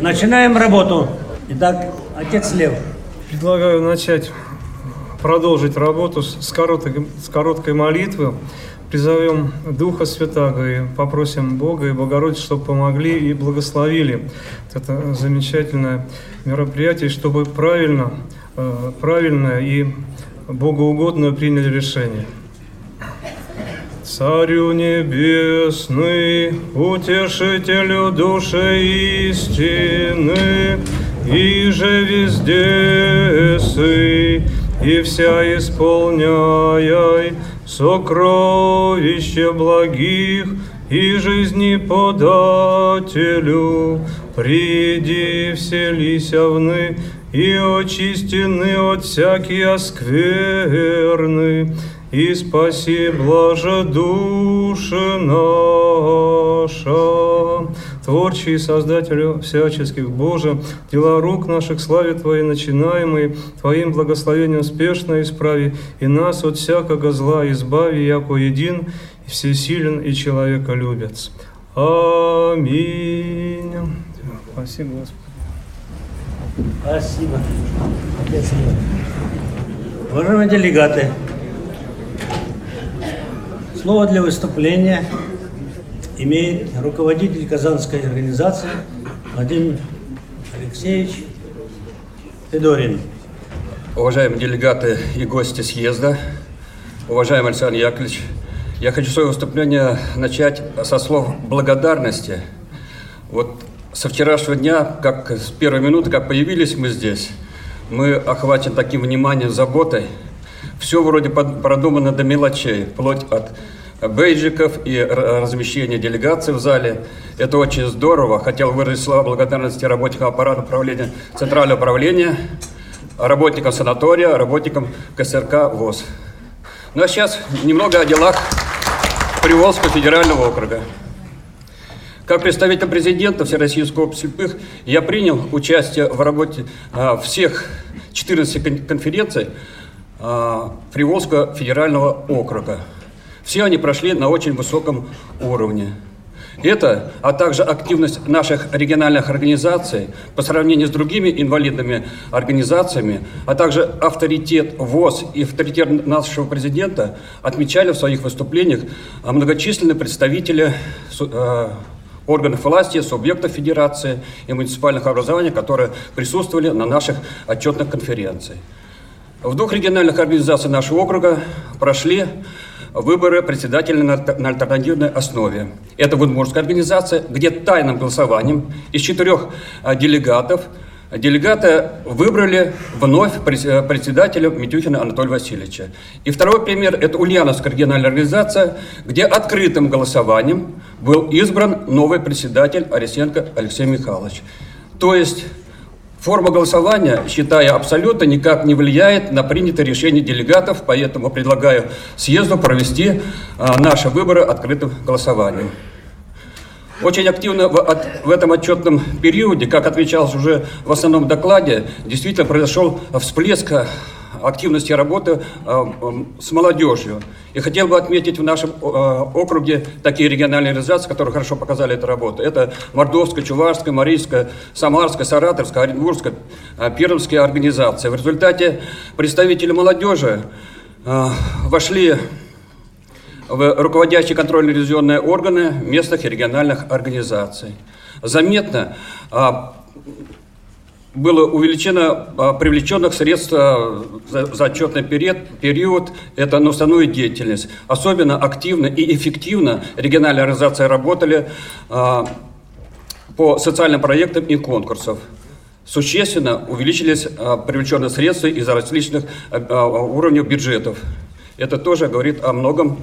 Начинаем работу. Итак, отец Лев. Предлагаю начать, продолжить работу с короткой, с короткой молитвы. Призовем Духа Святаго и попросим Бога и Богородицу, чтобы помогли и благословили это замечательное мероприятие, чтобы правильно, э, правильное и богоугодное приняли решение. Царю небесный, утешителю души истины, и же везде сый, и вся исполняй сокровище благих и жизни подателю, приди вселися вны и очистены от всякие скверны, и спаси блаже души наша. Творчий Создателю всяческих Боже, дела рук наших славе Твоей начинаемые, Твоим благословением спешно исправи, и нас от всякого зла избави, яко един, и всесилен, и человека любец. Аминь. Спасибо, Господи. Спасибо. Отец Лев. Уважаемые делегаты, слово для выступления имеет руководитель Казанской организации Владимир Алексеевич Федорин. Уважаемые делегаты и гости съезда, уважаемый Александр Яковлевич, я хочу свое выступление начать со слов благодарности. Вот со вчерашнего дня, как с первой минуты, как появились мы здесь, мы охвачены таким вниманием, заботой. Все вроде продумано до мелочей, вплоть от бейджиков и размещения делегаций в зале. Это очень здорово. Хотел выразить слова благодарности работникам аппарата управления, Центрального управления, работникам санатория, работникам КСРК ВОЗ. Ну а сейчас немного о делах Приволжского федерального округа. Как представитель президента Всероссийского общества слепых я принял участие в работе а, всех 14 конференций Приволжского федерального округа. Все они прошли на очень высоком уровне. Это, а также активность наших региональных организаций по сравнению с другими инвалидными организациями, а также авторитет ВОЗ и авторитет нашего президента отмечали в своих выступлениях многочисленные представители а, органов власти, субъектов федерации и муниципальных образований, которые присутствовали на наших отчетных конференциях. В двух региональных организациях нашего округа прошли выборы председателя на альтернативной основе. Это Удмуртская организация, где тайным голосованием из четырех а, делегатов – Делегаты выбрали вновь э, председателя Митюхина Анатолия Васильевича. И второй пример – это Ульяновская региональная организация, где открытым голосованием был избран новый председатель Арисенко Алексей Михайлович. То есть Форма голосования, считая абсолютно, никак не влияет на принятое решение делегатов, поэтому предлагаю съезду провести а, наши выборы открытым голосованием. Очень активно в, от, в этом отчетном периоде, как отмечалось уже в основном докладе, действительно произошел всплеск активности работы э, с молодежью. И хотел бы отметить в нашем э, округе такие региональные организации, которые хорошо показали эту работу. Это Мордовская, Чувашская, Марийская, Самарская, Саратовская, Оренбургская, э, Пермские организации. В результате представители молодежи вошли в руководящие контрольно-ревизионные органы местных и региональных организаций. Заметно было увеличено а, привлеченных средств а, за, отчетный период, период, это на уставную деятельность. Особенно активно и эффективно региональные организации работали а, по социальным проектам и конкурсам. Существенно увеличились привлеченные средства из различных уровней бюджетов. Это тоже говорит о многом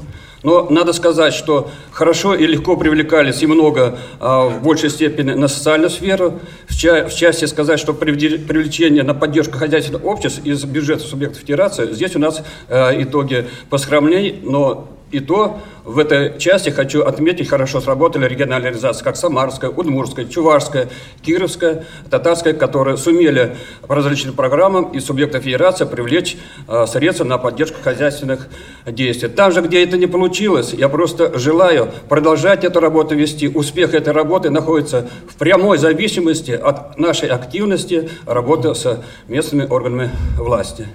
но надо сказать, что хорошо и легко привлекались и много а, в большей степени на социальную сферу. В, ча- части сказать, что привлечение на поддержку хозяйственных обществ из бюджета субъектов федерации, здесь у нас а, итоги поскромней, но И то в этой части хочу отметить, хорошо сработали региональные организации, как Самарская, Удмурская, Чувашская, Кировская, Татарская, которые сумели по различным программам и субъектов федерации привлечь э, средства на поддержку хозяйственных действий. Там же, где это не получилось, я просто желаю продолжать эту работу вести. Успех этой работы находится в прямой зависимости от нашей активности работы с местными органами власти.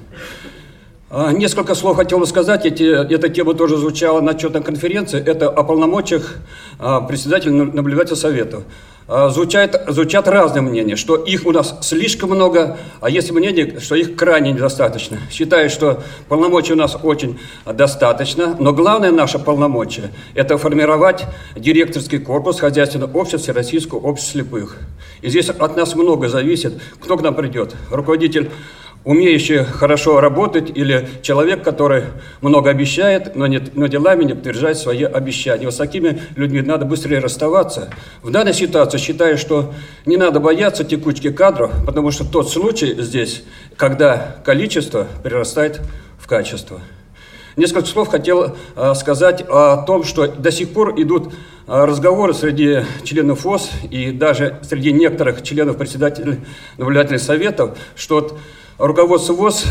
А, Несколько слов хотел бы сказать. Эти, эта тема тоже звучала на отчетной конференции. Это о полномочиях а, председателя наблюдателя совета. А, Звучат, звучат разные мнения, что их у нас слишком много, а есть мнение, что их крайне недостаточно. Считаю, что полномочий у нас очень достаточно, но главное наше полномочие – это формировать директорский корпус хозяйственного общества Всероссийского общества слепых. И здесь от нас много зависит, кто к нам придет. Руководитель умеющий хорошо работать или человек, который много обещает, но, не, но делами не подтверждает свои обещания. Вот с такими людьми надо быстрее расставаться. В данной ситуации считаю, что не надо бояться текучки кадров, потому что тот случай здесь, когда количество перерастает в качество. Несколько слов хотел э, сказать о том, что до сих пор идут э, разговоры среди членов ФОС и даже среди некоторых членов председателей наблюдательных советов, что руководство ВОЗ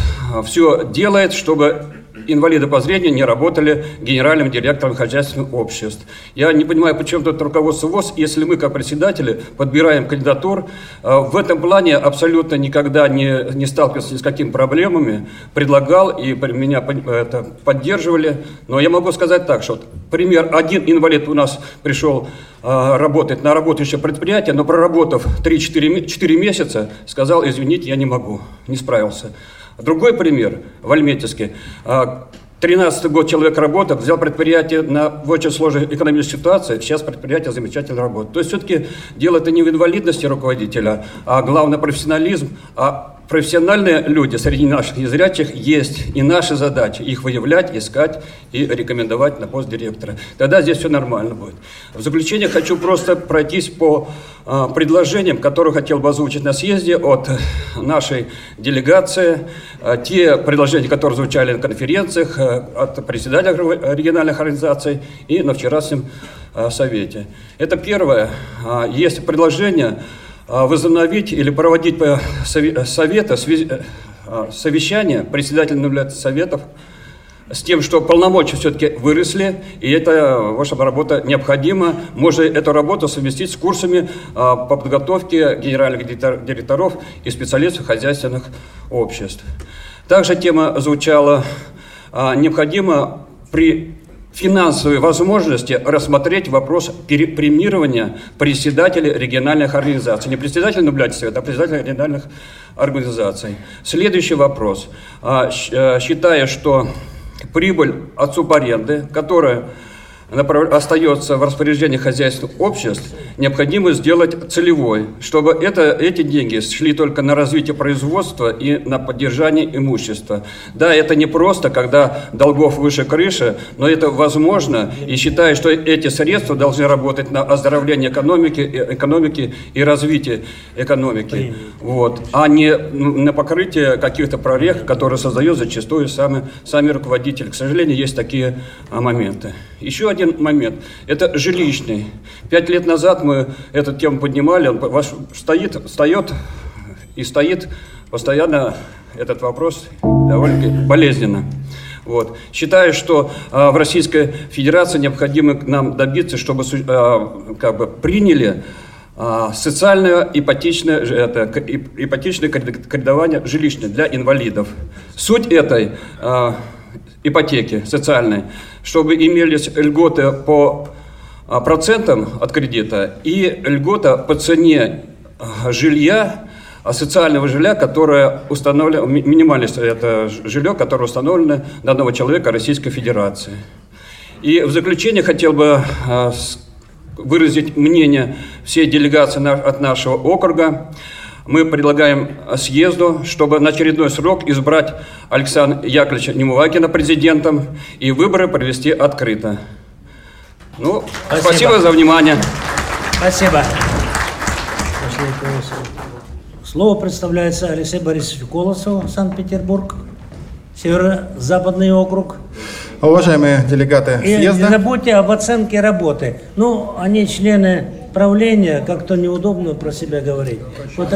все делает, чтобы инвалиды по зрению не работали генеральным директором хозяйственных обществ. Я не понимаю, почему тут руководство ВОЗ, если мы, как председатели, подбираем кандидатур, э, в этом плане абсолютно никогда не, не сталкивался ни с какими проблемами, предлагал, и меня это, поддерживали. Но я могу сказать так, что, пример, один инвалид у нас пришел э, работать на работающее предприятие, но проработав 3-4 месяца, сказал, извините, я не могу, не справился. Другой пример в Альметьевске. 13 год человек работает, взял предприятие на, в очень сложной экономической ситуации, сейчас предприятие замечательно работает. То есть все-таки дело это не в инвалидности руководителя, а главное профессионализм, а профессиональные люди среди наших незрячих есть, и наша задача их выявлять, искать и рекомендовать на пост директора. Тогда здесь все нормально будет. В заключение хочу просто пройтись по э, предложениям, которые хотел бы озвучить на съезде от нашей делегации. Э, те предложения, которые звучали на конференциях, э, от председателя региональных организаций и на вчерашнем совете. Это первое. Есть предложение возобновить или проводить совета, а, совещания председателя советов с тем, что полномочия все-таки выросли, и эта ваша работа необходима. Можно эту работу совместить с курсами а, по подготовке генеральных директоров и специалистов хозяйственных обществ. Также тема звучала, необходимо при финансовые возможности рассмотреть вопрос премирования председателей региональных организаций. Не председателей наблюдательных, а председателей региональных организаций. Следующий вопрос. А, э, считая, что прибыль от субаренды, которая остается в распоряжении хозяйственных обществ, необходимо сделать целевой, чтобы это, эти деньги шли только на развитие производства и на поддержание имущества. Да, это не просто, когда долгов выше крыши, но это возможно, и считаю, что эти средства должны работать на оздоровление экономики, экономики и развитие экономики, вот, а не на покрытие каких-то прорех, которые создают зачастую сами, сами руководители. К сожалению, есть такие а, моменты. Еще один один момент. Это жилищный. Пять лет назад мы эту тему поднимали, он ваш стоит, встает и стоит постоянно этот вопрос довольно болезненно. Вот. Считаю, что э, в Российской Федерации необходимо нам добиться, чтобы э, как бы приняли э, социальное ипотечное, это, ипотечное кредитование жилищное для инвалидов. Суть этой э, ипотеки социальной, чтобы имелись льготы по а, процентам от кредита и льгота по цене а, жилья, а, социального жилья, которое установлено, минимальное это жилье, которое установлено на одного человека Российской Федерации. И в заключение хотел бы выразить мнение всей делегации от нашего округа мы предлагаем съезду, чтобы на очередной срок избрать Александра Яковлевича Немувакина президентом и выборы провести открыто. Ну, спасибо, спасибо за внимание. Спасибо. Слово представляется Алексею Борисовичу Колосову, Санкт-Петербург, Северо-Западный округ. Уважаемые делегаты И не съезда, забудьте об оценке работы. Ну, они члены правления, как-то неудобно про себя говорить. Вот,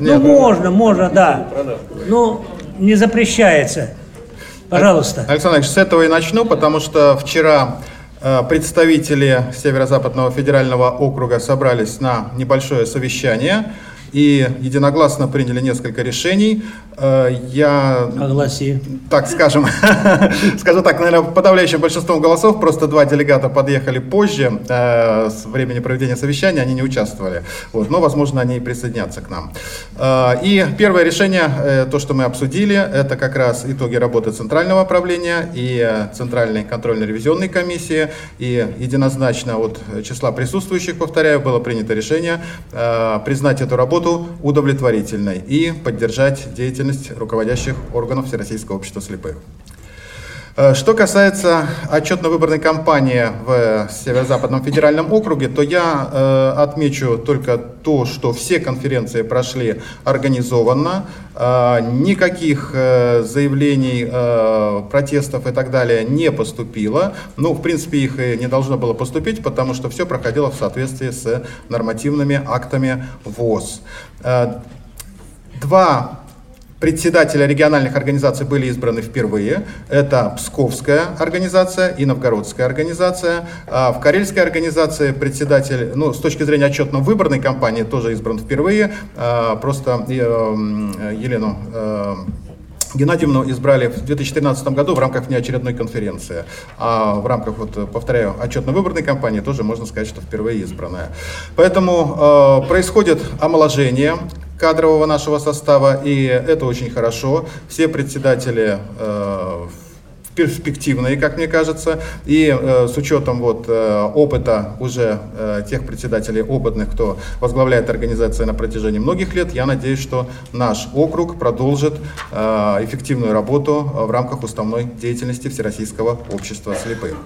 ну, можно, можно, да. Ну, не запрещается. Пожалуйста. Александр Ильич, с этого и начну, потому что вчера э, представители Северо-Западного федерального округа собрались на небольшое совещание и единогласно приняли несколько решений. Э, Я Огласи. так скажем, скажу так, наверное, подавляющим большинством голосов, просто два делегата подъехали позже, э, с времени проведения совещания, они не участвовали. Вот, но, возможно, они и присоединятся к нам. Э, и первое решение, то, что мы обсудили, это как раз итоги работы Центрального правления и Центральной контрольно-ревизионной комиссии. И единозначно от числа присутствующих, повторяю, было принято решение признать эту работу удовлетворительной и поддержать деятельность руководящих органов Всероссийского общества слепых. Э, Что касается отчетно-выборной кампании в Северо-Западном федеральном округе, то я э, отмечу только то, что все конференции прошли организованно, э, никаких э, заявлений, э, протестов и так далее не поступило. Ну, в принципе, их и не должно было поступить, потому что все проходило в соответствии с нормативными актами ВОЗ. Э, Два Председателя региональных организаций были избраны впервые. Это Псковская организация и Новгородская организация. А в Карельской организации председатель, ну, с точки зрения отчетно-выборной кампании, тоже избран впервые. А, Просто э, Елену э, Геннадьевну избрали в 2013 году в рамках внеочередной конференции. А в рамках, вот, повторяю, отчетно-выборной кампании тоже можно сказать, что впервые избранная. Поэтому э, происходит омоложение кадрового нашего состава, и это очень хорошо. Все председатели э, перспективные, как мне кажется, и э, с учетом вот э, опыта уже э, тех председателей опытных, кто возглавляет организации на протяжении многих лет, я надеюсь, что наш округ продолжит э, эффективную работу в рамках уставной деятельности Всероссийского общества слепых.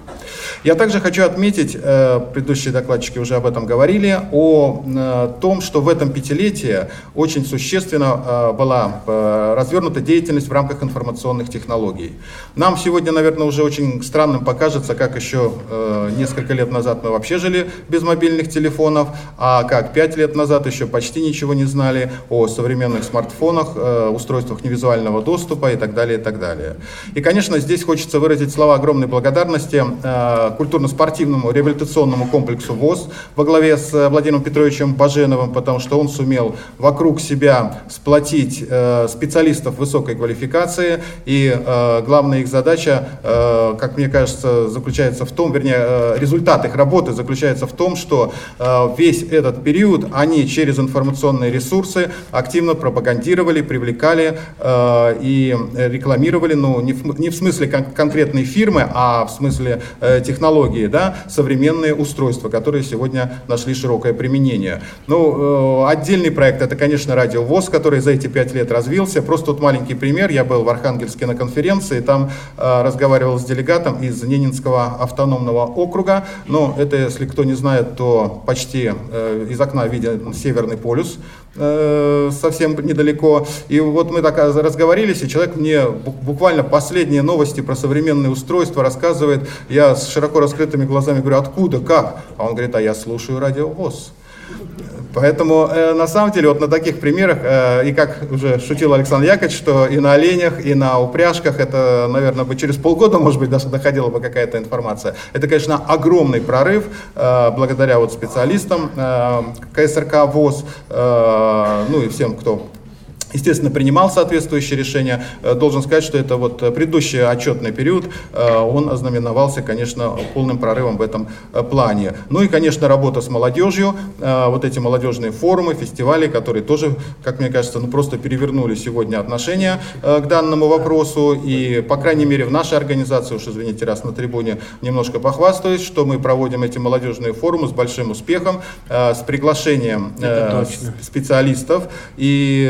Я также хочу отметить, э, предыдущие докладчики уже об этом говорили, о э, том, что в этом пятилетии очень существенно э, была э, развернута деятельность в рамках информационных технологий. Нам сегодня, наверное, уже очень странным покажется, как еще э, несколько лет назад мы вообще жили без мобильных телефонов, а как пять лет назад еще почти ничего не знали о современных смартфонах, э, устройствах невизуального доступа и так далее, и так далее. И, конечно, здесь хочется выразить слова огромной благодарности э, культурно-спортивному реабилитационному комплексу ВОЗ во главе с э, Владимиром Петровичем Баженовым, потому что он сумел вокруг себя сплотить э, специалистов высокой квалификации, и э, главная их задача, э, как мне кажется, заключается в том, вернее, э, результат их работы заключается в том, что э, весь этот период они через информационные ресурсы активно пропагандировали, привлекали и рекламировали, ну, не в, не в смысле кон- конкретной фирмы, а в смысле технологии, да, современные устройства, которые сегодня нашли широкое применение. Ну, отдельный проект это, конечно, радио ВОЗ, который за эти пять лет развился. Просто тут маленький пример. Я был в Архангельске на конференции, там разговаривал с делегатом из Ненинского автономного округа. Но это, если кто не знает, то почти э, из окна виден Северный полюс э, совсем недалеко. И вот мы так разговорились, и человек мне бу- буквально последние новости про современные устройства рассказывает. Я с широко раскрытыми глазами говорю, откуда, как? А он говорит, а я слушаю радио ВОЗ. Поэтому э, на самом деле вот на таких примерах, э, и как уже шутил Александр Яковлевич, что и на оленях, и на упряжках, это, наверное, бы через полгода, может быть, даже доходила бы какая-то информация. Это, конечно, огромный прорыв э, благодаря вот специалистам э, КСРК ВОЗ, э, ну и всем, кто естественно, принимал соответствующие решения. Э, Должен сказать, что это вот э, предыдущий отчетный период, э, он ознаменовался, конечно, полным прорывом в этом плане. Ну и, конечно, работа с молодежью, вот эти молодежные форумы, фестивали, которые тоже, как мне кажется, ну просто перевернули сегодня отношения э, к данному вопросу. И, по крайней мере, в нашей организации, уж извините, раз на трибуне немножко похвастаюсь, что мы проводим эти молодежные форумы с большим успехом, с приглашением специалистов и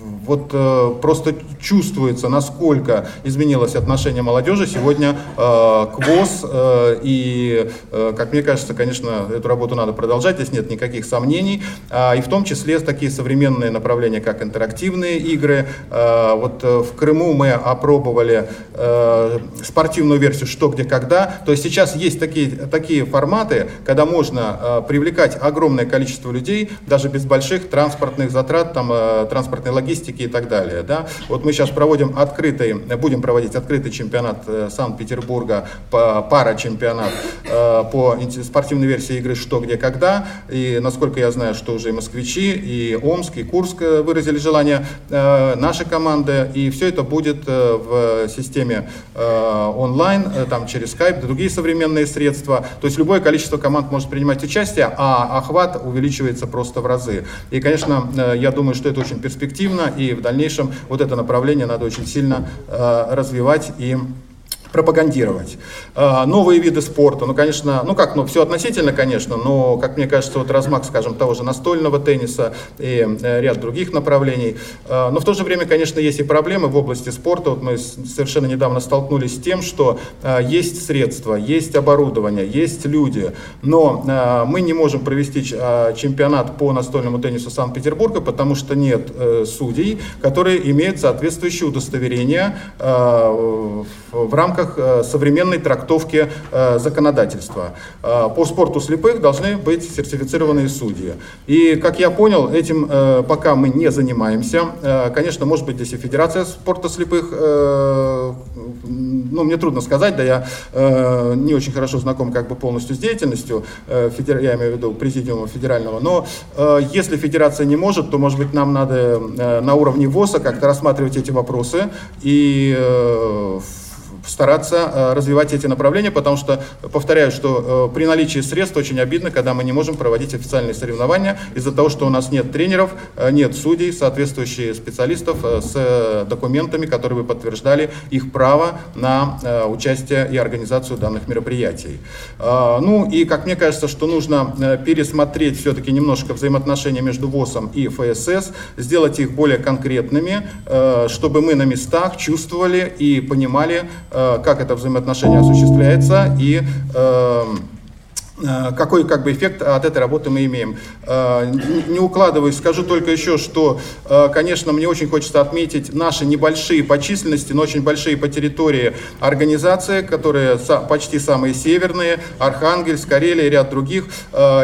вот э, просто чувствуется, насколько изменилось отношение молодежи сегодня э, к ВОЗ. Э, и, э, как мне кажется, конечно, эту работу надо продолжать, здесь нет никаких сомнений. Э, и в том числе такие современные направления, как интерактивные игры. Э, вот э, в Крыму мы опробовали э, спортивную версию «Что, где, когда». То есть сейчас есть такие, такие форматы, когда можно э, привлекать огромное количество людей, даже без больших транспортных затрат, там, э, транспортной логистики и так далее. Да? Вот мы сейчас проводим открытый, будем проводить открытый чемпионат э, Санкт-Петербурга, пара чемпионат э, по спортивной версии игры «Что, где, когда». И насколько я знаю, что уже и москвичи, и Омск, и Курск выразили желание нашей команды. И все это будет в системе онлайн, там через Skype, другие современные средства. То есть любое количество команд может принимать участие, а охват увеличивается просто в разы. И, конечно, я думаю, что это очень перспективно, и в дальнейшем вот это направление надо очень сильно э, развивать и пропагандировать. А, новые виды спорта, ну, конечно, ну как, ну, все относительно, конечно, но, как мне кажется, вот размах, скажем, того же настольного тенниса и э, ряд других направлений. А, но в то же время, конечно, есть и проблемы в области спорта. Вот мы совершенно недавно столкнулись с тем, что а, есть средства, есть оборудование, есть люди, но мы не можем провести чемпионат по настольному теннису Санкт-Петербурга, потому что нет э, судей, которые имеют соответствующее удостоверение в рамках рамках э, современной трактовки э, законодательства. Э, по спорту слепых должны быть сертифицированные судьи. И, как я понял, этим пока мы не занимаемся. Конечно, может быть, здесь и Федерация спорта слепых, ну, мне трудно сказать, да я не очень хорошо знаком как бы полностью с деятельностью, я имею в виду президиума федерального, но если Федерация не может, то, может быть, нам надо на уровне ВОЗа как-то рассматривать эти вопросы и стараться э, развивать эти направления, потому что, повторяю, что э, при наличии средств очень обидно, когда мы не можем проводить официальные соревнования из-за того, что у нас нет тренеров, э, нет судей, соответствующих специалистов с документами, которые бы подтверждали их право на участие и организацию данных мероприятий. Ну и, как мне кажется, что нужно пересмотреть все-таки немножко взаимоотношения между ВОЗом и ФСС, сделать их более конкретными, чтобы мы на местах чувствовали и понимали, Э, как это взаимоотношение осуществляется и эм, Э, какой как бы эффект от этой работы мы имеем. Э, не укладываясь, скажу только еще, что, э, конечно, мне очень хочется отметить наши небольшие по численности, но очень большие по территории организации, которые почти самые северные, Архангельск, Карелия и ряд других.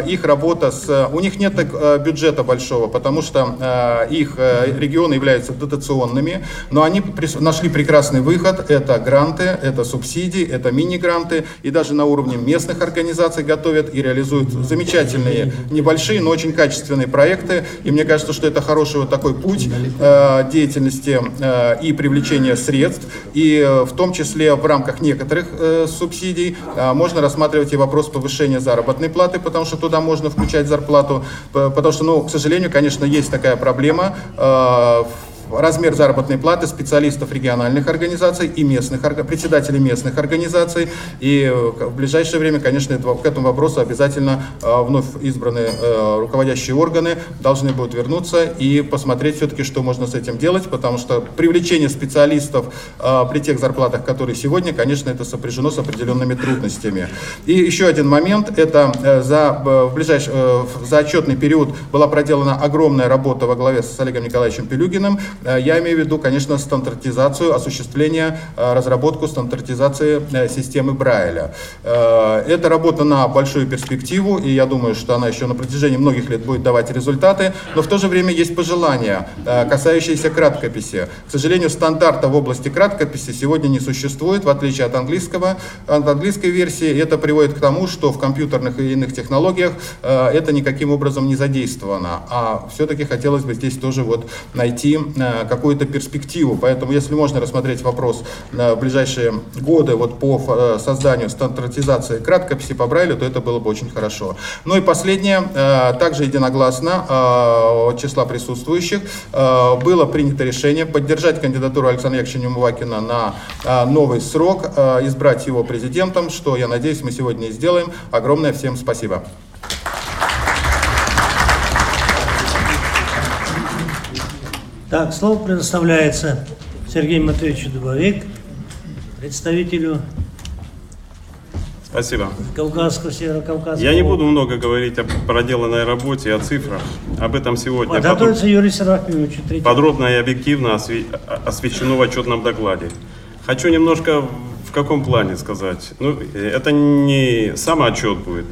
Их работа с... У них нет бюджета большого, потому что их регионы являются дотационными, но они нашли прекрасный выход. Это гранты, это субсидии, это мини-гранты, и даже на уровне местных организаций готовы готовят и реализуют замечательные, небольшие, но очень качественные проекты. И мне кажется, что это хороший вот такой путь э, деятельности э, и привлечения средств. И э, в том числе в рамках некоторых э, субсидий э, можно рассматривать и вопрос повышения заработной платы, потому что туда можно включать зарплату. Потому что, ну, к сожалению, конечно, есть такая проблема э, размер заработной платы специалистов региональных организаций и местных, председателей местных организаций. И э, в ближайшее время, конечно, к этому вопросу обязательно э, вновь избранные э, руководящие органы должны будут вернуться и посмотреть все-таки, что можно с этим делать, потому что привлечение специалистов при тех зарплатах, которые сегодня, конечно, это сопряжено с определенными трудностями. И еще один момент, это за, в ближайший, за отчетный период была проделана огромная работа во главе с Олегом Николаевичем Пелюгиным, Э, я имею в виду, конечно, стандартизацию, осуществление, э, разработку стандартизации э, системы Брайля. Это работа на большую перспективу, и я думаю, что она еще на протяжении многих лет будет давать результаты, но в то же время есть пожелания, касающиеся краткописи. К сожалению, стандарта в области краткописи сегодня не существует, в отличие от английского, от английской версии. Это приводит к тому, что в компьютерных и иных технологиях это никаким образом не задействовано. А все-таки хотелось бы здесь тоже вот найти какую-то перспективу. Поэтому, если можно рассмотреть вопрос в ближайшие годы вот по э, созданию стандартизации краткописи по Брайлю, то это было бы очень хорошо. Ну и последнее, э, также единогласно э, от числа присутствующих было принято решение поддержать кандидатуру Александра Яковлевича Немувакина на новый срок, избрать его президентом, что, я надеюсь, мы сегодня и сделаем. Огромное всем спасибо. Так, слово предоставляется Сергею Матвеевичу Дубовик, представителю Спасибо. Кавказского, Северо-Кавказского. Я не буду много говорить о проделанной работе, о цифрах. Об этом сегодня подро- Подготовится Юрий Серафимович. третий. подробно и объективно осве- освещено в отчетном докладе. Хочу немножко в каком плане сказать. Ну, это не сам отчет будет.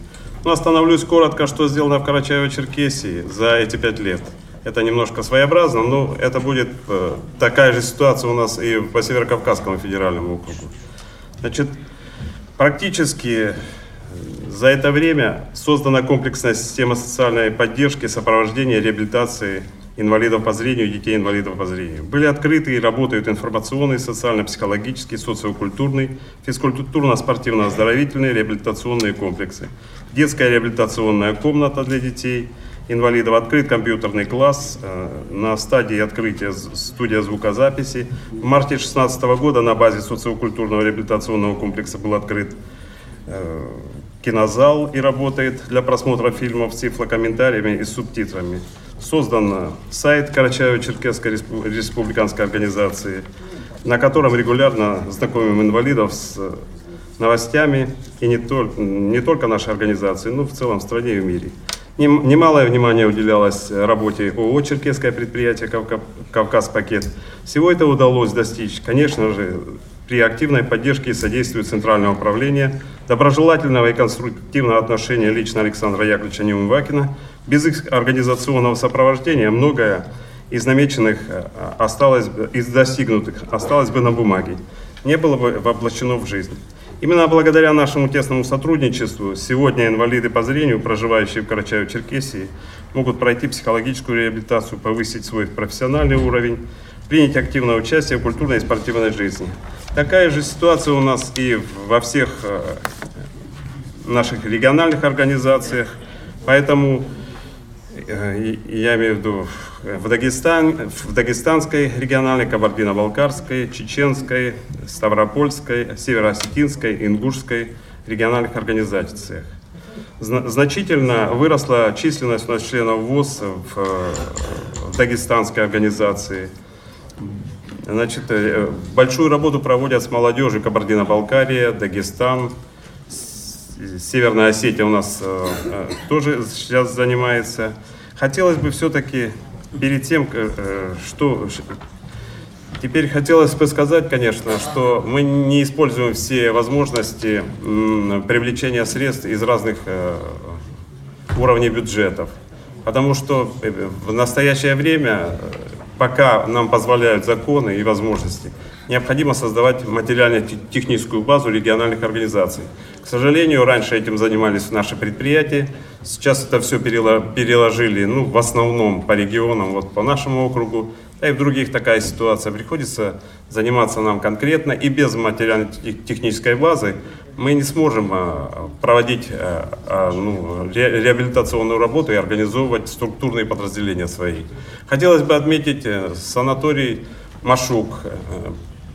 Но остановлюсь коротко, что сделано в Карачаево-Черкесии за эти пять лет. Это немножко своеобразно, но это будет э, такая же ситуация у нас и по Северокавказскому федеральному округу. Значит, практически э, за это время создана комплексная система социальной поддержки, сопровождения, реабилитации инвалидов по зрению и детей инвалидов по зрению. Были открыты и работают информационный, социально-психологический, социокультурный, физкультурно-спортивно-оздоровительные реабилитационные комплексы. Детская реабилитационная комната для детей инвалидов, открыт компьютерный класс, э, на стадии открытия студия звукозаписи. В марте 2016 года на базе социокультурного реабилитационного комплекса был открыт э, кинозал и работает для просмотра фильмов с тифлокомментариями и субтитрами. Создан э, сайт Карачаево-Черкесской респу- республиканской организации, на котором регулярно знакомим инвалидов с новостями и не, только не только нашей организации, но в целом в стране и в мире. Нем- Немалое внимание уделялось работе ООО «Черкесское предприятие Кавка- «Кавказ-пакет». Всего это удалось достичь, конечно же, при активной поддержке и содействии Центрального управления, доброжелательного и конструктивного отношения лично Александра Яковлевича Неумывакина. Без их организационного сопровождения многое из намеченных э, осталось, из достигнутых осталось бы на бумаге, не было бы воплощено в жизнь. Именно благодаря нашему тесному сотрудничеству сегодня инвалиды по зрению, проживающие в Карачаево-Черкесии, могут пройти психологическую реабилитацию, повысить свой профессиональный уровень, принять активное участие в культурной и спортивной жизни. Такая же ситуация у нас и во всех э, наших региональных организациях, поэтому я имею в виду э, в, Дагестан, в Дагестанской региональной, Кабардино-Балкарской, Чеченской, Ставропольской, Северо-Осетинской, Ингушской региональных организациях. Зна- Значительно выросла численность у нас членов ВОЗ в, э, в Дагестанской организации. Значит, э, большую работу проводят с молодежью Кабардино-Балкария, Дагестан, Северная Осетия у нас э, э, тоже сейчас занимается. Хотелось бы все-таки перед тем, э, что теперь хотелось бы сказать, конечно, что мы не используем все возможности привлечения средств из разных э, уровней бюджетов. Потому что э, в настоящее время, пока нам позволяют законы и возможности, необходимо создавать материально-техническую базу региональных организаций. К сожалению, раньше этим занимались наши предприятия, сейчас это все переложили, ну, в основном по регионам, вот по нашему округу, да и в других такая ситуация. Приходится заниматься нам конкретно, и без материально-технической базы мы не сможем а, проводить а, а, ну, ре- реабилитационную работу и организовывать структурные подразделения свои. Хотелось бы отметить э, санаторий Машук, э,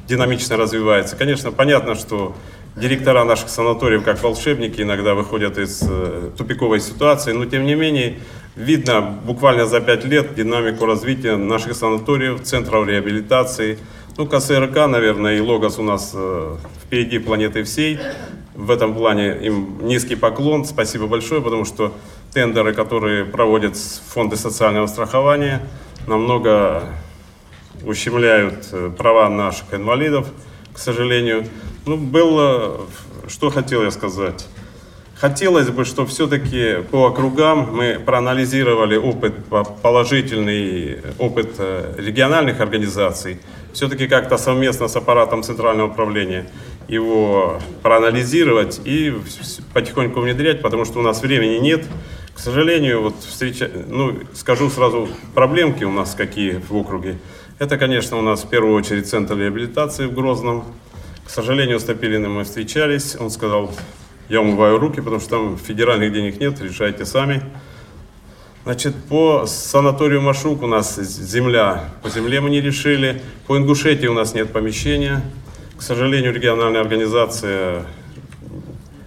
динамично развивается. Конечно, понятно, что директора наших санаториев, как волшебники, иногда выходят из э, тупиковой ситуации, но тем не менее видно буквально за пять лет динамику развития наших санаториев, центров реабилитации. Ну, КСРК, наверное, и Логос у нас э, впереди планеты всей. В этом плане им низкий поклон, спасибо большое, потому что тендеры, которые проводят фонды социального страхования, намного ущемляют э, права наших инвалидов, к сожалению. Ну, было, что хотел я сказать. Хотелось бы, чтобы все-таки по округам мы проанализировали опыт, по- положительный опыт э, региональных организаций, все-таки как-то совместно с аппаратом Центрального управления его проанализировать и потихоньку внедрять, потому что у нас времени нет. К сожалению, вот встреча, ну, скажу сразу, проблемки у нас какие в округе. Это, конечно, у нас в первую очередь центр реабилитации в Грозном. К сожалению, с Топилиным мы встречались. Он сказал, я умываю руки, потому что там федеральных денег нет, решайте сами. Значит, по санаторию Машук у нас земля, по земле мы не решили. По Ингушетии у нас нет помещения. К сожалению, региональная организация,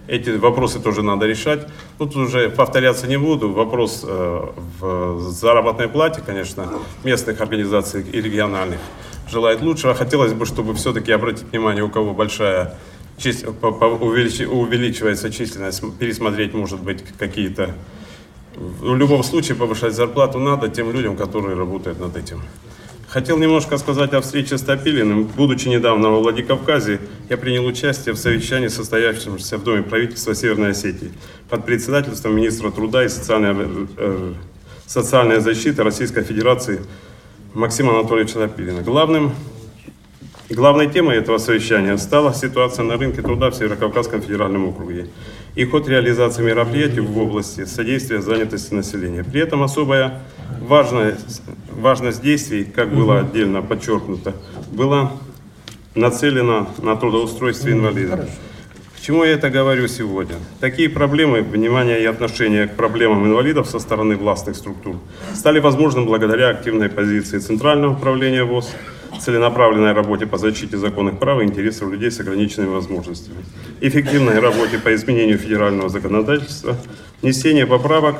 эти вопросы тоже надо решать. Тут уже повторяться не буду. Вопрос э, в заработной плате, конечно, местных организаций и региональных желает лучшего. Хотелось бы, чтобы все-таки обратить внимание, у кого большая чис- по- по- увеличи- увеличивается численность, пересмотреть, может быть, какие-то... В любом случае повышать зарплату надо тем людям, которые работают над этим. Хотел немножко сказать о встрече с Топилиным. Будучи недавно во Владикавказе, я принял участие в совещании, состоявшемся в Доме правительства Северной Осетии под председательством министра труда и социальной, э, социальной защиты Российской Федерации Максима Анатольевича Топилина. Главным Главной темой этого совещания стала ситуация на рынке труда в Северокавказском федеральном округе и ход реализации мероприятий в области содействия занятости населения. При этом особая важность, важность действий, как было отдельно подчеркнуто, была нацелена на трудоустройство инвалидов. К чему я это говорю сегодня? Такие проблемы, внимание и отношение к проблемам инвалидов со стороны властных структур стали возможным благодаря активной позиции Центрального управления ВОЗ, целенаправленной работе по защите законных прав и интересов людей с ограниченными возможностями, эффективной работе по изменению федерального законодательства, внесение поправок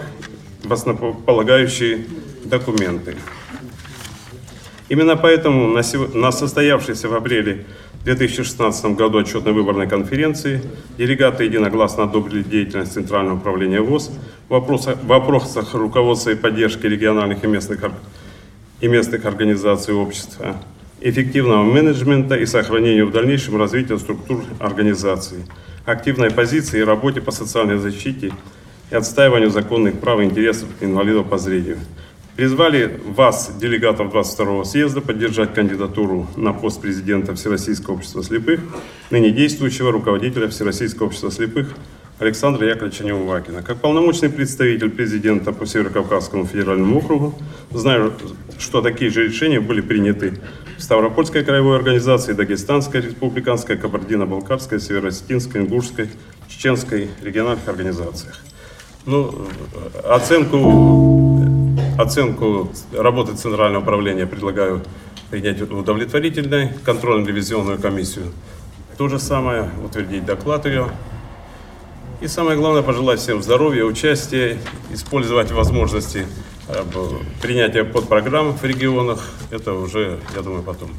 в основополагающие документы. Именно поэтому на, состоявшейся в апреле 2016 году отчетной выборной конференции делегаты единогласно одобрили деятельность Центрального управления ВОЗ. В вопросах, в вопросах руководства и поддержки региональных и местных, и местных организаций общества, эффективного менеджмента и сохранению в дальнейшем развития структур организации, активной позиции и работе по социальной защите и отстаиванию законных прав и интересов инвалидов по зрению. Призвали вас, делегатов 22-го съезда, поддержать кандидатуру на пост президента Всероссийского общества слепых, ныне действующего руководителя Всероссийского общества слепых Александра Яковлевича Неувакина. Как полномочный представитель президента по Северокавказскому федеральному округу, знаю, что такие же решения были приняты Ставропольской краевой организации, Дагестанской республиканской, Кабардино-Балкарской, Северо-Осетинской, Ингушской, Чеченской региональных организациях. Ну, оценку, оценку работы Центрального управления предлагаю принять удовлетворительной, контрольно-ревизионную комиссию. То же самое, утвердить доклад ее. И самое главное, пожелать всем здоровья, участия, использовать возможности принятия подпрограмм в регионах. Это уже, я думаю, потом.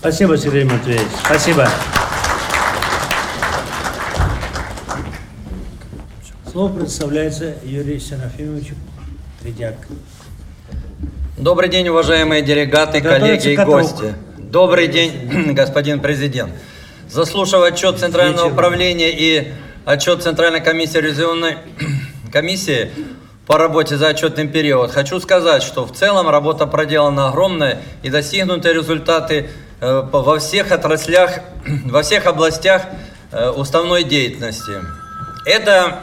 Спасибо, Сергей Матвеевич. Спасибо. Слово предоставляется Юрию Серафимовичу Тредяк. Добрый день, уважаемые делегаты, Готовится коллеги и каток. гости. Добрый день, господин президент. Заслушав отчет Центрального управления и отчет Центральной комиссии ревизионной комиссии по работе за отчетный период, хочу сказать, что в целом работа проделана огромная и достигнуты результаты э, во всех отраслях, во всех областях э, уставной деятельности. Это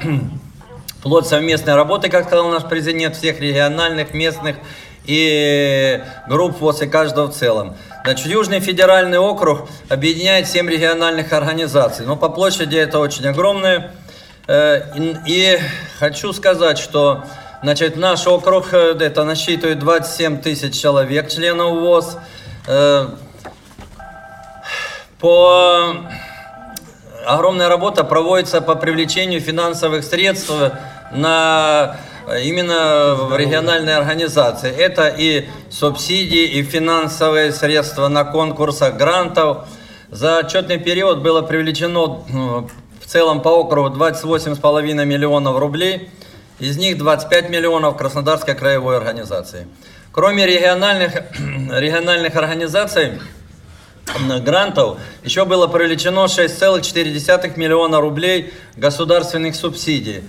плод совместной работы, как сказал наш президент, всех региональных, местных и групп после каждого в целом. Значит, Южный федеральный округ объединяет 7 региональных организаций, но по площади это очень огромное. Э, И, хочу сказать, что значит, наш округ э, это насчитывает 27 тысяч человек, членов ВОЗ. Э, По огромная работа проводится по привлечению финансовых средств на именно в региональные организации. Это и субсидии, и финансовые средства на конкурсах грантов. За отчетный период было привлечено ну, в целом по округу 28,5 миллионов рублей. Из них 25 миллионов Краснодарской краевой организации. Кроме региональных, региональных организаций, грантов еще было привлечено 6,4 миллиона рублей государственных субсидий.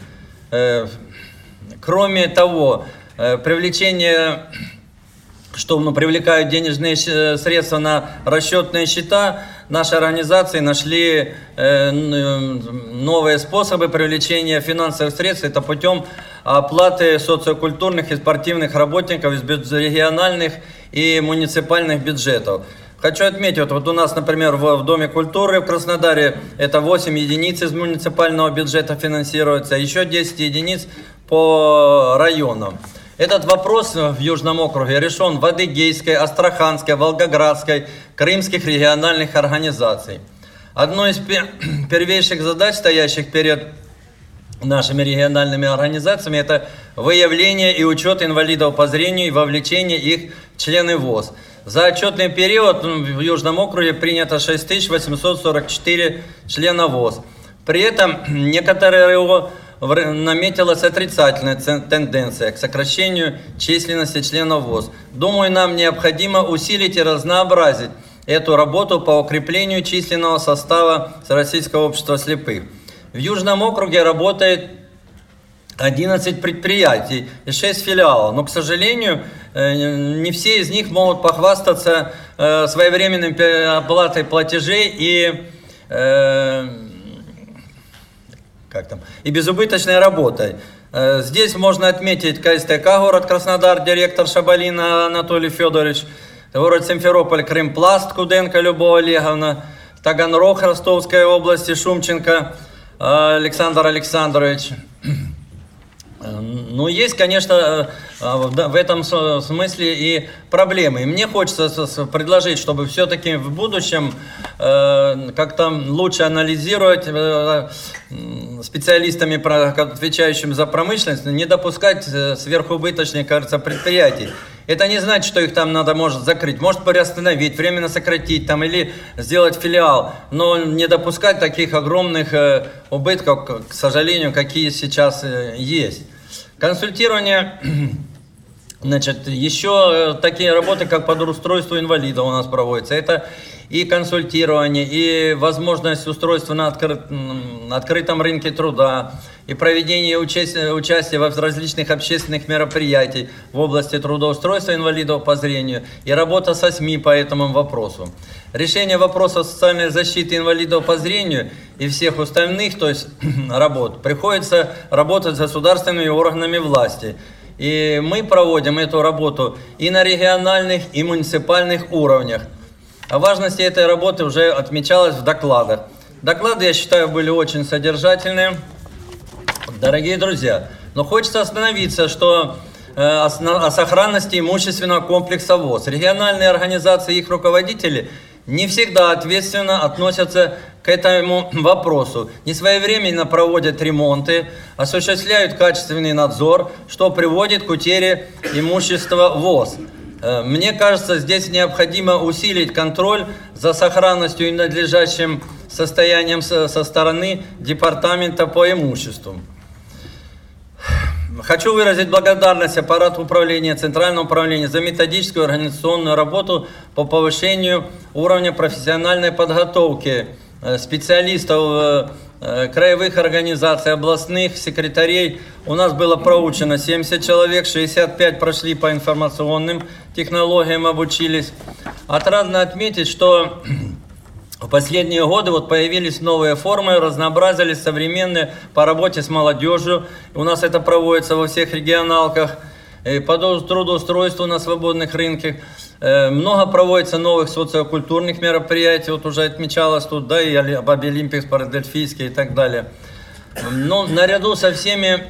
Э, Кроме того, э, привлечение, что ну, привлекают денежные щ- средства на расчетные счета, наши организации нашли э, н- новые способы привлечения финансовых средств. Это путем оплаты социокультурных и спортивных работников из региональных и муниципальных бюджетов. Хочу отметить, вот, у нас, например, в Доме культуры в Краснодаре это 8 единиц из муниципального бюджета финансируется, еще 10 единиц по районам. Этот вопрос в Южном округе решен в Адыгейской, Астраханской, Волгоградской, крымских региональных организаций. Одной из пе- первейших задач, стоящих перед нашими региональными организациями, это выявление и учет инвалидов по зрению и вовлечение их в члены ВОЗ. За отчетный период в Южном округе принято 6844 члена ВОЗ. При этом некоторые РО наметилась отрицательная тенденция к сокращению численности членов ВОЗ. Думаю, нам необходимо усилить и разнообразить эту работу по укреплению численного состава Российского общества слепых. В Южном округе работает 11 предприятий и 6 филиалов, но, к сожалению, э, не все из них могут похвастаться э, своевременной оплатой платежей и э, как там, и безубыточной работой. Здесь можно отметить КСТК, город Краснодар, директор Шабалина Анатолий Федорович, город Симферополь, Крымпласт, Куденко Любовь Олеговна, Таганрог Ростовской области, Шумченко, Александр Александрович. Ну, есть, конечно, в этом смысле и проблемы. И мне хочется предложить, чтобы все-таки в будущем э, как-то лучше анализировать э, специалистами, отвечающими за промышленность, не допускать э, сверхубыточных, кажется, предприятий. Это не значит, что их там надо, может, закрыть. Может, приостановить, временно сократить там или сделать филиал. Но не допускать таких огромных э, убытков, к сожалению, какие сейчас э, есть. Консультирование Значит, еще э, такие работы, как по устройству инвалида у нас проводятся. Это и консультирование, и возможность устройства на, открыт, открытом рынке труда, и проведение участия, в различных общественных мероприятий в области трудоустройства инвалидов по зрению и работа со СМИ по этому вопросу. Решение вопроса социальной защиты инвалидов по зрению и всех остальных, то есть работ, приходится работать с государственными органами власти. И мы проводим эту работу и на региональных, и муниципальных уровнях. О важности этой работы уже отмечалось в докладах. Доклады, я считаю, были очень содержательные. Дорогие друзья, но хочется остановиться, что э, о сохранности имущественного комплекса ВОЗ. Региональные организации и их руководители не всегда ответственно относятся к этому вопросу. Не своевременно проводят ремонты, осуществляют качественный надзор, что приводит к утере имущества ВОЗ. Э, мне кажется, здесь необходимо усилить контроль за сохранностью и надлежащим состоянием со стороны Департамента по имуществу. Хочу выразить благодарность аппарату управления, Центральному управлению за методическую организационную работу по повышению уровня профессиональной подготовки э, специалистов э, э, краевых организаций, областных секретарей. У нас было проучено 70 человек, 65 прошли по информационным технологиям, обучились. Отрадно отметить, что в последние годы вот появились новые формы, разнообразились современные по работе с молодежью. У нас это проводится во всех регионалках. По трудоустройству на свободных рынках. Э, много проводится новых социокультурных мероприятий, вот уже отмечалось тут, да, и об Олимпикс, Парадельфийский и так далее. Но наряду со всеми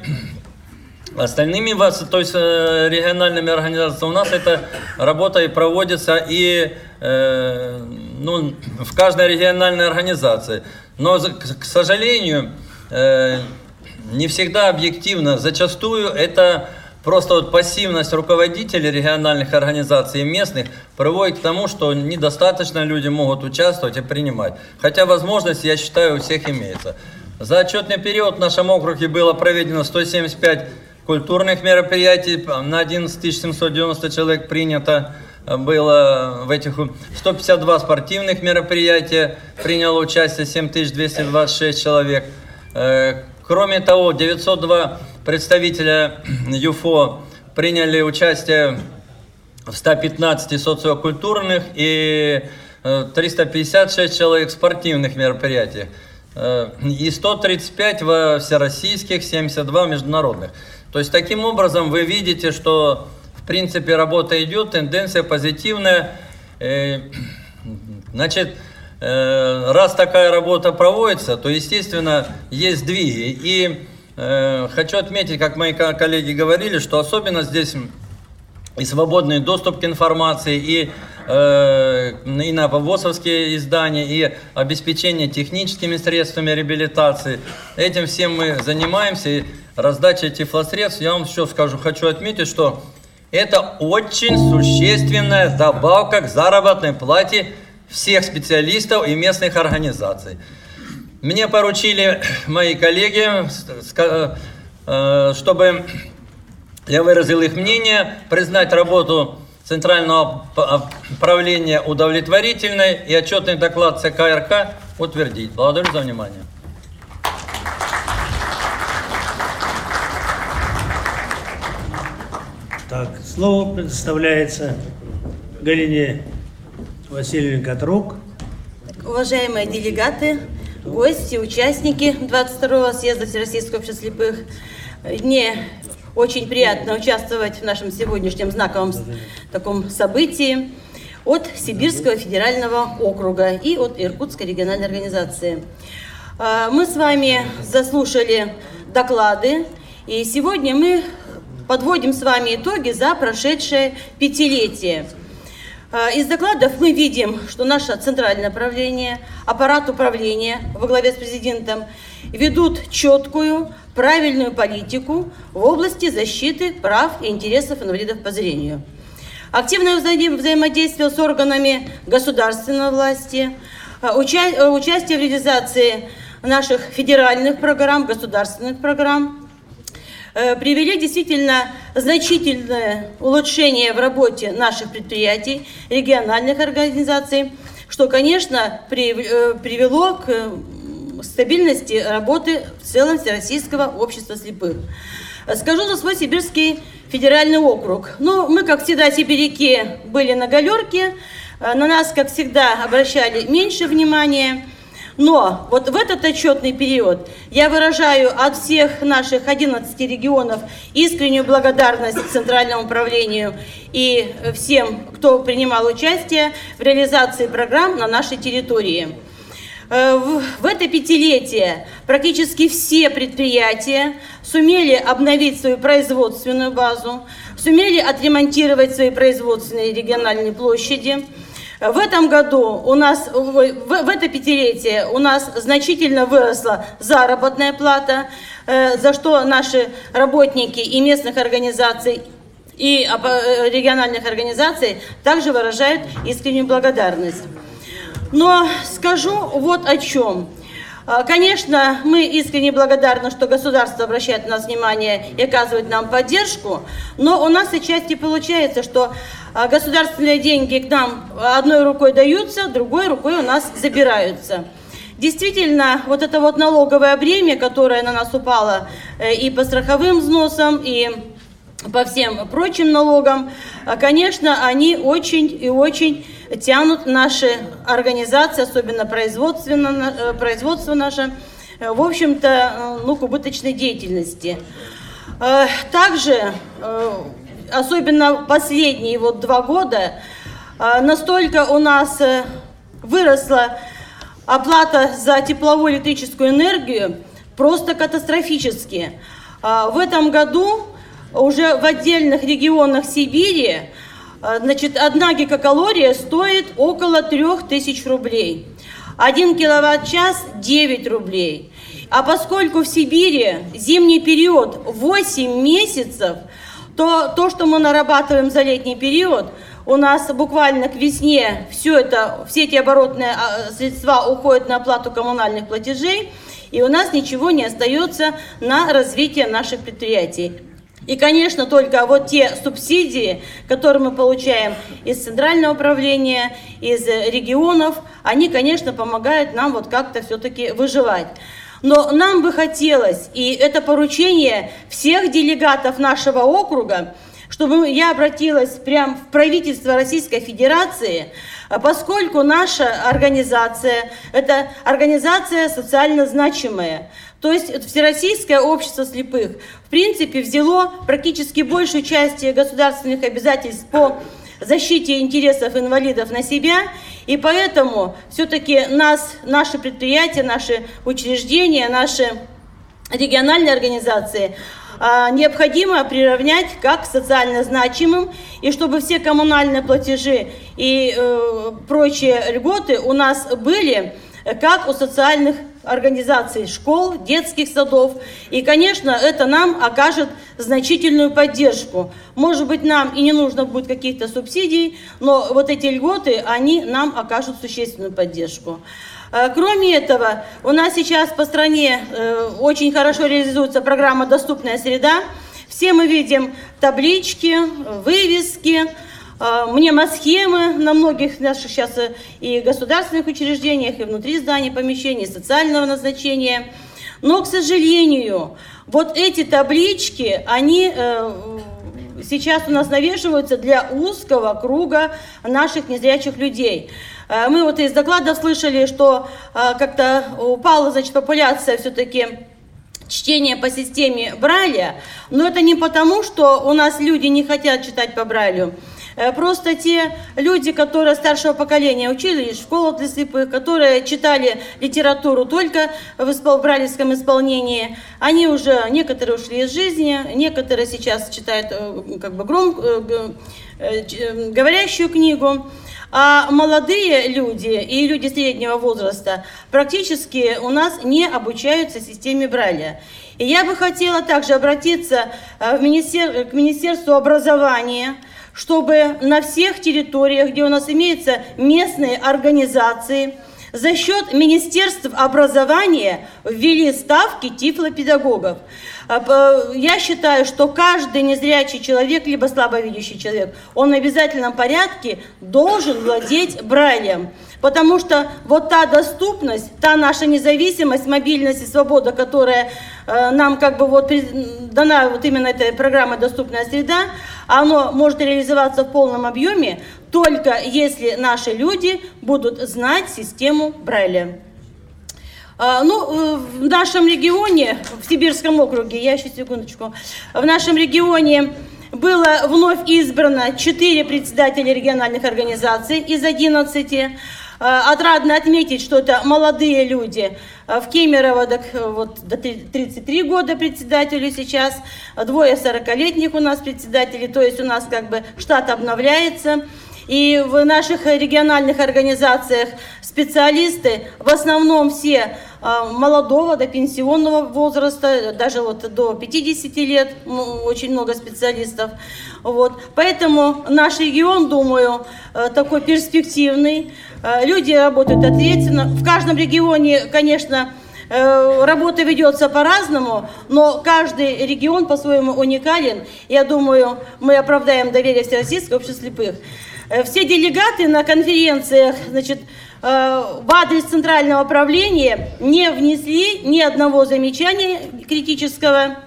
остальными, то есть э, региональными организациями, у нас эта работа и проводится и э, ну, в каждой региональной организации. Но, к сожалению, э, не всегда объективно. Зачастую это просто вот пассивность руководителей региональных организаций и местных приводит к тому, что недостаточно люди могут участвовать и принимать. Хотя возможность, я считаю, у всех имеется. За отчетный период в нашем округе было проведено 175 культурных мероприятий, на 11 790 человек принято было в этих 152 спортивных мероприятия, приняло участие 7226 человек. Э, кроме того, 902 представителя ЮФО приняли участие в 115 социокультурных и 356 э, человек в спортивных мероприятиях. Э, и 135 во всероссийских, 72 международных. То есть таким образом вы видите, что принципе, работа идет, тенденция позитивная. Э, значит, э, раз такая работа проводится, то, естественно, есть сдвиги. И э, хочу отметить, как мои коллеги говорили, что особенно здесь и свободный доступ к информации, и, э, и на ВОСовские издания, и обеспечение техническими средствами реабилитации. Этим всем мы занимаемся. И раздача тифлосредств, я вам еще скажу, хочу отметить, что это очень существенная добавка к заработной плате всех специалистов и местных организаций. Мне поручили мои коллеги, э, чтобы я выразил их мнение, признать работу Центрального правления удовлетворительной и отчетный доклад ЦКРК утвердить. Благодарю за внимание. Так, слово предоставляется Галине Васильевне Катрук. Уважаемые делегаты, гости, участники 22-го съезда Всероссийского общества слепых, мне очень приятно участвовать в нашем сегодняшнем знаковом таком событии от Сибирского федерального округа и от Иркутской региональной организации. А, мы с вами заслушали доклады, и сегодня мы подводим с вами итоги за прошедшее пятилетие. А, из докладов мы видим, что наше центральное правление, аппарат управления во главе с президентом ведут четкую, правильную политику в области защиты прав и интересов инвалидов по зрению. Активное вза взаимодействие с органами государственной власти, а, уча участие в реализации наших федеральных программ, государственных программ – Э, привели действительно значительное улучшение в работе наших предприятий, региональных организаций, что, конечно, э, привело к стабильности работы в целом Всероссийского общества слепых. Скажу за свой сибирский федеральный округ. Ну, мы, как всегда, сибиряки были на галерке, э, на нас, как всегда, обращали меньше внимания – но вот в этот отчетный период я выражаю от всех наших 11 регионов искреннюю благодарность Центральному управлению и всем, кто принимал участие в реализации программ на нашей территории. Э, в это пятилетие практически все предприятия сумели обновить свою производственную базу, сумели отремонтировать свои производственные региональные площади, в этом году у нас, в, в это пятилетие у нас значительно выросла заработная плата, э, за что наши работники и местных организаций и э, региональных организаций также выражают искреннюю благодарность. Но скажу вот о чем. А, конечно, мы искренне благодарны, что государство обращает на нас внимание и оказывает нам поддержку, но у нас отчасти получается, что а, государственные деньги к нам одной рукой даются, другой рукой у нас забираются. Действительно, вот это вот налоговое бремя, которое на нас упало э, и по страховым взносам, и по всем прочим налогам, а, конечно, они очень и очень тянут наши организации, особенно производственно, э, производство наше, э, в общем-то, э, ну, к убыточной деятельности. Также, особенно последние вот два года, настолько у нас выросла оплата за тепловую электрическую энергию, просто катастрофически. В этом году уже в отдельных регионах Сибири значит, одна гигакалория стоит около 3000 рублей. Один киловатт-час 9 рублей. А поскольку в Сибири зимний период 8 месяцев, то то, что мы нарабатываем за летний период, у нас буквально к весне все это, все эти оборотные а, средства уходят на оплату коммунальных платежей, и у нас ничего не остается на развитие наших предприятий. И, конечно, только вот те субсидии, которые мы получаем из центрального управления, из регионов, они, конечно, помогают нам вот как-то все-таки выживать. Но нам бы хотелось, и это поручение всех делегатов нашего округа, чтобы я обратилась прямо в правительство Российской Федерации, поскольку наша организация – это организация социально значимая. То есть Всероссийское общество слепых. В принципе взяло практически большую часть государственных обязательств по защите интересов инвалидов на себя, и поэтому все-таки нас, наши предприятия, наши учреждения, наши региональные организации, а, необходимо приравнять как социально значимым, и чтобы все коммунальные платежи и э, прочие льготы у нас были как у социальных организаций школ, детских садов. И, конечно, это нам окажет значительную поддержку. Может быть, нам и не нужно будет каких-то субсидий, но вот эти льготы, они нам окажут существенную поддержку. Э, кроме этого, у нас сейчас по стране э, очень хорошо реализуется программа «Доступная среда». Все мы видим таблички, вывески, э, мнемосхемы на многих наших сейчас и государственных учреждениях, и внутри зданий, помещений, социального назначения. Но, к сожалению, вот эти таблички, они сейчас у нас навешиваются для узкого круга наших незрячих людей. Э, мы вот из докладов слышали, что э, как-то упала, значит, популяция все-таки чтения по системе Брайля, но это не потому, что у нас люди не хотят читать по Брайлю, э, Просто те люди, которые старшего поколения учились в школах для слепых, которые читали литературу только в брайлевском исполнении, они уже, некоторые ушли из жизни, некоторые сейчас читают как бы гром, говорящую книгу. А молодые люди и люди среднего возраста практически у нас не обучаются системе Брайля. И я бы хотела также обратиться э, в министер... к Министерству образования, чтобы на всех территориях, где у нас имеются местные организации, за счет Министерств образования ввели ставки тифлопедагогов. А, я считаю, что каждый незрячий человек, либо слабовидящий человек, он в обязательном порядке должен владеть Брайлем. Потому что вот та доступность, та наша независимость, мобильность и свобода, которая э, нам как бы вот дана вот именно этой программой «Доступная среда», оно может реализоваться в полном объеме только если наши люди будут знать систему Брайля. А, ну, э, в нашем регионе, в Сибирском округе, я еще секундочку, в нашем регионе было вновь избрано 4 председателя региональных организаций из 11. А, отрадно отметить, что это молодые люди. А, в Кемерово так, вот, до 33 года председателю сейчас, двое 40-летних у нас председателей, то есть у нас как бы штат обновляется. И в наших региональных организациях специалисты, в основном все а, молодого до пенсионного возраста, даже вот до 50 лет, очень много специалистов. Вот. Поэтому наш регион, думаю, э, такой перспективный. Э, люди работают ответственно. В каждом регионе, конечно, э, Работа ведется по-разному, но каждый регион по-своему уникален. Я думаю, мы оправдаем доверие Всероссийского общества слепых. Э, все делегаты на конференциях, значит, э, в адрес Центрального правления не внесли ни одного замечания критического.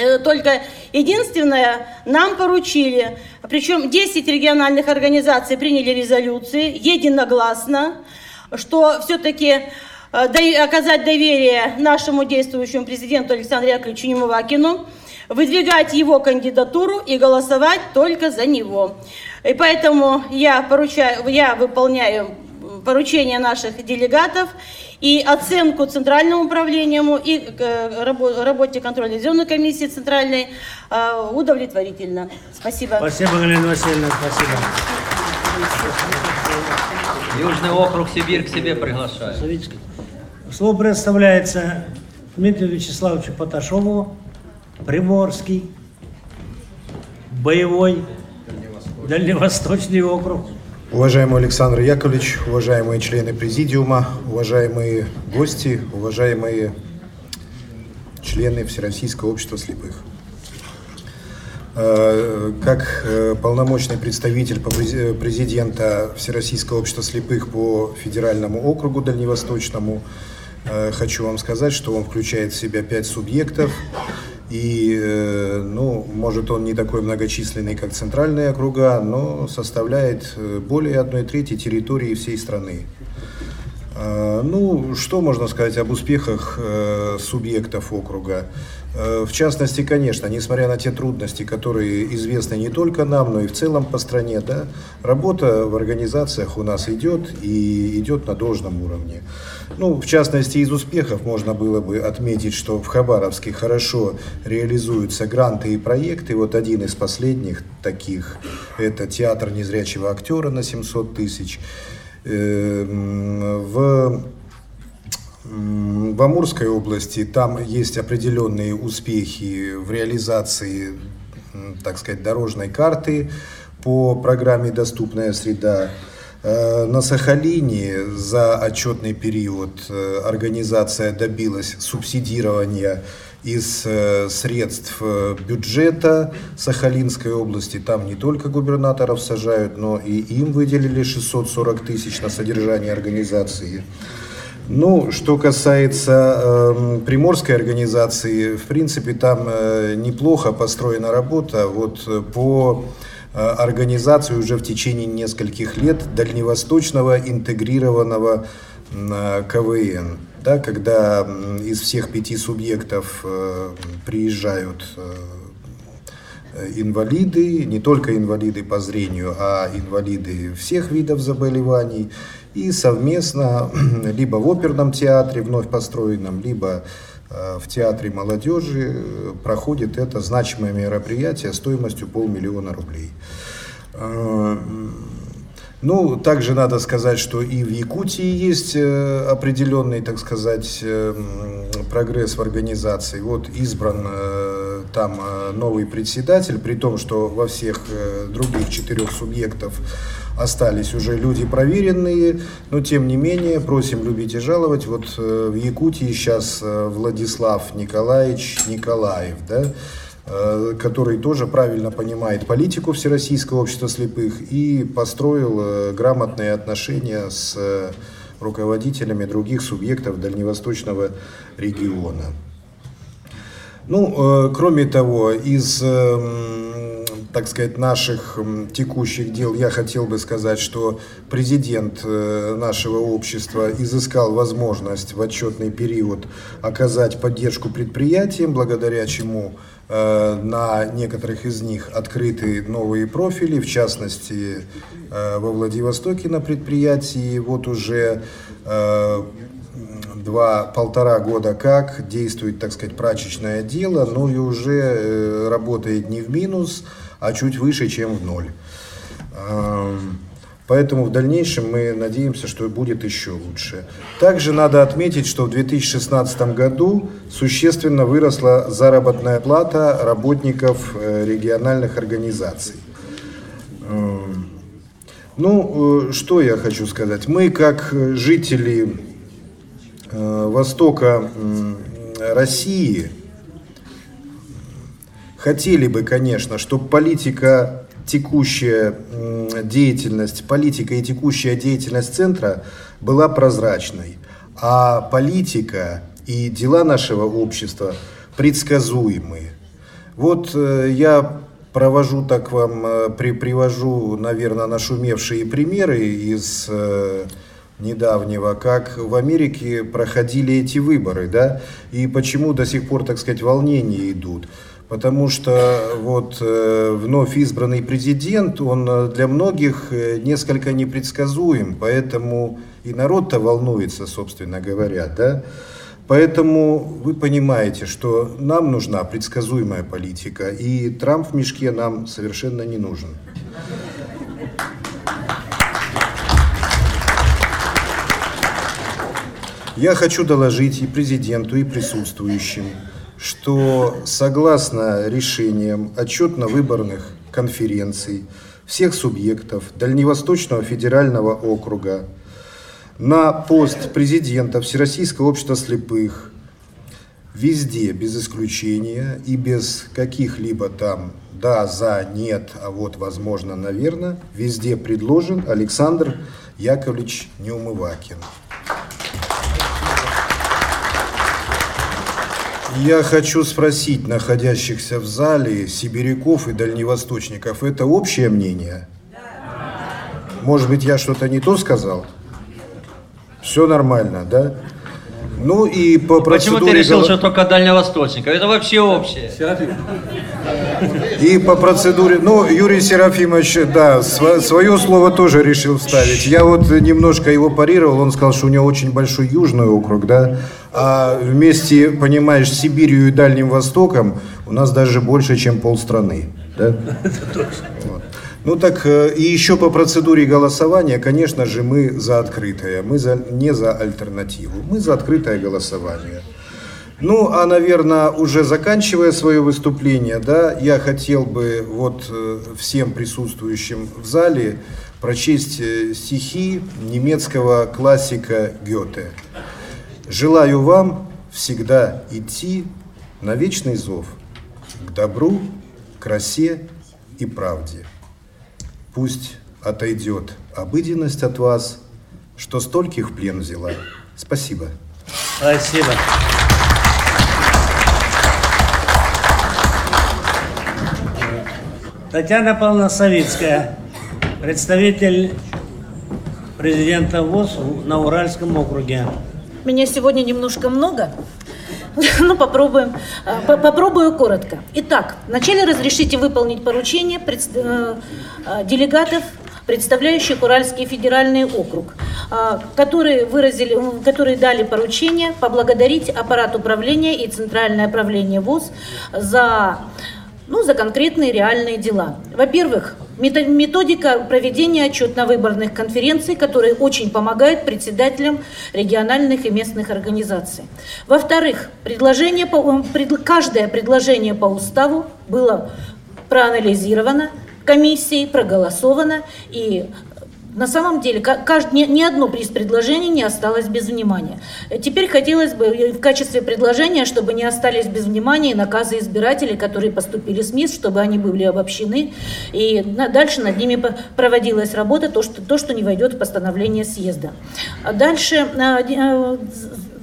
Э, только единственное, нам поручили, причем 10 региональных организаций приняли резолюции единогласно, что все-таки оказать доверие нашему действующему президенту Александру Яковлевичу Немывакину, выдвигать его кандидатуру и голосовать только за него. И поэтому я, поручаю, я выполняю поручения наших делегатов и оценку Центральному управлению и э, работе контрольно-телевизионной комиссии Центральной э, удовлетворительно. Спасибо. Спасибо, Галина Васильевна. Спасибо. Южный округ Сибирь к себе приглашаю. Слово представляется Дмитрию Вячеславовичу Поташову, Приморский, боевой Дальневосточный округ. Уважаемый Александр Яковлевич, уважаемые члены президиума, уважаемые гости, уважаемые члены Всероссийского общества слепых. Э, как э, полномочный представитель президента Всероссийского общества слепых по федеральному округу Дальневосточному, э, хочу вам сказать, что он включает в себя пять субъектов, и, э, ну, может, он не такой многочисленный, как центральные округа, но составляет э, более одной трети территории всей страны. Э, ну, что можно сказать об успехах субъектов округа? В частности, конечно, несмотря на те трудности, которые известны не только нам, но и в целом по стране, да, работа в организациях у нас идет и идет на должном уровне. Ну, в частности, из успехов можно было бы отметить, что в Хабаровске хорошо реализуются гранты и проекты. Вот один из последних таких – это театр незрячего актера на 700 тысяч. В в Амурской области там есть определенные успехи в реализации, так сказать, дорожной карты по программе «Доступная среда». Э, на Сахалине за отчетный период э, организация добилась субсидирования из э, средств бюджета Сахалинской области. Там не только губернаторов сажают, но и им выделили 640 тысяч на содержание организации. Ну, что касается э, приморской организации, в принципе, там э, неплохо построена работа. Вот по организации уже в течение нескольких лет дальневосточного интегрированного э, КВН. Да, когда э, из всех пяти субъектов э, приезжают э, инвалиды, не только инвалиды по зрению, а инвалиды всех видов заболеваний и совместно либо в оперном театре вновь построенном, либо э, в театре молодежи э, проходит это значимое мероприятие стоимостью полмиллиона рублей. Э, ну, также надо сказать, что и в Якутии есть определенный, так сказать, прогресс в организации. Вот избран там новый председатель, при том, что во всех других четырех субъектов остались уже люди проверенные, но тем не менее просим любить и жаловать. Вот э, в Якутии сейчас э, Владислав Николаевич Николаев, да, э, который тоже правильно понимает политику Всероссийского общества слепых и построил грамотные отношения с руководителями других субъектов Дальневосточного региона. Ну, кроме того, из эм, так сказать, наших текущих дел, я хотел бы сказать, что президент э, нашего общества изыскал возможность в отчетный период оказать поддержку предприятиям, благодаря чему э, на некоторых из них открыты новые профили, в частности, э, во Владивостоке на предприятии. Вот уже два, полтора года как действует, так сказать, прачечное дело, но и уже работает не в минус, а чуть выше, чем в ноль. Поэтому в дальнейшем мы надеемся, что будет еще лучше. Также надо отметить, что в 2016 году существенно выросла заработная плата работников э, региональных организаций. Ну, э, что я хочу сказать. Мы, как жители э, Востока России, Хотели бы, конечно, чтобы политика текущая деятельность, политика и текущая деятельность центра была прозрачной, а политика и дела нашего общества предсказуемые. Вот э, я провожу так вам, э, при, привожу, наверное, нашумевшие примеры из э, недавнего, как в Америке проходили эти выборы, да, и почему до сих пор, так сказать, волнения идут потому что вот э, вновь избранный президент, он э, для многих э, несколько непредсказуем, поэтому и народ-то волнуется, собственно говоря, да. Поэтому вы понимаете, что нам нужна предсказуемая политика, и Трамп в мешке нам совершенно не нужен. Я хочу доложить и президенту, и присутствующим, что согласно решениям отчетно-выборных конференций всех субъектов Дальневосточного федерального округа на пост президента Всероссийского общества слепых везде, без исключения и без каких-либо там да, за, нет, а вот, возможно, наверное, везде предложен Александр Яковлевич Неумывакин. Я хочу спросить находящихся в зале сибиряков и дальневосточников, это общее мнение? Может быть, я что-то не то сказал? Все нормально, да? Ну и по Почему процедуре... ты решил, что только дальневосточников? Это вообще общее. И по процедуре, ну, Юрий Серафимович, да, свое слово тоже решил вставить. Я вот немножко его парировал, он сказал, что у него очень большой южный округ, да, а вместе, понимаешь, с Сибирью и Дальним Востоком у нас даже больше, чем полстраны, да? Вот. Ну так, э, и еще по процедуре голосования, конечно же, мы за открытое, мы за, не за альтернативу, мы за открытое голосование. Ну, а, наверное, уже заканчивая свое выступление, да, я хотел бы вот э, всем присутствующим в зале прочесть э, стихи немецкого классика Гёте. Желаю вам всегда идти на вечный зов к добру, красе и правде. Пусть отойдет обыденность от вас, что стольких в плен взяла. Спасибо. Спасибо. Татьяна Павловна Савицкая, представитель президента ВОЗ на Уральском округе. Меня сегодня немножко много. Ну, попробуем. По- Попробую коротко. Итак, вначале разрешите выполнить поручение э, э, делегатов, представляющих Уральский федеральный округ, которые, выразили, которые дали поручение поблагодарить аппарат управления и Центральное правление ВОЗ за ну, за конкретные реальные дела. Во-первых, методика проведения отчетно-выборных конференций, которая очень помогает председателям региональных и местных организаций. Во-вторых, предложение по, каждое предложение по уставу было проанализировано комиссией, проголосовано и на самом деле, ка- кажд- ни, одно из предложений не осталось без внимания. Э, Теперь хотелось бы э, в качестве предложения, чтобы не остались без внимания наказы избирателей, которые поступили с МИС, чтобы они были обобщены. И дальше над ними проводилась работа, то что, то, что не войдет в постановление съезда. А дальше э,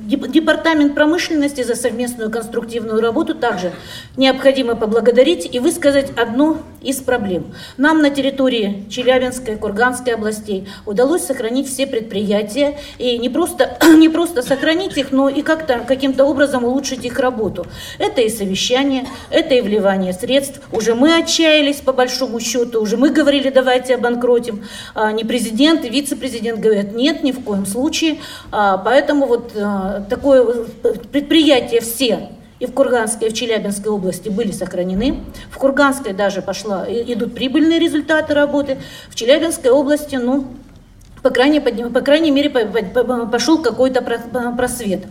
Департамент промышленности за совместную конструктивную работу также необходимо поблагодарить и высказать одну из проблем. Нам на территории Челябинской, Курганской областей удалось сохранить все предприятия и не просто, не просто сохранить их, но и как-то каким-то образом улучшить их работу. Это и совещание, это и вливание средств. Уже мы отчаялись по большому счету, уже мы говорили, давайте обанкротим. А не президент и вице-президент говорят, нет, ни в коем случае. А, Поэтому вот а, такое э, предприятие все и в Курганской, и в Челябинской области были сохранены. В Курганской даже пошла, идут прибыльные результаты работы. В Челябинской области, ну, по крайней, по крайней мере, по- по- по- пошел какой-то про- просвет.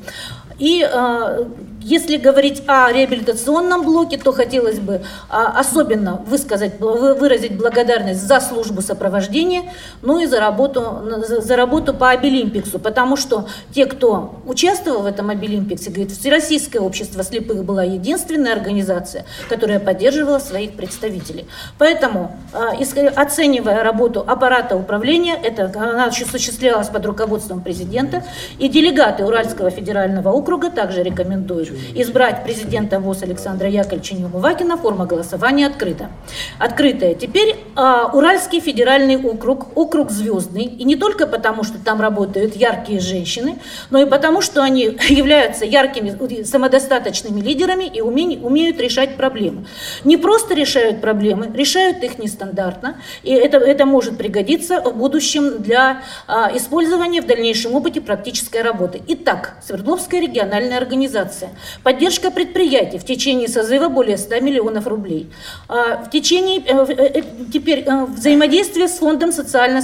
И э, если говорить о реабилитационном блоке, то хотелось бы а, особенно высказать, вы- выразить благодарность за службу сопровождения, ну и за работу, за, работу по Обилимпиксу, потому что те, кто участвовал в этом Обилимпиксе, говорит, Всероссийское общество слепых была единственная организация, которая поддерживала своих представителей. Поэтому, а, оценивая работу аппарата управления, это она осуществлялась под руководством президента, и делегаты Уральского федерального округа также рекомендуют избрать президента ВОЗ Александра Яковлевича Неумывакина. Форма голосования открыта. Открытая. Теперь а, Уральский федеральный округ, округ звездный, и не только потому, что там работают яркие женщины, но и потому, что они являются яркими, самодостаточными лидерами и уме- умеют решать проблемы. Не просто решают проблемы, решают их нестандартно, и это, это может пригодиться в будущем для а, использования в дальнейшем опыте практической работы. Итак, Свердловская региональная организация. Поддержка предприятий в течение созыва более 100 миллионов рублей. А, В течение, э, э, э, теперь взаимодействие с фондом социального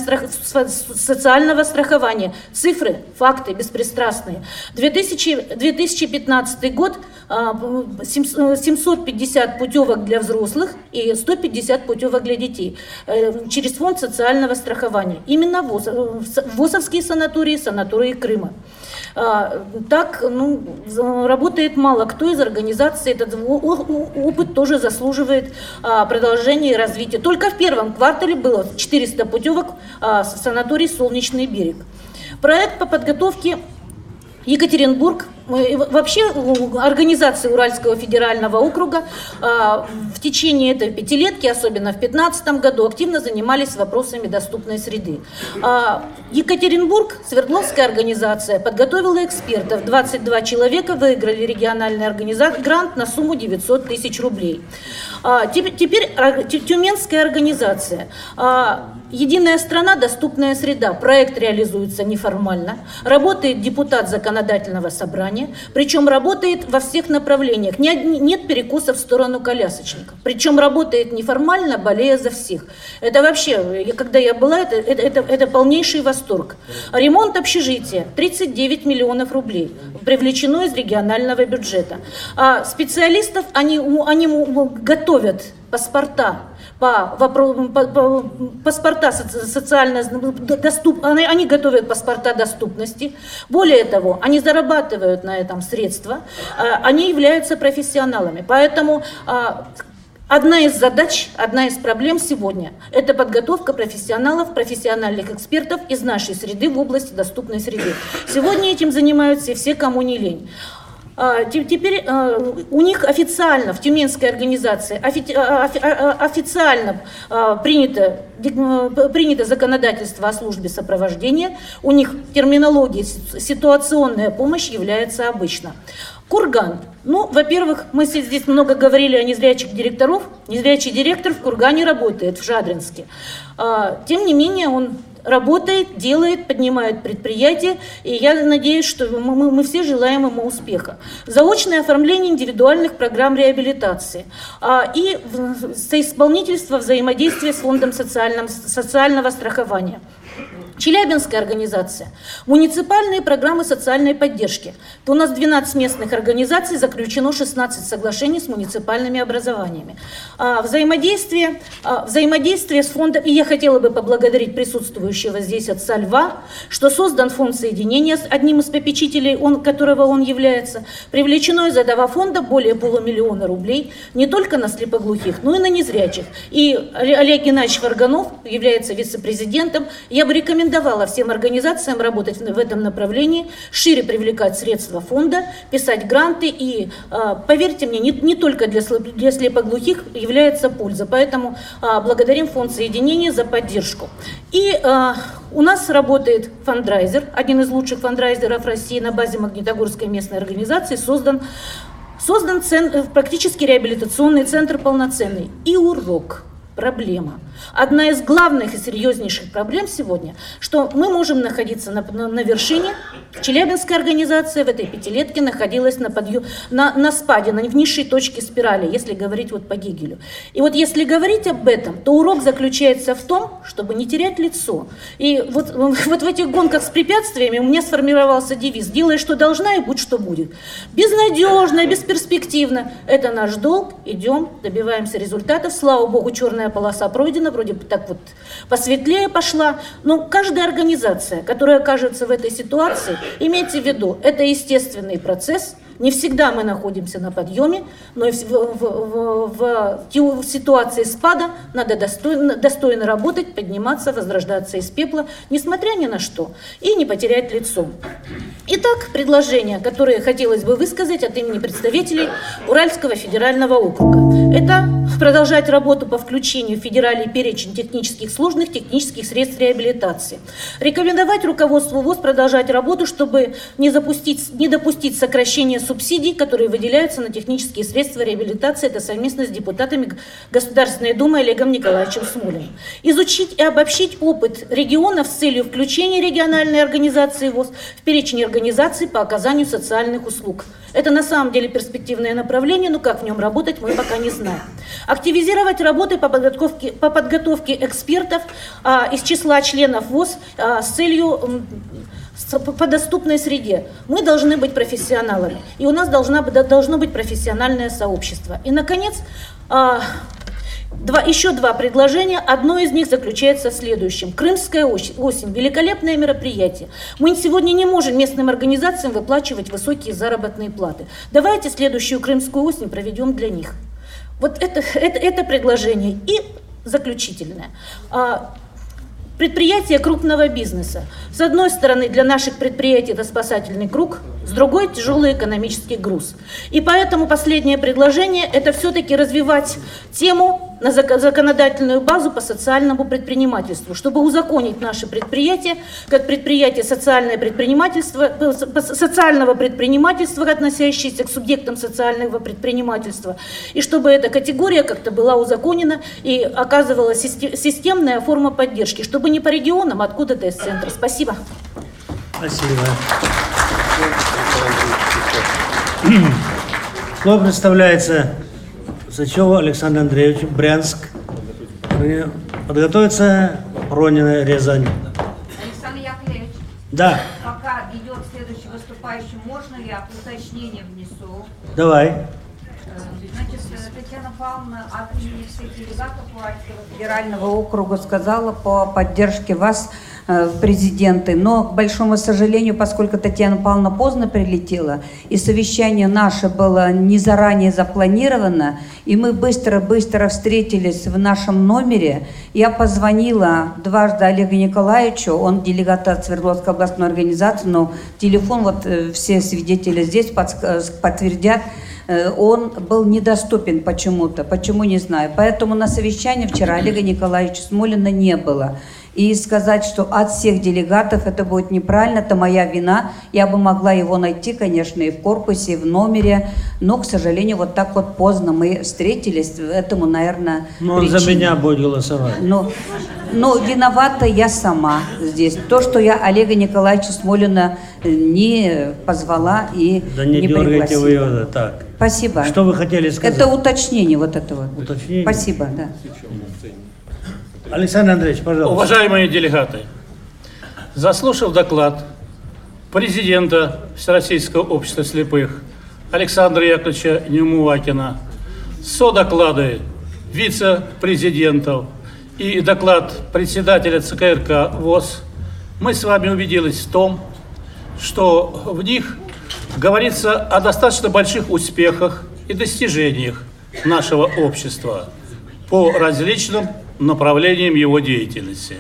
страхования. Цифры, факты беспристрастные. 2000 2015 год а, сем- 750 путевок для взрослых и 150 путевок для детей через фонд социального страхования. Именно ВОЗовские санатории, санатории Крыма. А, Так ну, работает мало кто из организаций. Этот опыт тоже заслуживает а, продолжения и развития. Только в первом квартале было 400 путевок а, в санаторий «Солнечный берег». Проект по подготовке Екатеринбург вообще организации Уральского федерального округа а, в течение этой пятилетки, особенно в 2015 году, активно занимались вопросами доступной среды. А, Екатеринбург, Свердловская организация, подготовила экспертов. 22 человека выиграли региональный организация, грант на сумму 900 тысяч рублей. Теперь Тюменская организация. Единая страна, доступная среда. Проект реализуется неформально. Работает депутат законодательного собрания, причем работает во всех направлениях. Нет перекусов в сторону колясочников. Причем работает неформально, болея за всех. Это вообще, когда я была, это, это, это, полнейший восторг. Ремонт общежития 39 миллионов рублей привлечено из регионального бюджета. А специалистов они, они готовят паспорта по, по паспорта социально доступ, они, они готовят паспорта доступности. Более того, они зарабатывают на этом средства, а, они являются профессионалами. Поэтому а, Одна из задач, одна из проблем сегодня – это подготовка профессионалов, профессиональных экспертов из нашей среды в области доступной среды. Сегодня этим занимаются все, кому не лень. А, теперь а, у них официально, в Тюменской организации, а, официально принято, принято законодательство о службе сопровождения. У них терминология ситуационная помощь является обычно. Курган. Ну, во-первых, мы здесь много говорили о незрячих директоров. Незрячий директор в Кургане работает, в Жадринске. Тем не менее, он работает, делает, поднимает предприятие, и я надеюсь, что мы, мы все желаем ему успеха. Заочное оформление индивидуальных программ реабилитации а, и соисполнительство взаимодействия с Фондом социального страхования. Челябинская организация. Муниципальные программы социальной поддержки. То у нас 12 местных организаций, заключено 16 соглашений с муниципальными образованиями. А, взаимодействие, а, взаимодействие с фондом, и я хотела бы поблагодарить присутствующего здесь от Сальва, что создан фонд соединения с одним из попечителей, он, которого он является. Привлечено из этого фонда более полумиллиона рублей не только на слепоглухих, но и на незрячих. И Олег Геннадьевич Варганов является вице-президентом. Я бы рекомендовала рекомендовала всем организациям работать в этом направлении, шире привлекать средства фонда, писать гранты и, а, поверьте мне, не, не только для, для слепоглухих является польза. Поэтому а, благодарим фонд соединения за поддержку. И а, у нас работает фандрайзер, один из лучших фандрайзеров России на базе Магнитогорской местной организации, создан Создан центр, практически реабилитационный центр полноценный и урок проблема. Одна из главных и серьезнейших проблем сегодня, что мы можем находиться на, на, на вершине. Челябинская организация в этой пятилетке находилась на, подъем, на, на спаде, на, в низшей точке спирали, если говорить вот по Гегелю. И вот если говорить об этом, то урок заключается в том, чтобы не терять лицо. И вот, вот в этих гонках с препятствиями у меня сформировался девиз «Делай, что должна, и будь, что будет». Безнадежно, бесперспективно. Это наш долг, идем, добиваемся результатов. Слава Богу, черная полоса пройдена, вроде бы так вот посветлее пошла. Но каждая организация, которая окажется в этой ситуации, имейте в виду, это естественный процесс – не всегда мы находимся на подъеме, но в, в, в, в, в ситуации спада надо достойно, достойно работать, подниматься, возрождаться из пепла, несмотря ни на что, и не потерять лицо. Итак, предложения, которые хотелось бы высказать от имени представителей Уральского федерального округа. Это продолжать работу по включению в федеральный перечень технических сложных технических средств реабилитации. Рекомендовать руководству ВОЗ продолжать работу, чтобы не, запустить, не допустить сокращения субсидий, которые выделяются на технические средства реабилитации, это совместно с депутатами Государственной Думы Олегом Николаевичем Смолиным. Изучить и обобщить опыт регионов с целью включения региональной организации ВОЗ в перечень организаций по оказанию социальных услуг. Это на самом деле перспективное направление, но как в нем работать, мы пока не знаем. Активизировать работы по подготовке, по подготовке экспертов а, из числа членов ВОЗ а, с целью по доступной среде. Мы должны быть профессионалами, и у нас должна, должно быть профессиональное сообщество. И, наконец, а, Два, еще два предложения. Одно из них заключается в следующем. Крымская осень. Великолепное мероприятие. Мы сегодня не можем местным организациям выплачивать высокие заработные платы. Давайте следующую Крымскую осень проведем для них. Вот это, это, это предложение. И заключительное. А, Предприятия крупного бизнеса. С одной стороны, для наших предприятий это спасательный круг, с другой – тяжелый экономический груз. И поэтому последнее предложение – это все-таки развивать тему на зак- законодательную базу по социальному предпринимательству, чтобы узаконить наши предприятия как предприятия социальное предпринимательство, э, социального предпринимательства, относящиеся к субъектам социального предпринимательства, и чтобы эта категория как-то была узаконена и оказывала систе- системная форма поддержки, чтобы не по регионам, а откуда-то из центра. Спасибо. Спасибо. Слово представляется Сычеву Александру Андреевичу, Брянск. Подготовиться Пронина, Рязань. Александр Яковлевич, Да, пока идет следующий выступающий, можно я уточнение внесу? давай. Э, Значит, э, Татьяна Павловна от имени всех делегатов федерального округа сказала по поддержке вас в президенты. Но, к большому сожалению, поскольку Татьяна Павловна поздно прилетела, и совещание наше было не заранее запланировано, и мы быстро-быстро встретились в нашем номере, я позвонила дважды Олегу Николаевичу, он делегат от Свердловской областной организации, но телефон, вот э, все свидетели здесь подск- подтвердят, Э, он был недоступен почему-то, почему не знаю. Поэтому на совещании вчера Олега Николаевича Смолина не было. И сказать, что от всех делегатов это будет неправильно, это моя вина. Я бы могла его найти, конечно, и в корпусе, и в номере, но, к сожалению, вот так вот поздно мы встретились. Этому, наверное, Ну, он за причина. меня будет голосовать. Ну, ну, виновата я сама здесь. То, что я Олега Николаевича Смолина не позвала и Да не, не дергайте вы пригласила. его так. Спасибо. Что вы хотели сказать? Это уточнение вот этого. Уточнение? Спасибо, да. Александр Андреевич, пожалуйста. Уважаемые делегаты, заслушав доклад президента Всероссийского общества слепых Александра Яковлевича Немувакина, со-доклады вице-президентов и доклад председателя ЦКРК ВОЗ, мы с вами убедились в том, что в них говорится о достаточно больших успехах и достижениях нашего общества по различным направлениям его деятельности,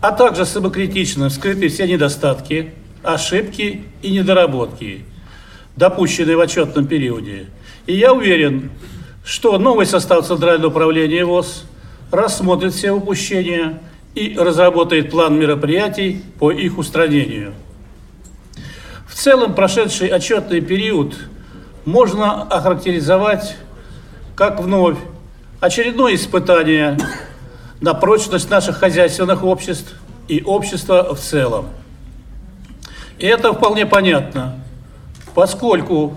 а также самокритично вскрыты все недостатки, ошибки и недоработки, допущенные в отчетном периоде. И я уверен, что новый состав Центрального управления ВОЗ рассмотрит все упущения и разработает план мероприятий по их устранению. В целом прошедший отчетный период можно охарактеризовать как вновь очередное испытание на прочность наших хозяйственных обществ и общества в целом. И это вполне понятно, поскольку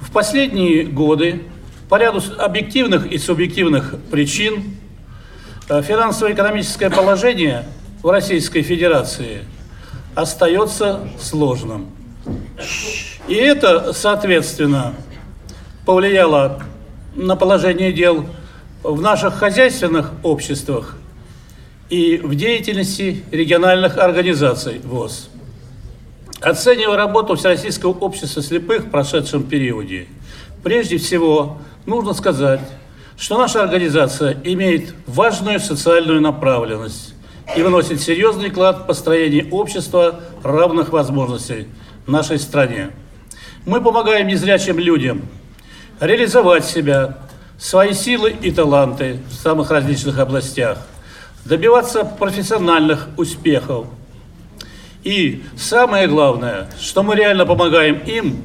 в последние годы по ряду объективных и субъективных причин э, финансово-экономическое положение в Российской Федерации остается сложным. И это, соответственно, повлияло на положение дел в наших хозяйственных обществах и в деятельности региональных организаций ВОЗ. Оценивая работу Всероссийского общества слепых в прошедшем периоде, прежде всего нужно сказать, что наша организация имеет важную социальную направленность и вносит серьезный вклад в построение общества равных возможностей в нашей стране. Мы помогаем незрячим людям реализовать себя, свои силы и таланты в самых различных областях, добиваться профессиональных успехов. И самое главное, что мы реально помогаем им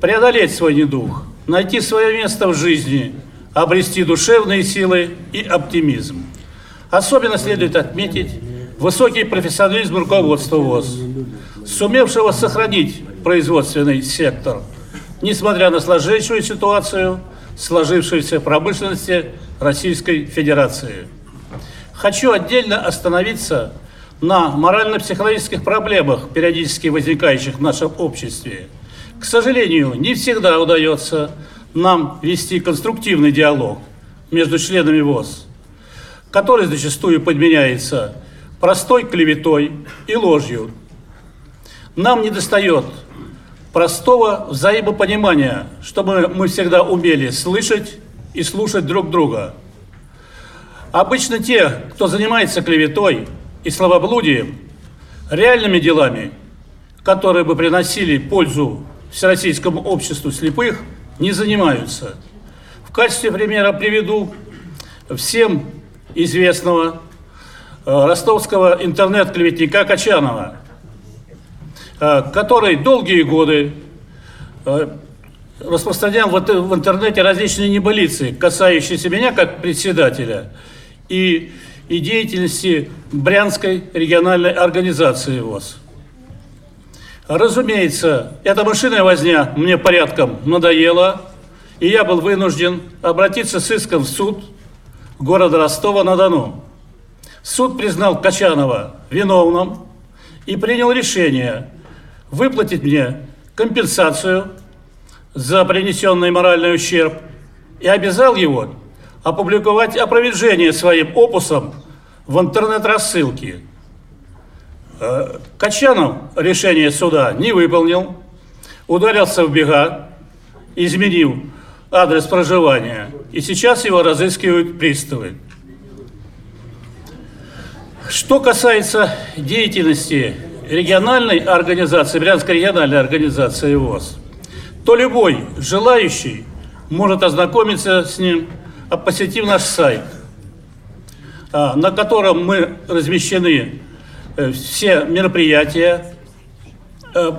преодолеть свой недух, найти свое место в жизни, обрести душевные силы и оптимизм. Особенно следует отметить высокий профессионализм руководства ВОЗ, сумевшего сохранить производственный сектор, несмотря на сложившуюся ситуацию, сложившуюся в промышленности Российской Федерации. Хочу отдельно остановиться на морально-психологических проблемах, периодически возникающих в нашем обществе. К сожалению, не всегда удается нам вести конструктивный диалог между членами ВОЗ, который зачастую подменяется простой клеветой и ложью. Нам недостает простого взаимопонимания, чтобы мы всегда умели слышать и слушать друг друга. Обычно те, кто занимается клеветой и словоблудием, реальными делами, которые бы приносили пользу Всероссийскому обществу слепых, не занимаются. В качестве примера приведу всем известного э, ростовского интернет-клеветника Качанова, который долгие годы э, распространял ит- в интернете различные небылицы, касающиеся меня как председателя и, и деятельности Брянской региональной организации ВОЗ. Разумеется, эта машинная возня мне порядком надоела, и я был вынужден обратиться с иском в суд города Ростова-на-Дону. Суд признал Качанова виновным и принял решение выплатить мне компенсацию за принесенный моральный ущерб и обязал его опубликовать опровержение своим опусом в интернет-рассылке. Э, Качанов решение суда не выполнил, ударился в бега, изменил адрес проживания, и сейчас его разыскивают приставы. Что касается деятельности региональной организации, Брянской региональной организации ВОЗ, то любой желающий может ознакомиться с ним, посетив наш сайт, а, на котором мы размещены э, все мероприятия э,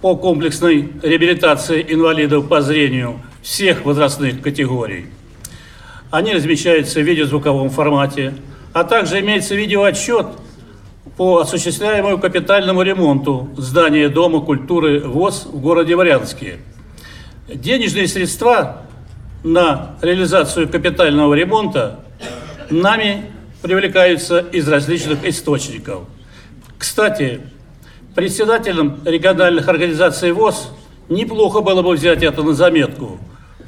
по комплексной реабилитации инвалидов по зрению всех возрастных категорий. Они размещаются в видеозвуковом формате, а также имеется видеоотчет по осуществляемому капитальному ремонту здания Дома культуры ВОЗ в городе Варянске. Денежные средства на реализацию капитального ремонта нами привлекаются из различных источников. Кстати, председателям региональных организаций ВОЗ неплохо было бы взять это на заметку,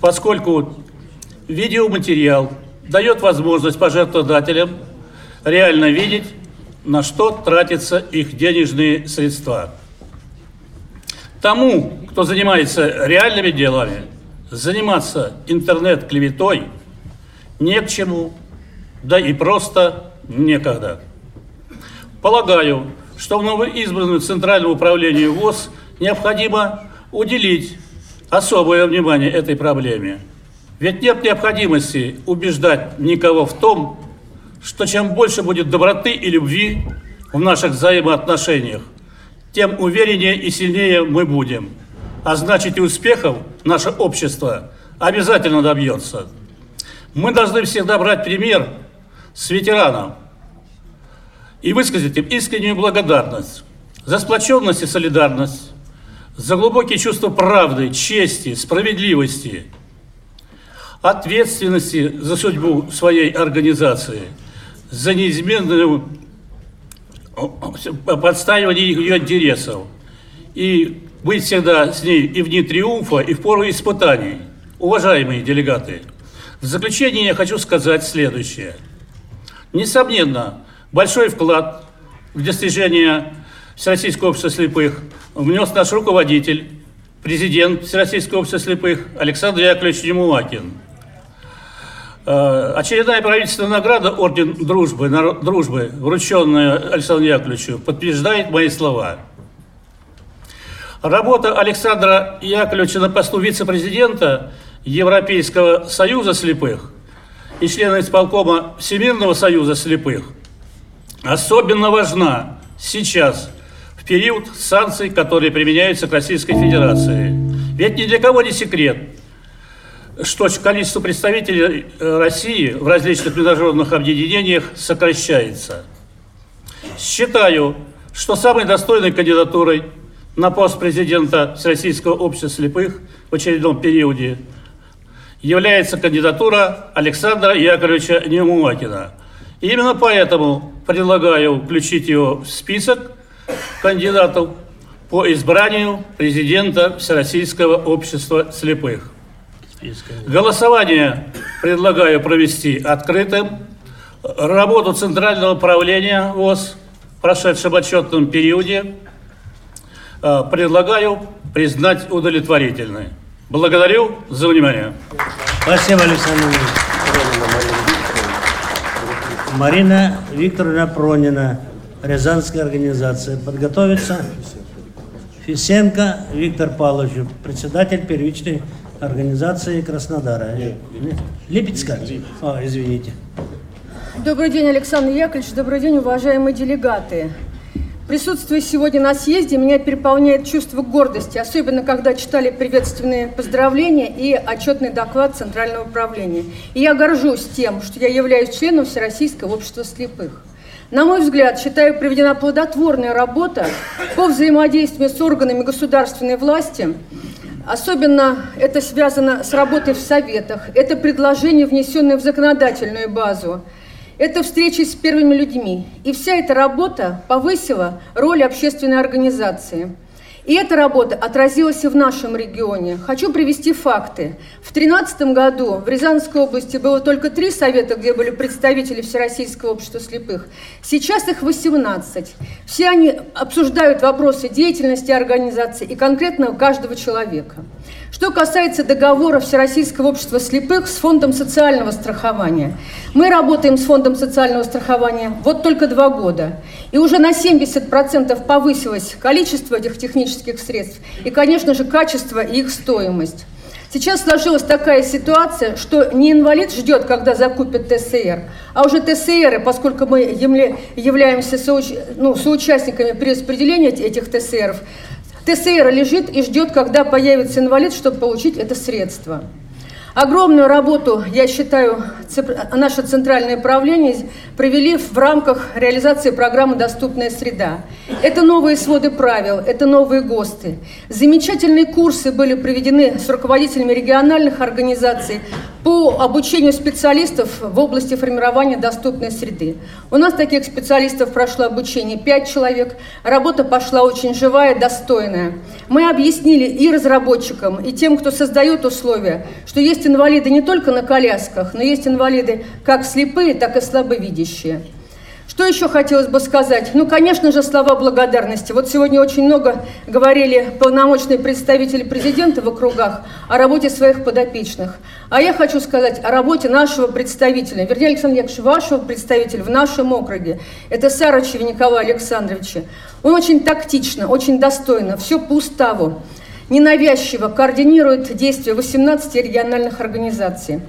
поскольку видеоматериал дает возможность пожертвователям реально видеть, на что тратятся их денежные средства. Тому, кто занимается реальными делами, заниматься интернет-клеветой не к чему, да и просто некогда. Полагаю, что в новоизбранную Центральному управлению ВОЗ необходимо уделить особое внимание этой проблеме. Ведь нет необходимости убеждать никого в том, что чем больше будет доброты и любви в наших взаимоотношениях, тем увереннее и сильнее мы будем. А значит и успехов наше общество обязательно добьется. Мы должны всегда брать пример с ветеранов и высказать им искреннюю благодарность за сплоченность и солидарность, за глубокие чувства правды, чести, справедливости, ответственности за судьбу своей организации, за неизменную подстаивание ее интересов и быть всегда с ней и в дни триумфа, и в пору испытаний. Уважаемые делегаты, в заключение я хочу сказать следующее. Несомненно, большой вклад в достижение Всероссийского общества слепых внес наш руководитель, президент Всероссийского общества слепых Александр Яковлевич Немулакин. Э, Очередная правительственная награда Орден Дружбы, дружбы врученная Александру Яковлевичу, подтверждает мои слова. Работа Александра Яковлевича на посту вице-президента Европейского союза слепых и члена исполкома Всемирного союза слепых особенно важна сейчас, в период санкций, которые применяются к Российской Федерации. Ведь ни для кого не секрет, что количество представителей э, России в различных международных объединениях сокращается. Считаю, что самой достойной кандидатурой на пост президента Всероссийского общества слепых в очередном периоде является кандидатура Александра Яковлевича Немуакина. И именно поэтому предлагаю включить его в список кандидатов по избранию президента Всероссийского общества слепых. Голосование предлагаю провести открытым. Работу Центрального управления ВОЗ в прошедшем отчетном периоде э, предлагаю признать удовлетворительной. Благодарю за внимание. Спасибо, Александр Ильич. Марина Викторовна Пронина, Рязанской организации. Подготовиться Фисенко Виктор Павлович, председатель первичной организации Краснодара. Липецка? А, извините. Добрый день, Александр Яковлевич. Добрый день, уважаемые делегаты. Присутствие сегодня на съезде меня переполняет чувство гордости, особенно когда читали приветственные поздравления и отчетный доклад Центрального управления. И я горжусь тем, что я являюсь членом Всероссийского общества слепых. На мой взгляд, считаю, проведена плодотворная работа по взаимодействию с органами государственной власти. Особенно это связано с работой в советах. Это предложение, внесенное в законодательную базу. Это встречи с первыми людьми. И вся эта работа повысила роль общественной организации. И эта работа отразилась и в нашем регионе. Хочу привести факты. В 2013 году в Рязанской области было только три совета, где были представители Всероссийского общества слепых. Сейчас их 18. Все они обсуждают вопросы деятельности организации и конкретно каждого человека. Что касается договора Всероссийского общества слепых с Фондом социального страхования. Мы работаем с Фондом социального страхования вот только два года. И уже на 70% повысилось количество этих технических средств и, конечно же, качество и их стоимость. Сейчас сложилась такая ситуация, что не инвалид ждет, когда закупят ТСР, а уже ТСР, поскольку мы являемся соуч... ну, соучастниками при распределении этих ТСР, ТСР лежит и ждет, когда появится инвалид, чтобы получить это средство. Огромную работу, я считаю, наше центральное правление провели в рамках реализации программы «Доступная среда». Это новые своды правил, это новые ГОСТы. Замечательные курсы были проведены с руководителями региональных организаций по обучению специалистов в области формирования доступной среды. У нас таких специалистов прошло обучение 5 человек. Работа пошла очень живая, достойная. Мы объяснили и разработчикам, и тем, кто создает условия, что есть инвалиды не только на колясках, но есть инвалиды как слепые, так и слабовидящие. Что еще хотелось бы сказать? Ну, конечно же, слова благодарности. Вот сегодня очень много говорили полномочные представители президента в округах о работе своих подопечных. А я хочу сказать о работе нашего представителя, вернее, Александр Яковлевич, вашего представителя в нашем округе. Это Сарычев Николай Александрович. Он очень тактично, очень достойно, все по уставу, ненавязчиво координирует действия 18 региональных организаций.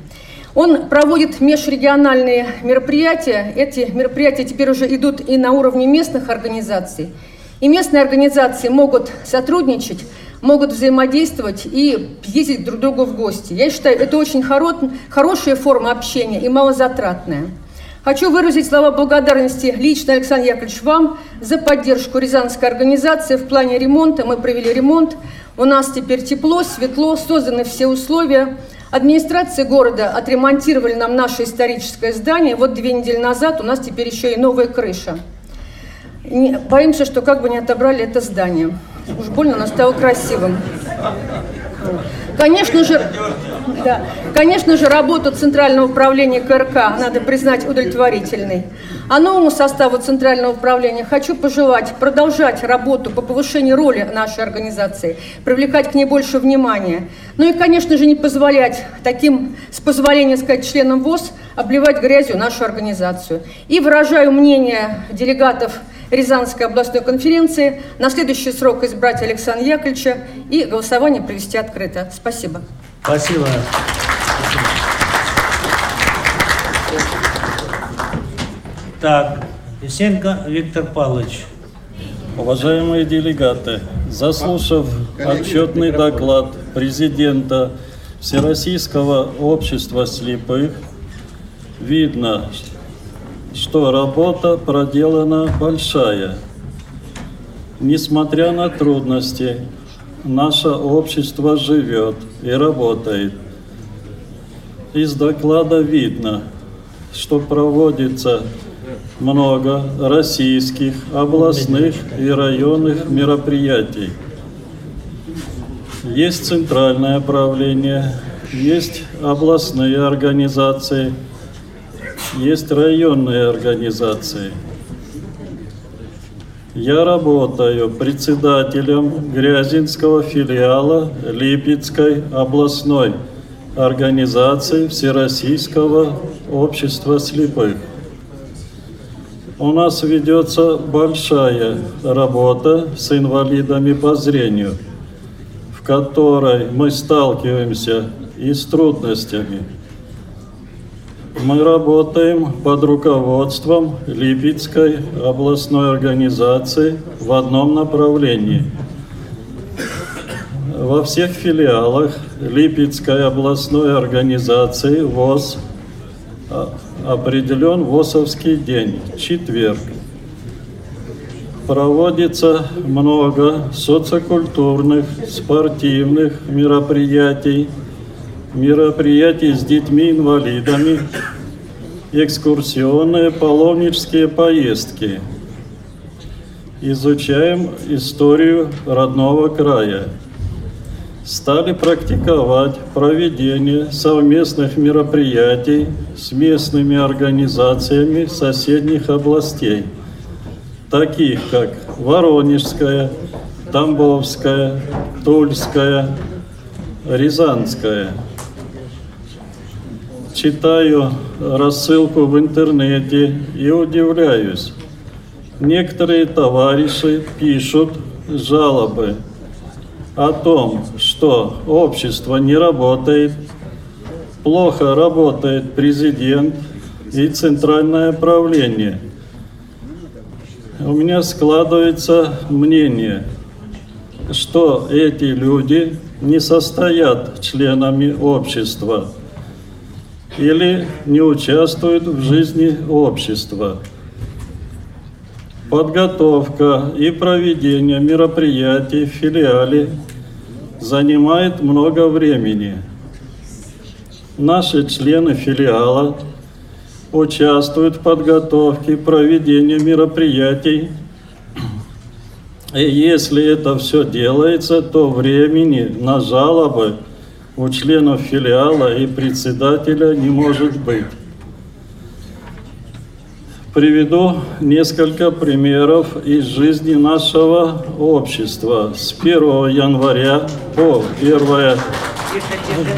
Он проводит межрегиональные мероприятия. Эти мероприятия теперь уже идут и на уровне местных организаций. И местные организации могут сотрудничать, могут взаимодействовать и ездить друг к другу в гости. Я считаю, это очень хоро- хорошая форма общения и малозатратная. Хочу выразить слова благодарности лично, Александр Яковлевич, вам за поддержку Рязанской организации в плане ремонта. Мы провели ремонт. У нас теперь тепло, светло, созданы все условия. Администрация города отремонтировали нам наше историческое здание. Вот две недели назад у нас теперь еще и новая крыша. Не, боимся, что как бы не отобрали это здание. Уж больно оно стало красивым. Конечно же, да, конечно же, работу Центрального управления КРК надо признать удовлетворительной. А новому составу Центрального управления хочу пожелать продолжать работу по повышению роли нашей организации, привлекать к ней больше внимания. Ну и, конечно же, не позволять таким, с позволения сказать, членам ВОЗ обливать грязью нашу организацию. И выражаю мнение делегатов Рязанской областной конференции на следующий срок избрать Александра Яковлевича и голосование провести открыто. Спасибо. Спасибо. Так, Исенко Виктор Павлович. Уважаемые делегаты, заслушав отчетный доклад президента Всероссийского общества слепых, видно, что работа проделана большая. Несмотря на трудности, наше общество живет и работает. Из доклада видно, что проводится много российских, областных и районных мероприятий. Есть центральное правление, есть областные организации – есть районные организации. Я работаю председателем Грязинского филиала Липецкой областной организации Всероссийского общества слепых. У нас ведется большая работа с инвалидами по зрению, в которой мы сталкиваемся и с трудностями. Мы работаем под руководством Липецкой областной организации в одном направлении. Во всех филиалах Липецкой областной организации ВОЗ а, определен ВОСовский день, четверг. Проводится много социокультурных, спортивных мероприятий, мероприятий с детьми-инвалидами, экскурсионные паломнические поездки. Изучаем историю родного края. Стали практиковать проведение совместных мероприятий с местными организациями соседних областей, таких как Воронежская, Тамбовская, Тульская, Рязанская. Читаю рассылку в интернете и удивляюсь. Некоторые товарищи пишут жалобы о том, что общество не работает, плохо работает президент и центральное правление. У меня складывается мнение, что эти люди не состоят членами общества или не участвуют в жизни общества. Подготовка и проведение мероприятий в филиале занимает много времени. Наши члены филиала участвуют в подготовке и проведении мероприятий. И если это все делается, то времени на жалобы у членов филиала и председателя не может быть. Приведу несколько примеров из жизни нашего общества с 1 января по 1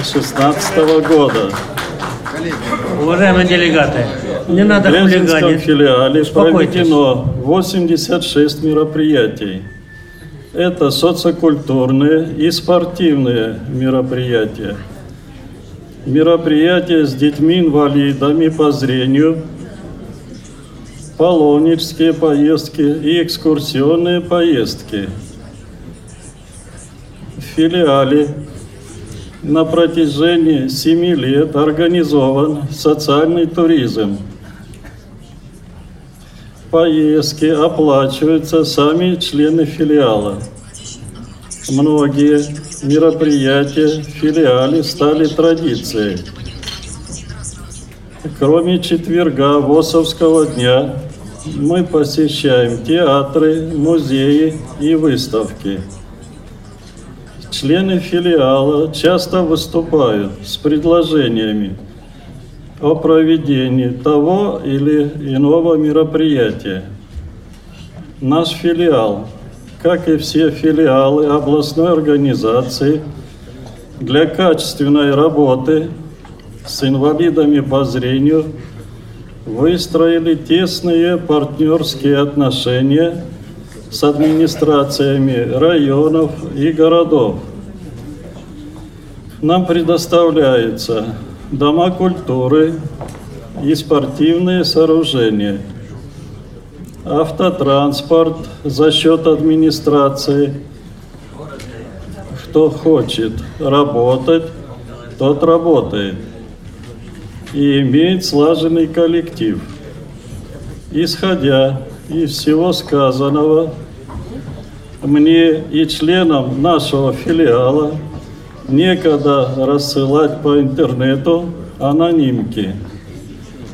16 года. Уважаемые делегаты, не надо В хулиганить. филиале Успокойтесь. проведено 86 мероприятий. Это социокультурные и спортивные мероприятия. Мероприятия с детьми-инвалидами по зрению, паломнические поездки и экскурсионные поездки. В филиале на протяжении семи лет организован социальный туризм. Поездки оплачиваются сами члены филиала. Многие мероприятия в филиале стали традицией. Кроме четверга ВОСовского дня, мы посещаем театры, музеи и выставки. Члены филиала часто выступают с предложениями о проведении того или иного мероприятия. Наш филиал, как и все филиалы областной организации, для качественной работы с инвалидами по зрению выстроили тесные партнерские отношения с администрациями районов и городов. Нам предоставляются дома культуры и спортивные сооружения, автотранспорт за счет администрации. Кто хочет работать, тот работает и имеет слаженный коллектив. Исходя из всего сказанного, мне и членам нашего филиала некогда рассылать по интернету анонимки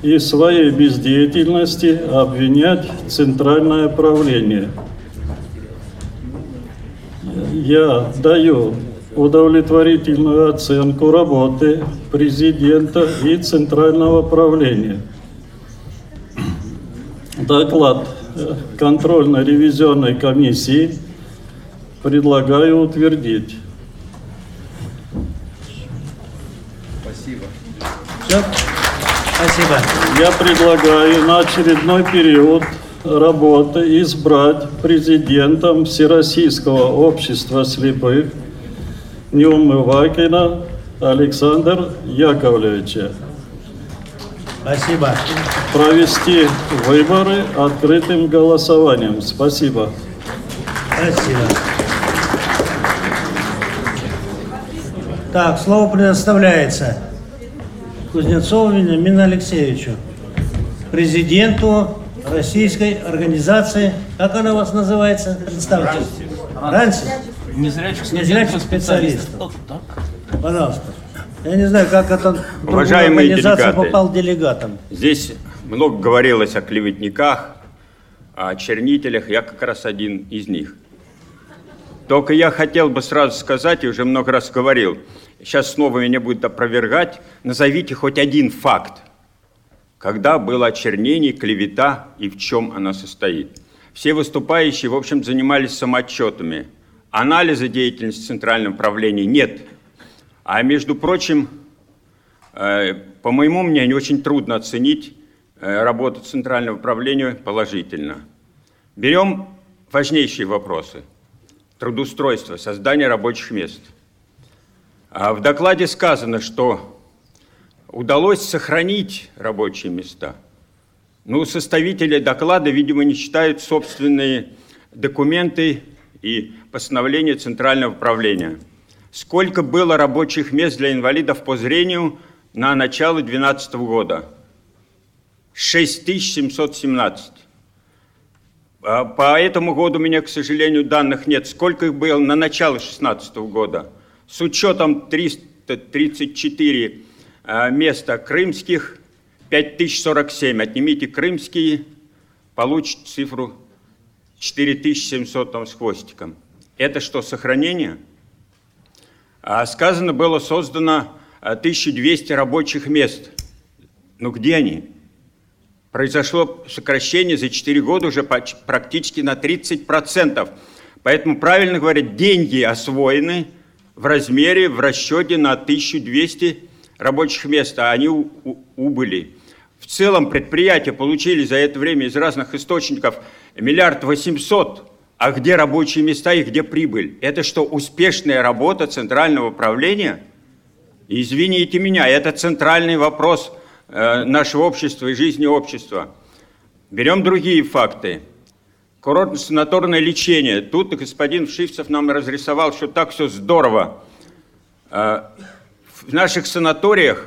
и своей бездеятельности обвинять центральное правление. Я даю удовлетворительную оценку работы президента и центрального правления. Доклад э, контрольно-ревизионной комиссии предлагаю утвердить. Все? Спасибо. Я предлагаю на очередной период работы избрать президентом Всероссийского общества слепых Неумывакина Александра Яковлевича. Спасибо. Провести выборы открытым голосованием. Спасибо. Спасибо. Так, слово предоставляется Кузнецову Вениамину Алексеевичу, президенту Российской организации, как она у вас называется? Представьте. Раньше? Незрячих Незрячих специалистов. Пожалуйста. Я не знаю, как это Уважаемые делегаты, попал делегатом. Здесь много говорилось о клеветниках, о чернителях, я как раз один из них. Только я хотел бы сразу сказать, и уже много раз говорил, сейчас снова меня будут опровергать, назовите хоть один факт, когда было очернение, клевета и в чем она состоит. Все выступающие, в общем, занимались самоотчетами. Анализа деятельности Центрального управления нет. А между прочим, э, по моему мнению, очень трудно оценить э, работу Центрального управления положительно. Берем важнейшие вопросы. Трудоустройство, создание рабочих мест. А в докладе сказано, что удалось сохранить рабочие места. Ну, составители доклада, видимо, не читают собственные документы и постановления Центрального управления. Сколько было рабочих мест для инвалидов по зрению на начало 2012 года? 6717. А По этому году у меня, к сожалению, данных нет. Сколько их было на начало 2016 года? С учетом 334 а, места крымских, 5047. Отнимите крымские, получите цифру 4700 там с хвостиком. Это что, сохранение? А сказано было, создано а, 1200 рабочих мест. Ну где они? Произошло сокращение за 4 года уже практически на 30%. Поэтому правильно говорят, деньги освоены в размере, в расчете на 1200 рабочих мест, а они убыли. В целом предприятия получили за это время из разных источников миллиард восемьсот, а где рабочие места и где прибыль? Это что, успешная работа Центрального управления? Извините меня, это центральный вопрос нашего общества и жизни общества. Берем другие факты. Курортно-санаторное лечение. Тут господин Вшивцев нам разрисовал, что так все здорово. Э, В наших санаториях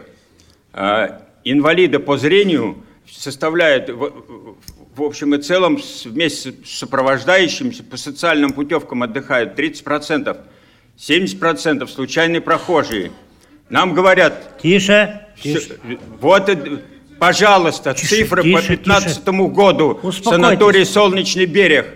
э, инвалиды по зрению составляют в, общем и целом вместе с сопровождающимся по социальным путевкам отдыхают 30%, 70% случайные прохожие. Нам говорят... Тише, тише. Вот, пожалуйста, цифры по тише, 2015 году. Успокойтесь. Санаторий «Солнечный берег».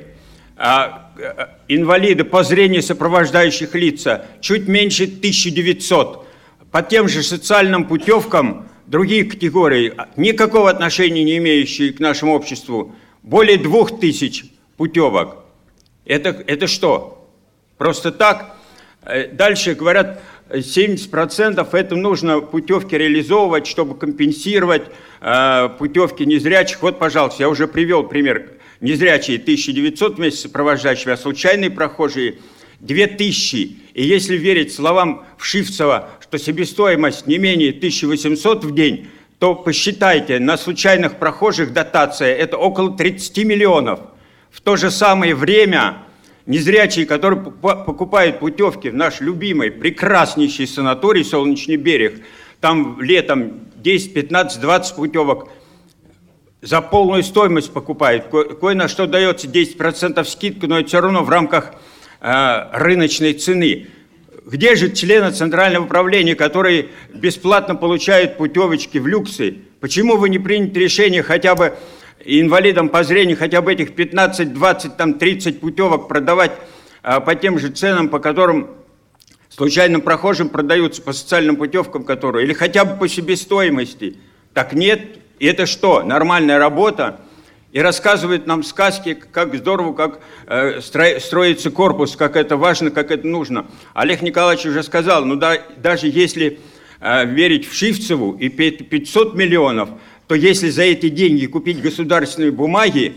А, э, инвалиды по зрению сопровождающих лица чуть меньше 1900. По тем же социальным путевкам другие категории, а, никакого отношения не имеющие к нашему обществу, более двух тысяч путевок. Это, это что? Просто так? Э, Дальше говорят, 70% это нужно путевки реализовывать, чтобы компенсировать э, путевки незрячих. Вот, пожалуйста, я уже привел пример. Незрячие 1900 вместе с а случайные прохожие 2000. И если верить словам Вшивцева, что себестоимость не менее 1800 в день, то посчитайте, на случайных прохожих дотация это около 30 миллионов. В то же самое время незрячие, которые покупают путевки в наш любимый, прекраснейший санаторий «Солнечный берег», там летом 10, 15, 20 путевок за полную стоимость покупают. Ко- Кое на что дается 10% скидку, но это все равно в рамках э, рыночной цены. Где же члены Центрального управления, которые бесплатно получают путевочки в люксы? Почему вы не приняли решение хотя бы инвалидам по зрению, хотя бы этих 15, 20, там 30 путевок продавать а, по тем же ценам, по которым случайным прохожим продаются по социальным путевкам, которые, или хотя бы по себестоимости. Так нет, и это что, нормальная работа? И рассказывает нам сказки, как здорово, как э, стро- строится корпус, как это важно, как это нужно. Олег Николаевич уже сказал, ну да, даже если э, верить в Шивцеву и 500 миллионов, то если за эти деньги купить государственные бумаги,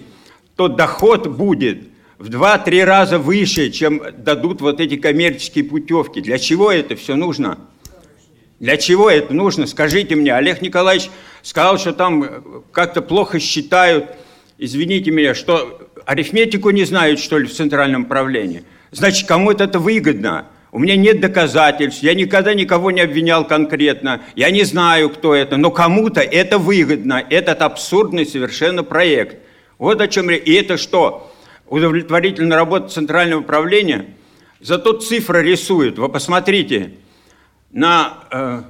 то доход будет в 2-3 раза выше, чем дадут вот эти коммерческие путевки. Для чего это все нужно? Для чего это нужно? Скажите мне. Олег Николаевич сказал, что там как-то плохо считают. Извините меня, что арифметику не знают, что ли, в центральном правлении? Значит, кому-то это выгодно. У меня нет доказательств, я никогда никого не обвинял конкретно, я не знаю, кто это, но кому-то это выгодно, этот абсурдный совершенно проект. Вот о чем речь. И это что? Удовлетворительная работа Центрального управления? Зато цифры рисуют. Вы посмотрите, на э,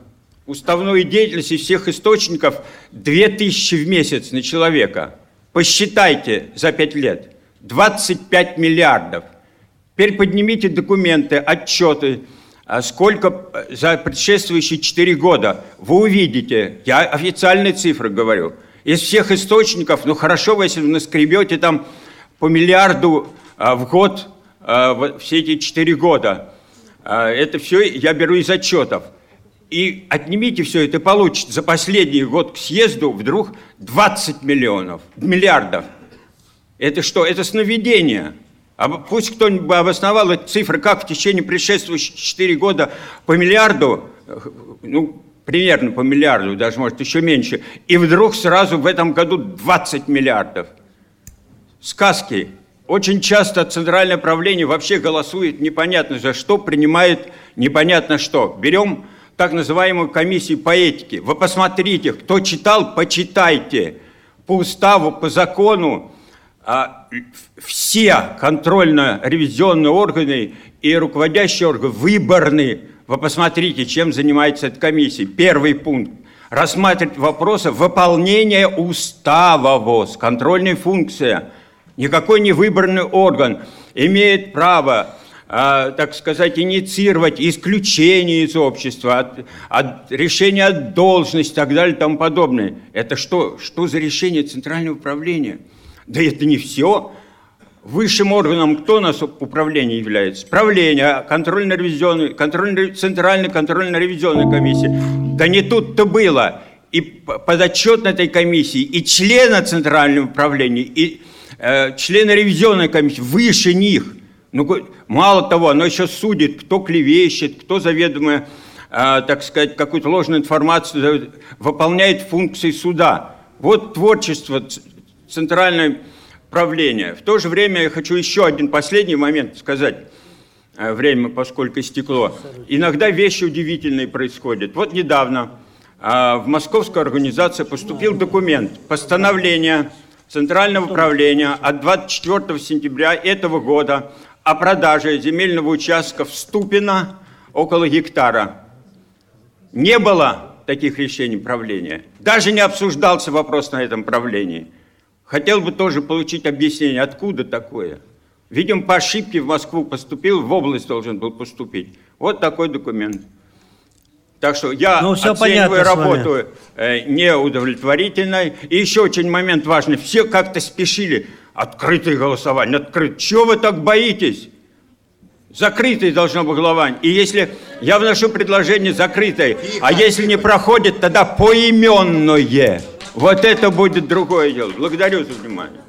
уставную деятельность всех источников 2000 в месяц на человека. Посчитайте за 5 лет. 25 миллиардов – Теперь поднимите документы, отчеты, а сколько за предшествующие 4 года. Вы увидите, я официальные цифры говорю, из всех источников, ну хорошо вы, если вы наскребете там по миллиарду а, в год а, все эти 4 года. Это все я беру из отчетов. И отнимите все это, получите за последний год к съезду вдруг 20 миллионов, миллиардов. Это что? Это сновидение. А пусть кто-нибудь обосновал эти цифры, как в течение предшествующих 4 года по миллиарду, ну, примерно по миллиарду, даже может еще меньше, и вдруг сразу в этом году 20 миллиардов. Сказки. Очень часто центральное правление вообще голосует непонятно за что, принимает непонятно что. Берем так называемую комиссию по этике. Вы посмотрите, кто читал, почитайте. По уставу, по закону, все контрольно-ревизионные органы и руководящие органы выборны. Вы посмотрите, чем занимается эта комиссия. Первый пункт. Рассматривать вопросы выполнения устава ВОЗ, контрольная функция. Никакой не выбранный орган имеет право а, так сказать, инициировать исключение из общества, от, от решения от должности и так далее и тому подобное. Это что? Что за решение Центрального управления? Да это не все. Высшим органом кто у нас управление является? Правление, контрольно-ревизионная, контрольно центральная контрольно-ревизионная комиссия. Да не тут-то было. И подотчетно этой комиссии, и члена центрального управления, и э, члена ревизионной комиссии, выше них. Ну, мало того, оно еще судит, кто клевещет, кто заведомо, э, так сказать, какую-то ложную информацию выполняет функции суда. Вот творчество центральное правление. В то же время я хочу еще один последний момент сказать. Э, время, поскольку истекло. Иногда вещи удивительные происходят. Вот недавно э, в московскую организацию поступил документ, постановление Центрального управления от 24 сентября этого года о продаже земельного участка в Ступино около гектара. Не было таких решений правления. Даже не обсуждался вопрос на этом правлении. Хотел бы тоже получить объяснение, откуда такое. Видимо, по ошибке в Москву поступил, в область должен был поступить. Вот такой документ. Так что я ну, все оцениваю работу э, неудовлетворительной. И еще очень момент важный. Все как-то спешили. Открытое голосование, открыто. Чего вы так боитесь? Закрытое должно быть голосование. И если я вношу предложение закрытое, а если не проходит, тогда поименное. Вот это будет другое дело. Благодарю за внимание.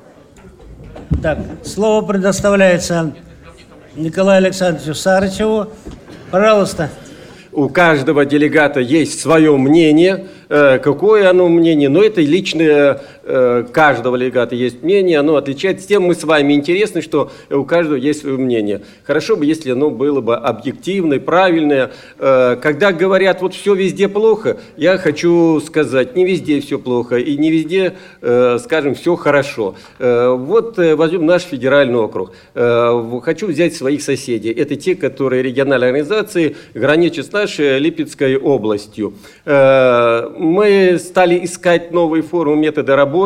Так, слово предоставляется Николаю Александровичу Сарычеву. Пожалуйста. У каждого делегата есть свое мнение – Э, какое оно мнение, но это личное каждого легата есть мнение, оно отличается. Тем мы с вами интересны, что у каждого есть свое мнение. Хорошо бы, если оно было бы объективное, правильное. Э, когда говорят, вот все везде плохо, я хочу сказать, не везде все плохо и не везде, скажем, все хорошо. Вот возьмем наш федеральный округ. Хочу взять своих соседей. Это те, которые региональные организации граничат с нашей Липецкой областью мы стали искать новые формы, методы работы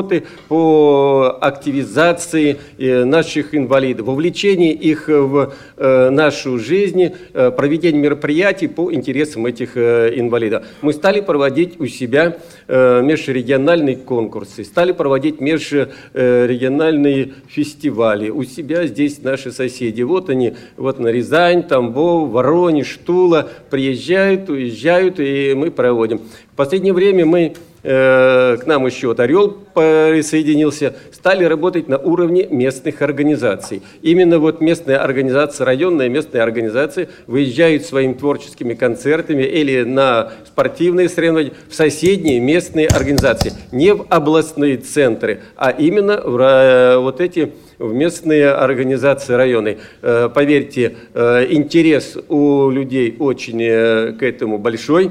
по активизации э, наших инвалидов, вовлечении их в э, нашу жизнь, проведение мероприятий по интересам этих инвалидов. Мы стали проводить у себя межрегиональные конкурсы, стали проводить межрегиональные фестивали. У себя здесь наши соседи. Вот они, вот на Рязань, Тамбов, Воронеж, Тула приезжают, уезжают, и мы проводим. В последнее время мы, э, к нам еще вот Орел присоединился, стали работать на уровне местных организаций. Именно вот местная организация, районная местная организация выезжают своими творческими концертами или на спортивные соревнования в соседние местные организации. Не в областные центры, а именно в э, вот эти в местные организации районы. Э, поверьте, э, интерес у людей очень э, к этому большой.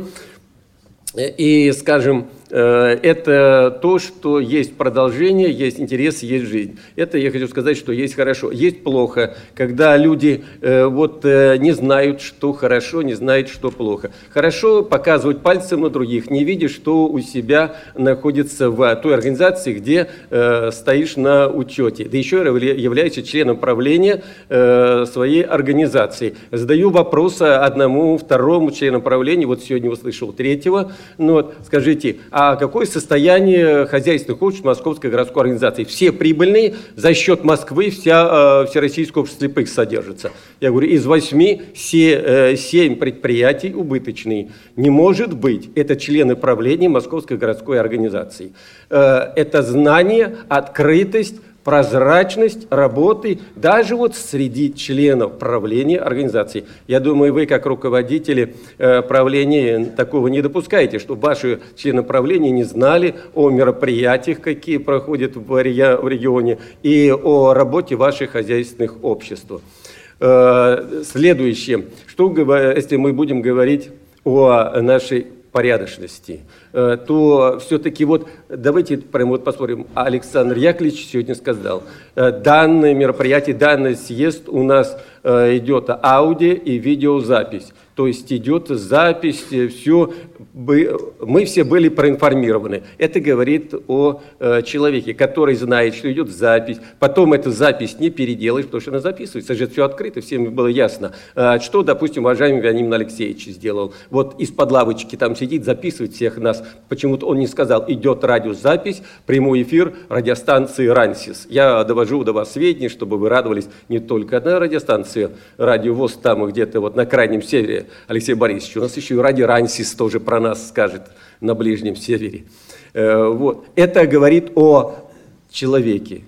И, скажем, Э, это то, что есть продолжение, есть интерес, есть жизнь. Это я хочу сказать, что есть хорошо. Есть плохо, когда люди э, вот э, не знают, что хорошо, не знают, что плохо. Хорошо показывать пальцем на других, не видя, что у себя находится в той организации, где стоишь на учете. Да еще являешься членом правления своей организации. Задаю вопрос одному, второму члену правления, вот сегодня услышал третьего, ну вот, скажите, а а какое состояние хозяйственных обществ Московской городской организации. Все прибыльные, за счет Москвы вся, э, Всероссийское общество слепых содержится. Я говорю, из восьми все, э, семь предприятий убыточные. Не может быть. Это члены правления Московской городской организации. Э, это знание, открытость, прозрачность работы даже вот среди членов правления организации. Я думаю, вы как руководители э, правления такого не допускаете, что ваши члены правления не знали о мероприятиях, какие проходят в регионе, и о работе ваших хозяйственных обществ. Э, следующее, что если мы будем говорить о нашей порядочности, э, то все-таки вот давайте прямо вот посмотрим. Александр Яковлевич сегодня сказал, э, данное мероприятие, данный съезд у нас идет аудио и видеозапись. То есть идет запись, все, мы все были проинформированы. Это говорит о э, человеке, который знает, что идет запись. Потом эту запись не переделаешь, потому что она записывается. Же все открыто, всем было ясно. А что, допустим, уважаемый Вянимин Алексеевич сделал? Вот из-под лавочки там сидит, записывает всех нас. Почему-то он не сказал, идет радиозапись, прямой эфир радиостанции «Рансис». Я довожу до вас сведения, чтобы вы радовались не только на радиостанции «Радио ВОЗ», там где-то вот на крайнем севере, Алексей Борисович. У нас еще и Ради Рансис тоже про нас скажет на Ближнем Севере. Э, вот. Это говорит о человеке,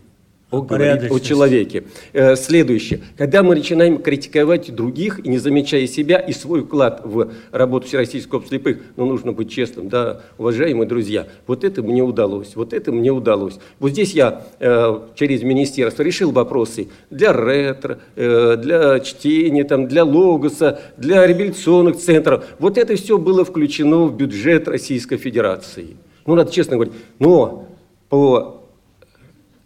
Бог говорит о человеке. Э, следующее. Когда мы начинаем критиковать других и не замечая себя и свой вклад в работу Всероссийского общества слепых, ну, нужно быть честным, да, уважаемые друзья, вот это мне удалось, вот это мне удалось. Вот здесь я э, через министерство решил вопросы для ретро, э, для чтения, там, для логоса, для реабилитационных центров. Вот это все было включено в бюджет Российской Федерации. Ну, надо честно говорить, но по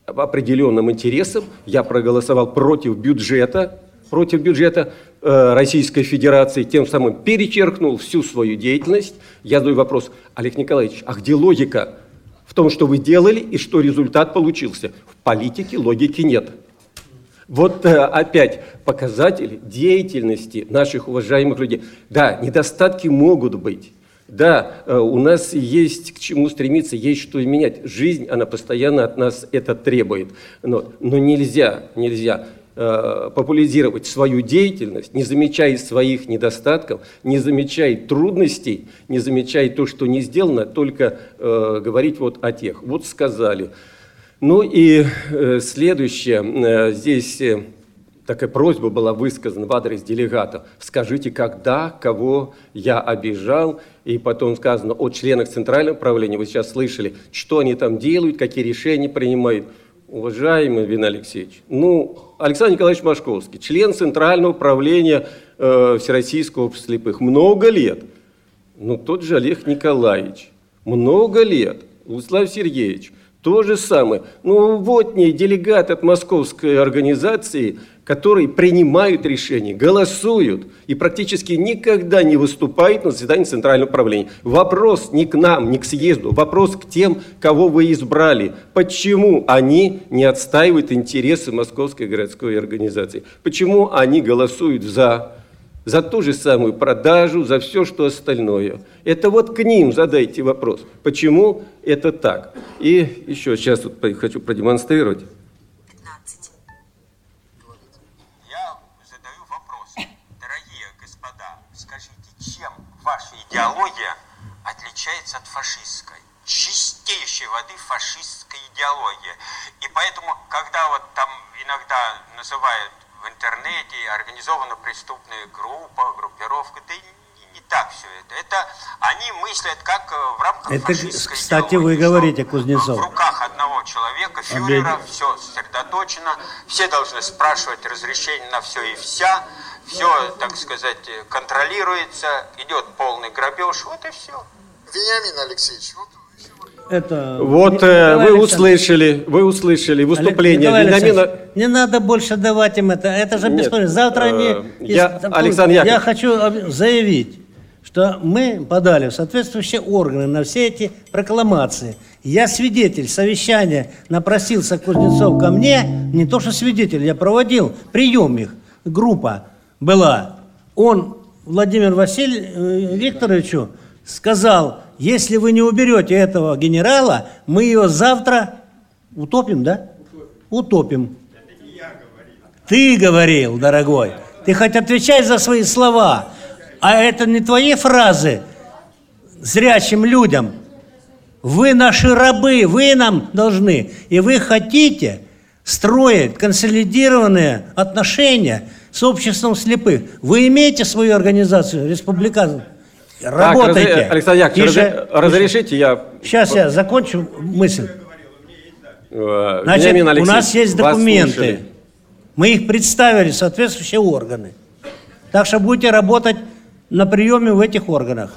определенным интересам, я проголосовал против бюджета, против бюджета э, Российской Федерации, тем самым перечеркнул всю свою деятельность. Я задаю вопрос, Олег Николаевич, а где логика в том, что вы делали и что результат получился? В политике логики нет. Вот э, опять показатель деятельности наших уважаемых людей. Да, недостатки могут быть. Да, э, у нас есть к чему стремиться, есть что менять. Жизнь, она постоянно от нас это требует. Но, но нельзя, нельзя э, популяризировать свою деятельность, не замечая своих недостатков, не замечая трудностей, не замечая то, что не сделано, только э, говорить вот о тех. Вот сказали. Ну и э, следующее, э, здесь... Э, такая просьба была высказана в адрес делегатов. Скажите, когда, кого я обижал, и потом сказано о членах Центрального правления, вы сейчас слышали, что они там делают, какие решения принимают. Уважаемый Вин Алексеевич, ну, Александр Николаевич Машковский, член Центрального управления э, Всероссийского общества слепых, много лет. Ну, тот же Олег Николаевич, много лет. Владислав Сергеевич, То же самое. Ну вот не делегат от московской организации, которые принимают решения, голосуют и практически никогда не выступают на заседании Центрального управления. Вопрос не к нам, не к съезду, вопрос к тем, кого вы избрали. Почему они не отстаивают интересы Московской городской организации? Почему они голосуют за за ту же самую продажу, за все, что остальное. Это вот к ним задайте вопрос, почему это так. И еще сейчас тут хочу продемонстрировать. ваша идеология отличается от фашистской. Чистейшей воды фашистская идеология. И поэтому, когда вот там иногда называют в интернете организована преступная группа, группировка, да не, так все это. Это они мыслят как э, в рамках Это, фашистской кстати, идеологии, вы говорите, Кузнецов. В руках одного человека, фюрера, все сосредоточено, все должны спрашивать разрешение на все и вся, все, так сказать, контролируется, идет полный грабеж, вот и все. Вениамин Алексеевич, вот Это... Вот э, вы услышали, вы услышали выступление Николай Вениамина. Не надо больше давать им это. Это же бесполезно. Завтра э, они... я- если- Александр Я Яковлевич. хочу заявить, что мы подали в соответствующие органы на все эти прокламации. Я свидетель совещания, напросился Кузнецов ко мне, не то что свидетель, я проводил прием их, группа была. Он Владимир Василий Викторовичу сказал, если вы не уберете этого генерала, мы ее завтра утопим, да? Утопим. Ты говорил, дорогой. Ты хоть отвечай за свои слова. А это не твои фразы зрячим людям. Вы наши рабы, вы нам должны. И вы хотите строить консолидированные отношения с обществом слепых. Вы имеете свою организацию, республиканцев. Работайте. Так, раз- Александр Яковлевич, Тише, разрешите я... Сейчас я закончу мысль. э, Значит, Вениамин у нас есть документы. Мы их представили соответствующие органы. Так что будете работать на приеме в этих органах.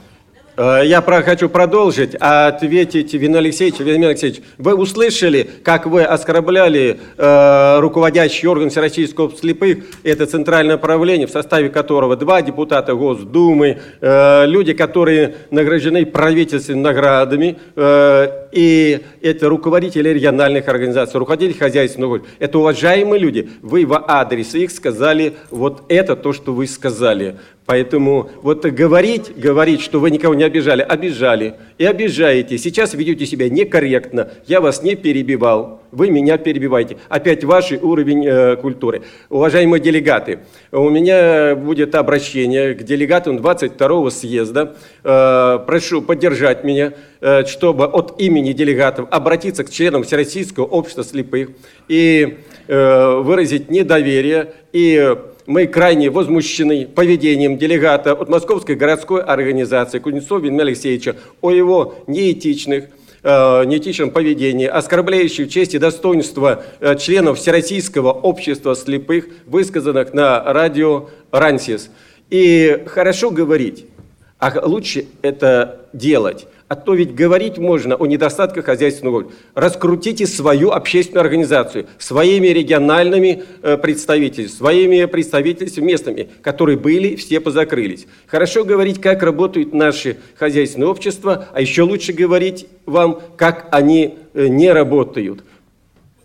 Э, Я про- хочу продолжить, ответить Вину Алексеевичу. Вениамин Алексеевич, вы услышали, как вы оскорбляли э, руководящий орган Всероссийского общества слепых, это центральное правление, в составе которого два депутата Госдумы, э, люди, которые награждены правительственными наградами, э, и это руководители региональных организаций, руководители хозяйственных. Это уважаемые люди. Вы в адрес их сказали вот это, то, что вы сказали. Поэтому вот говорить, говорить, что вы никого не обижали, обижали и обижаете. Сейчас ведете себя некорректно. Я вас не перебивал, вы меня перебиваете. Опять ваш уровень э, культуры. Уважаемые делегаты, у меня будет обращение к делегатам 22-го съезда. Э, прошу поддержать меня, э, чтобы от имени делегатов обратиться к членам Всероссийского общества слепых и э, выразить недоверие и мы крайне возмущены поведением делегата от Московской городской организации Кузнецова Вениамина Алексеевича о его неэтичных, э, неэтичном поведении, оскорбляющем честь и достоинство э, членов Всероссийского общества слепых, высказанных на радио «Рансис». И хорошо говорить, а лучше это делать. А то ведь говорить можно о недостатках хозяйственного года. Раскрутите свою общественную организацию своими региональными э, представителями, своими представительствами местными, которые были, все позакрылись. Хорошо говорить, как работают наши хозяйственные общества, а еще лучше говорить вам, как они э, не работают.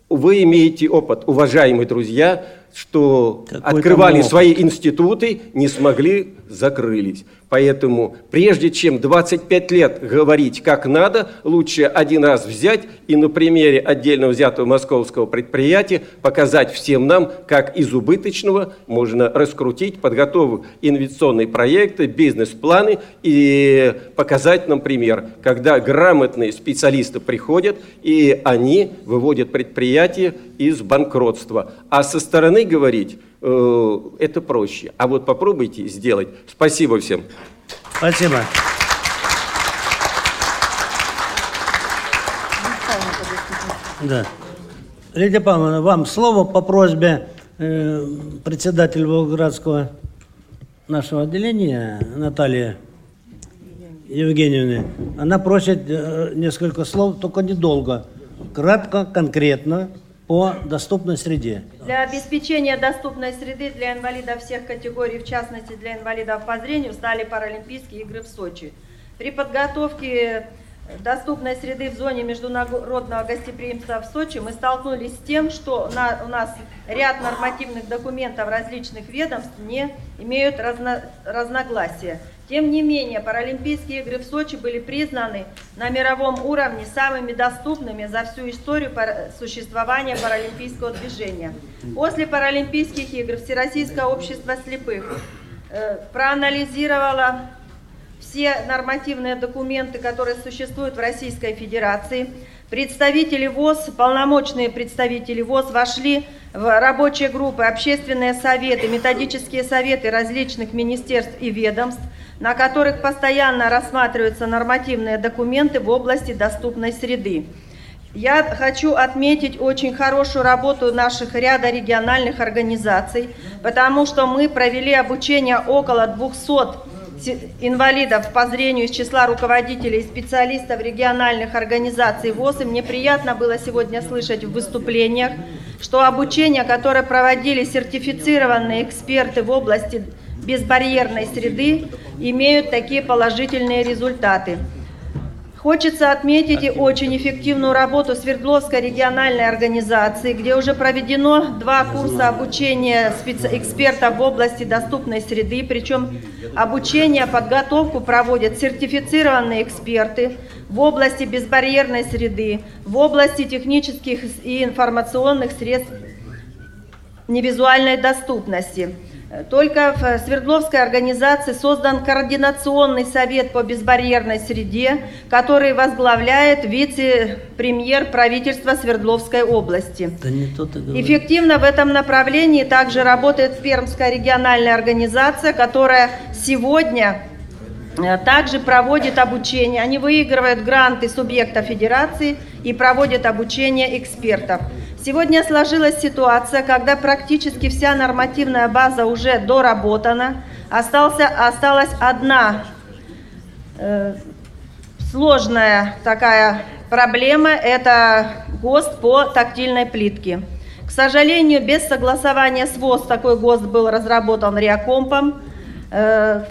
Вы имеете опыт, уважаемые друзья, что Какой открывали свои институты, не смогли, закрылись. Поэтому прежде чем 25 лет говорить как надо, лучше один раз взять и на примере отдельно взятого московского предприятия показать всем нам, как из убыточного можно раскрутить, подготовить инвестиционные проекты, бизнес-планы и показать нам пример, когда грамотные специалисты приходят и они выводят предприятие из банкротства. А со стороны говорить это проще. А вот попробуйте сделать. Спасибо всем. Спасибо. Да. Лидия Павловна, вам слово по просьбе э, председателя Волгоградского нашего отделения Натальи Евгеньевны. Она просит э, несколько слов, только недолго. кратко, конкретно по доступной среде. Для обеспечения доступной среды для инвалидов всех категорий, в частности для инвалидов по зрению, стали Паралимпийские игры в Сочи. При подготовке доступной среды в зоне международного гостеприимства в Сочи мы столкнулись с тем, что на, у нас ряд нормативных документов различных ведомств не имеют разно, разногласия. Тем не менее, Паралимпийские игры в Сочи были признаны на мировом уровне самыми доступными за всю историю существования паралимпийского движения. После Паралимпийских игр Всероссийское общество слепых э, проанализировало все нормативные документы, которые существуют в Российской Федерации. Представители ВОЗ, полномочные представители ВОЗ вошли в рабочие группы, общественные советы, методические советы различных министерств и ведомств, на которых постоянно рассматриваются нормативные документы в области доступной среды. Я хочу отметить очень хорошую работу наших ряда региональных организаций, потому что мы провели обучение около 200 инвалидов по зрению из числа руководителей и специалистов региональных организаций ВОЗ. И мне приятно было сегодня слышать в выступлениях, что обучение, которое проводили сертифицированные эксперты в области безбарьерной среды, имеют такие положительные результаты. Хочется отметить и очень эффективную работу Свердловской региональной организации, где уже проведено два курса обучения экспертов в области доступной среды, причем обучение, подготовку проводят сертифицированные эксперты в области безбарьерной среды, в области технических и информационных средств невизуальной доступности. Только в Свердловской организации создан координационный совет по безбарьерной среде, который возглавляет вице-премьер правительства Свердловской области. Да не то ты Эффективно в этом направлении также работает Пермская региональная организация, которая сегодня также проводит обучение. Они выигрывают гранты субъекта федерации и проводят обучение экспертов. Сегодня сложилась ситуация, когда практически вся нормативная база уже доработана. Остался, осталась одна э, сложная такая проблема – это ГОСТ по тактильной плитке. К сожалению, без согласования с ВОЗ такой ГОСТ был разработан Реакомпом. Э,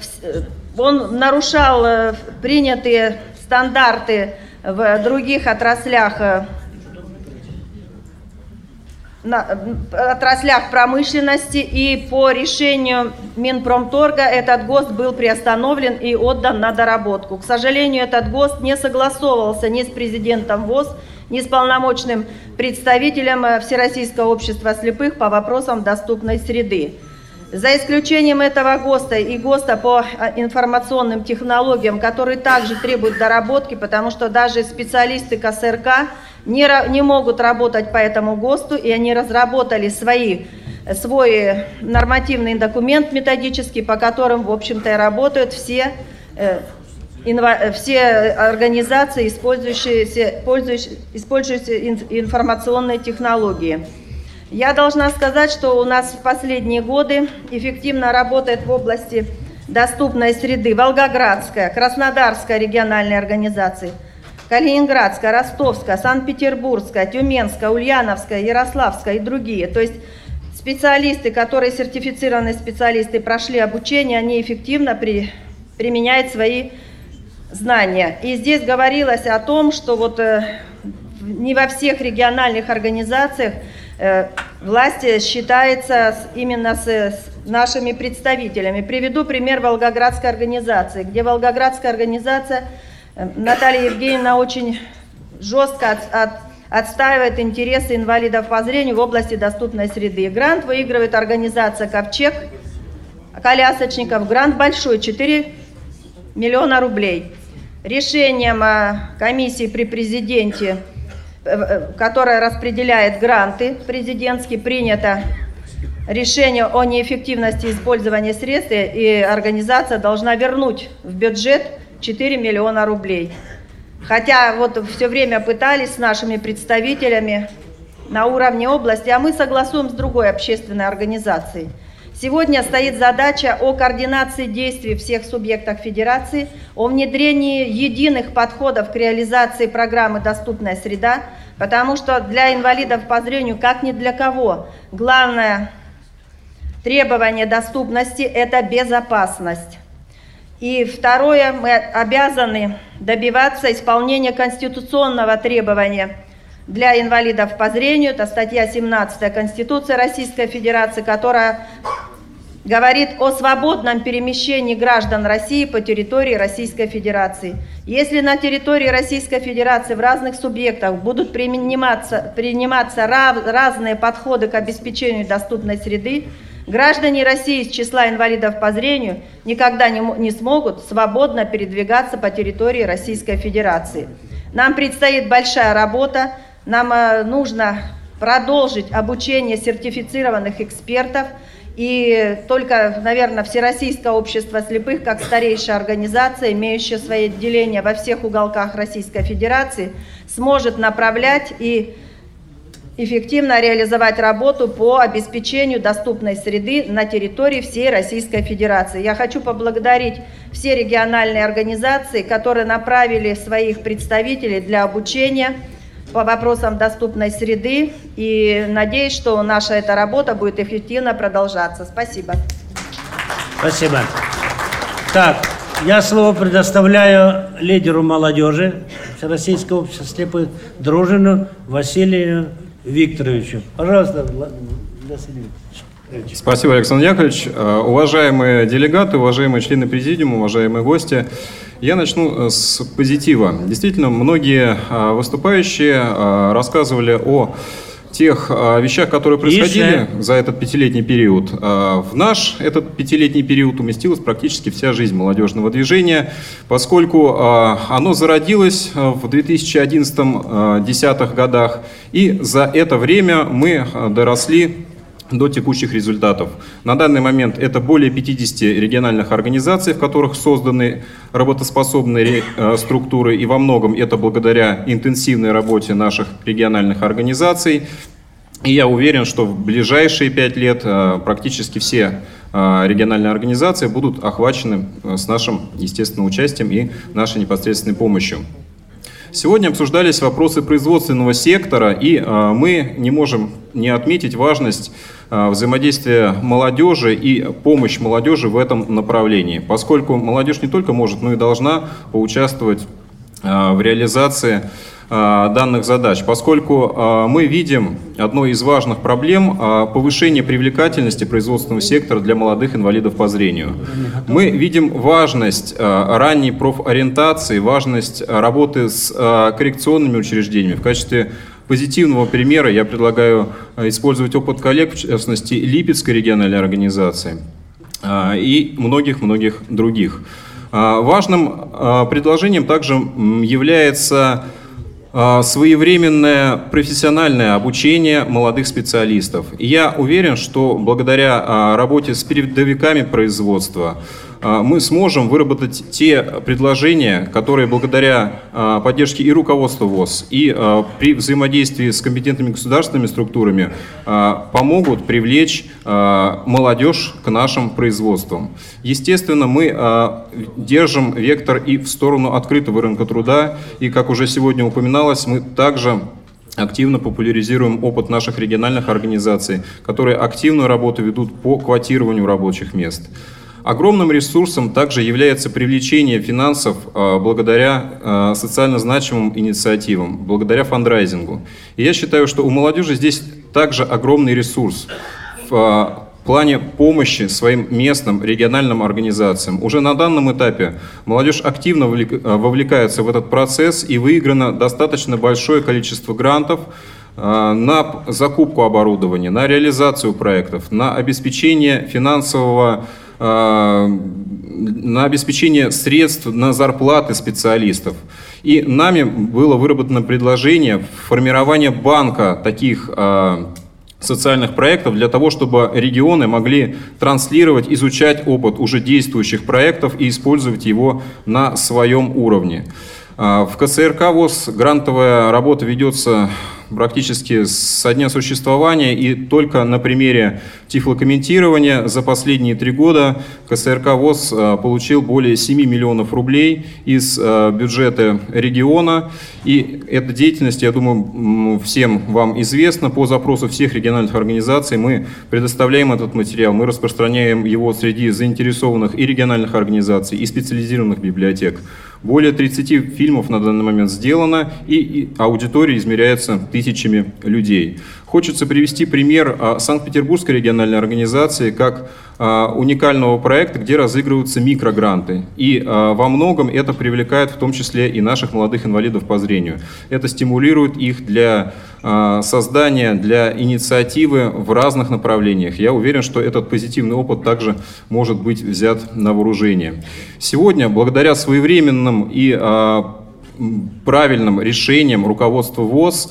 он нарушал э, принятые стандарты в других отраслях э, на отраслях промышленности, и по решению Минпромторга этот ГОСТ был приостановлен и отдан на доработку. К сожалению, этот ГОСТ не согласовывался ни с президентом ВОЗ, ни с полномочным представителем э, Всероссийского общества слепых по вопросам доступной среды. За исключением этого ГОСТа и ГОСТа по э, информационным технологиям, которые также требуют доработки, потому что даже специалисты КСРК не, не могут работать по этому ГОСТу, и они разработали свои, свой нормативный документ методический, по которым, в общем-то, и работают все, э, инва, все организации, использующие, пользующие, использующие информационные технологии. Я должна сказать, что у нас в последние годы эффективно работает в области доступной среды Волгоградская, Краснодарская региональные организации – Калининградская, Ростовская, Санкт-Петербургская, Тюменская, Ульяновская, Ярославская и другие. То есть специалисты, которые сертифицированные специалисты, прошли обучение, они эффективно при, применяют свои знания. И здесь говорилось о том, что вот э, не во всех региональных организациях власти считается именно с, нашими представителями. Приведу пример Волгоградской организации, где Волгоградская организация Наталья Евгеньевна очень жестко от, от, отстаивает интересы инвалидов по зрению в области доступной среды. Грант выигрывает организация «Ковчег» колясочников. Грант большой, 4 миллиона рублей. Решением а, комиссии при президенте, э, э, которая распределяет гранты президентские, принято решение о неэффективности использования средств, и организация должна вернуть в бюджет 4 миллиона рублей. Хотя вот все время пытались с нашими представителями на уровне области, а мы согласуем с другой общественной организацией. Сегодня стоит задача о координации действий всех субъектов федерации, о внедрении единых подходов к реализации программы «Доступная среда», Потому что для инвалидов по зрению, как ни для кого, главное требование доступности – это безопасность. И второе, мы обязаны добиваться исполнения конституционного требования для инвалидов по зрению. Это статья 17 Конституции Российской Федерации, которая говорит о свободном перемещении граждан России по территории Российской Федерации. Если на территории Российской Федерации в разных субъектах будут приниматься, приниматься рав, разные подходы к обеспечению доступной среды, граждане России из числа инвалидов по зрению никогда не, не смогут свободно передвигаться по территории Российской Федерации. Нам предстоит большая работа, нам э, нужно продолжить обучение сертифицированных экспертов – и только, наверное, Всероссийское общество слепых, как старейшая организация, имеющая свои отделения во всех уголках Российской Федерации, сможет направлять и эффективно реализовать работу по обеспечению доступной среды на территории всей Российской Федерации. Я хочу поблагодарить все региональные организации, которые направили своих представителей для обучения – по вопросам доступной среды и надеюсь, что наша эта работа будет эффективно продолжаться. Спасибо. Спасибо. Так, я слово предоставляю лидеру молодежи Всероссийского общества слепых Дружину Василию Викторовичу. Пожалуйста, Василий Викторович. Спасибо, Александр Яковлевич. Э, уважаемые делегаты, уважаемые члены президиума, уважаемые гости, я начну э, с позитива. Действительно, многие э, выступающие э, рассказывали о тех вещах, которые происходили Если... за этот пятилетний период. В наш этот пятилетний период уместилась практически вся жизнь молодежного движения, поскольку оно зародилось в 2011-2010 годах, и за это время мы доросли до текущих результатов. На данный момент это более 50 региональных организаций, в которых созданы работоспособные э, структуры, и во многом это благодаря интенсивной работе наших региональных организаций. И я уверен, что в ближайшие пять лет э, практически все э, региональные организации будут охвачены с нашим, естественным участием и нашей непосредственной помощью. Сегодня обсуждались вопросы производственного сектора, и мы не можем не отметить важность Э, взаимодействие молодежи и помощь молодежи в этом направлении, поскольку молодежь не только может, но и должна поучаствовать э, в реализации данных задач, поскольку мы видим одной из важных проблем повышение привлекательности производственного сектора для молодых инвалидов по зрению. Мы видим важность ранней профориентации, важность работы с коррекционными учреждениями в качестве позитивного примера я предлагаю э, использовать опыт коллег, в частности, Липецкой региональной организации и многих-многих других. Важным предложением также является своевременное профессиональное обучение молодых специалистов. И я уверен, что благодаря работе с передовиками производства, а, мы сможем выработать те предложения, которые благодаря а, поддержке и руководства ВОЗ, и а, при взаимодействии с компетентными государственными структурами помогут привлечь молодежь к нашим производствам. Естественно, мы держим вектор и в сторону открытого рынка труда, и, как уже сегодня упоминалось, мы также активно популяризируем опыт наших региональных организаций, которые активную работу ведут по квотированию рабочих мест. Огромным ресурсом также является привлечение финансов а, благодаря а, социально значимым инициативам, благодаря фандрайзингу. И я считаю, что у молодежи здесь также огромный ресурс в а, плане помощи своим местным региональным организациям. Уже на данном этапе молодежь активно вовлекается в этот процесс и выиграно достаточно большое количество грантов на закупку оборудования, на реализацию проектов, на обеспечение финансового на обеспечение средств на зарплаты специалистов. И нами было выработано предложение формирования банка таких э, социальных проектов для того, чтобы регионы могли транслировать, изучать опыт уже действующих проектов и использовать его на своем уровне. Э, в КСРК ВОЗ грантовая работа ведется практически со дня существования, и только на примере тифлокомментирования за последние три года КСРК ВОЗ э, получил более 7 миллионов рублей из э, бюджета региона. И эта деятельность, я думаю, всем вам известна. По запросу всех региональных организаций мы предоставляем этот материал, мы распространяем его среди заинтересованных и региональных организаций, и специализированных библиотек. Более 30 фильмов на данный момент сделано, и, аудитория измеряется тысячами людей. Хочется привести пример а, Санкт-Петербургской региональной организации как а, уникального проекта, где разыгрываются микрогранты. И а, во многом это привлекает в том числе и наших молодых инвалидов по зрению. Это стимулирует их для создания, для инициативы в разных направлениях. Я уверен, что этот позитивный опыт также может быть взят на вооружение. Сегодня, благодаря своевременным и правильным решениям руководства ВОЗ,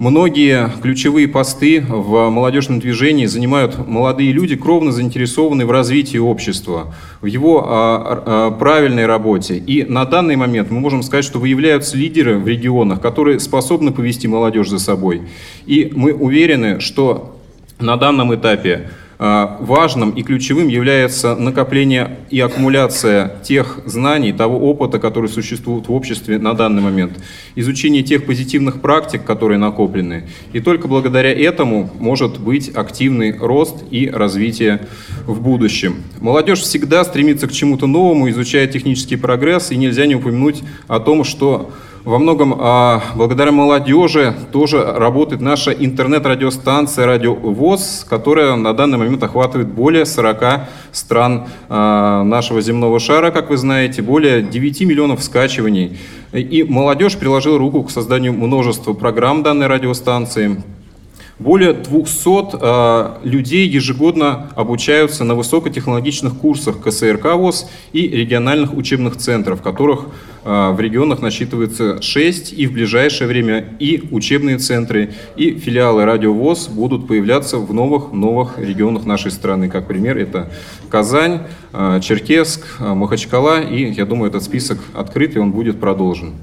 Многие ключевые посты в молодежном движении занимают молодые люди, кровно заинтересованные в развитии общества, в его а, а, правильной работе. И на данный момент мы можем сказать, что выявляются лидеры в регионах, которые способны повести молодежь за собой. И мы уверены, что на данном этапе важным и ключевым является накопление и аккумуляция тех знаний, того опыта, который существует в обществе на данный момент, изучение тех позитивных практик, которые накоплены. И только благодаря этому может быть активный рост и развитие в будущем. Молодежь всегда стремится к чему-то новому, изучая технический прогресс, и нельзя не упомянуть о том, что во многом а, благодаря молодежи тоже работает наша интернет-радиостанция «Радио ВОЗ», которая на данный момент охватывает более 40 стран а, нашего земного шара, как вы знаете, более 9 миллионов скачиваний. И молодежь приложила руку к созданию множества программ данной радиостанции. Более 200 э, людей ежегодно обучаются на высокотехнологичных курсах КСРК ВОЗ и региональных учебных центров, которых э, в регионах насчитывается 6, и в ближайшее время и учебные центры, и филиалы Радио ВОЗ будут появляться в новых-новых регионах нашей страны. Как пример, это Казань, э, Черкесск, э, Махачкала, и я думаю, этот список открыт, и он будет продолжен.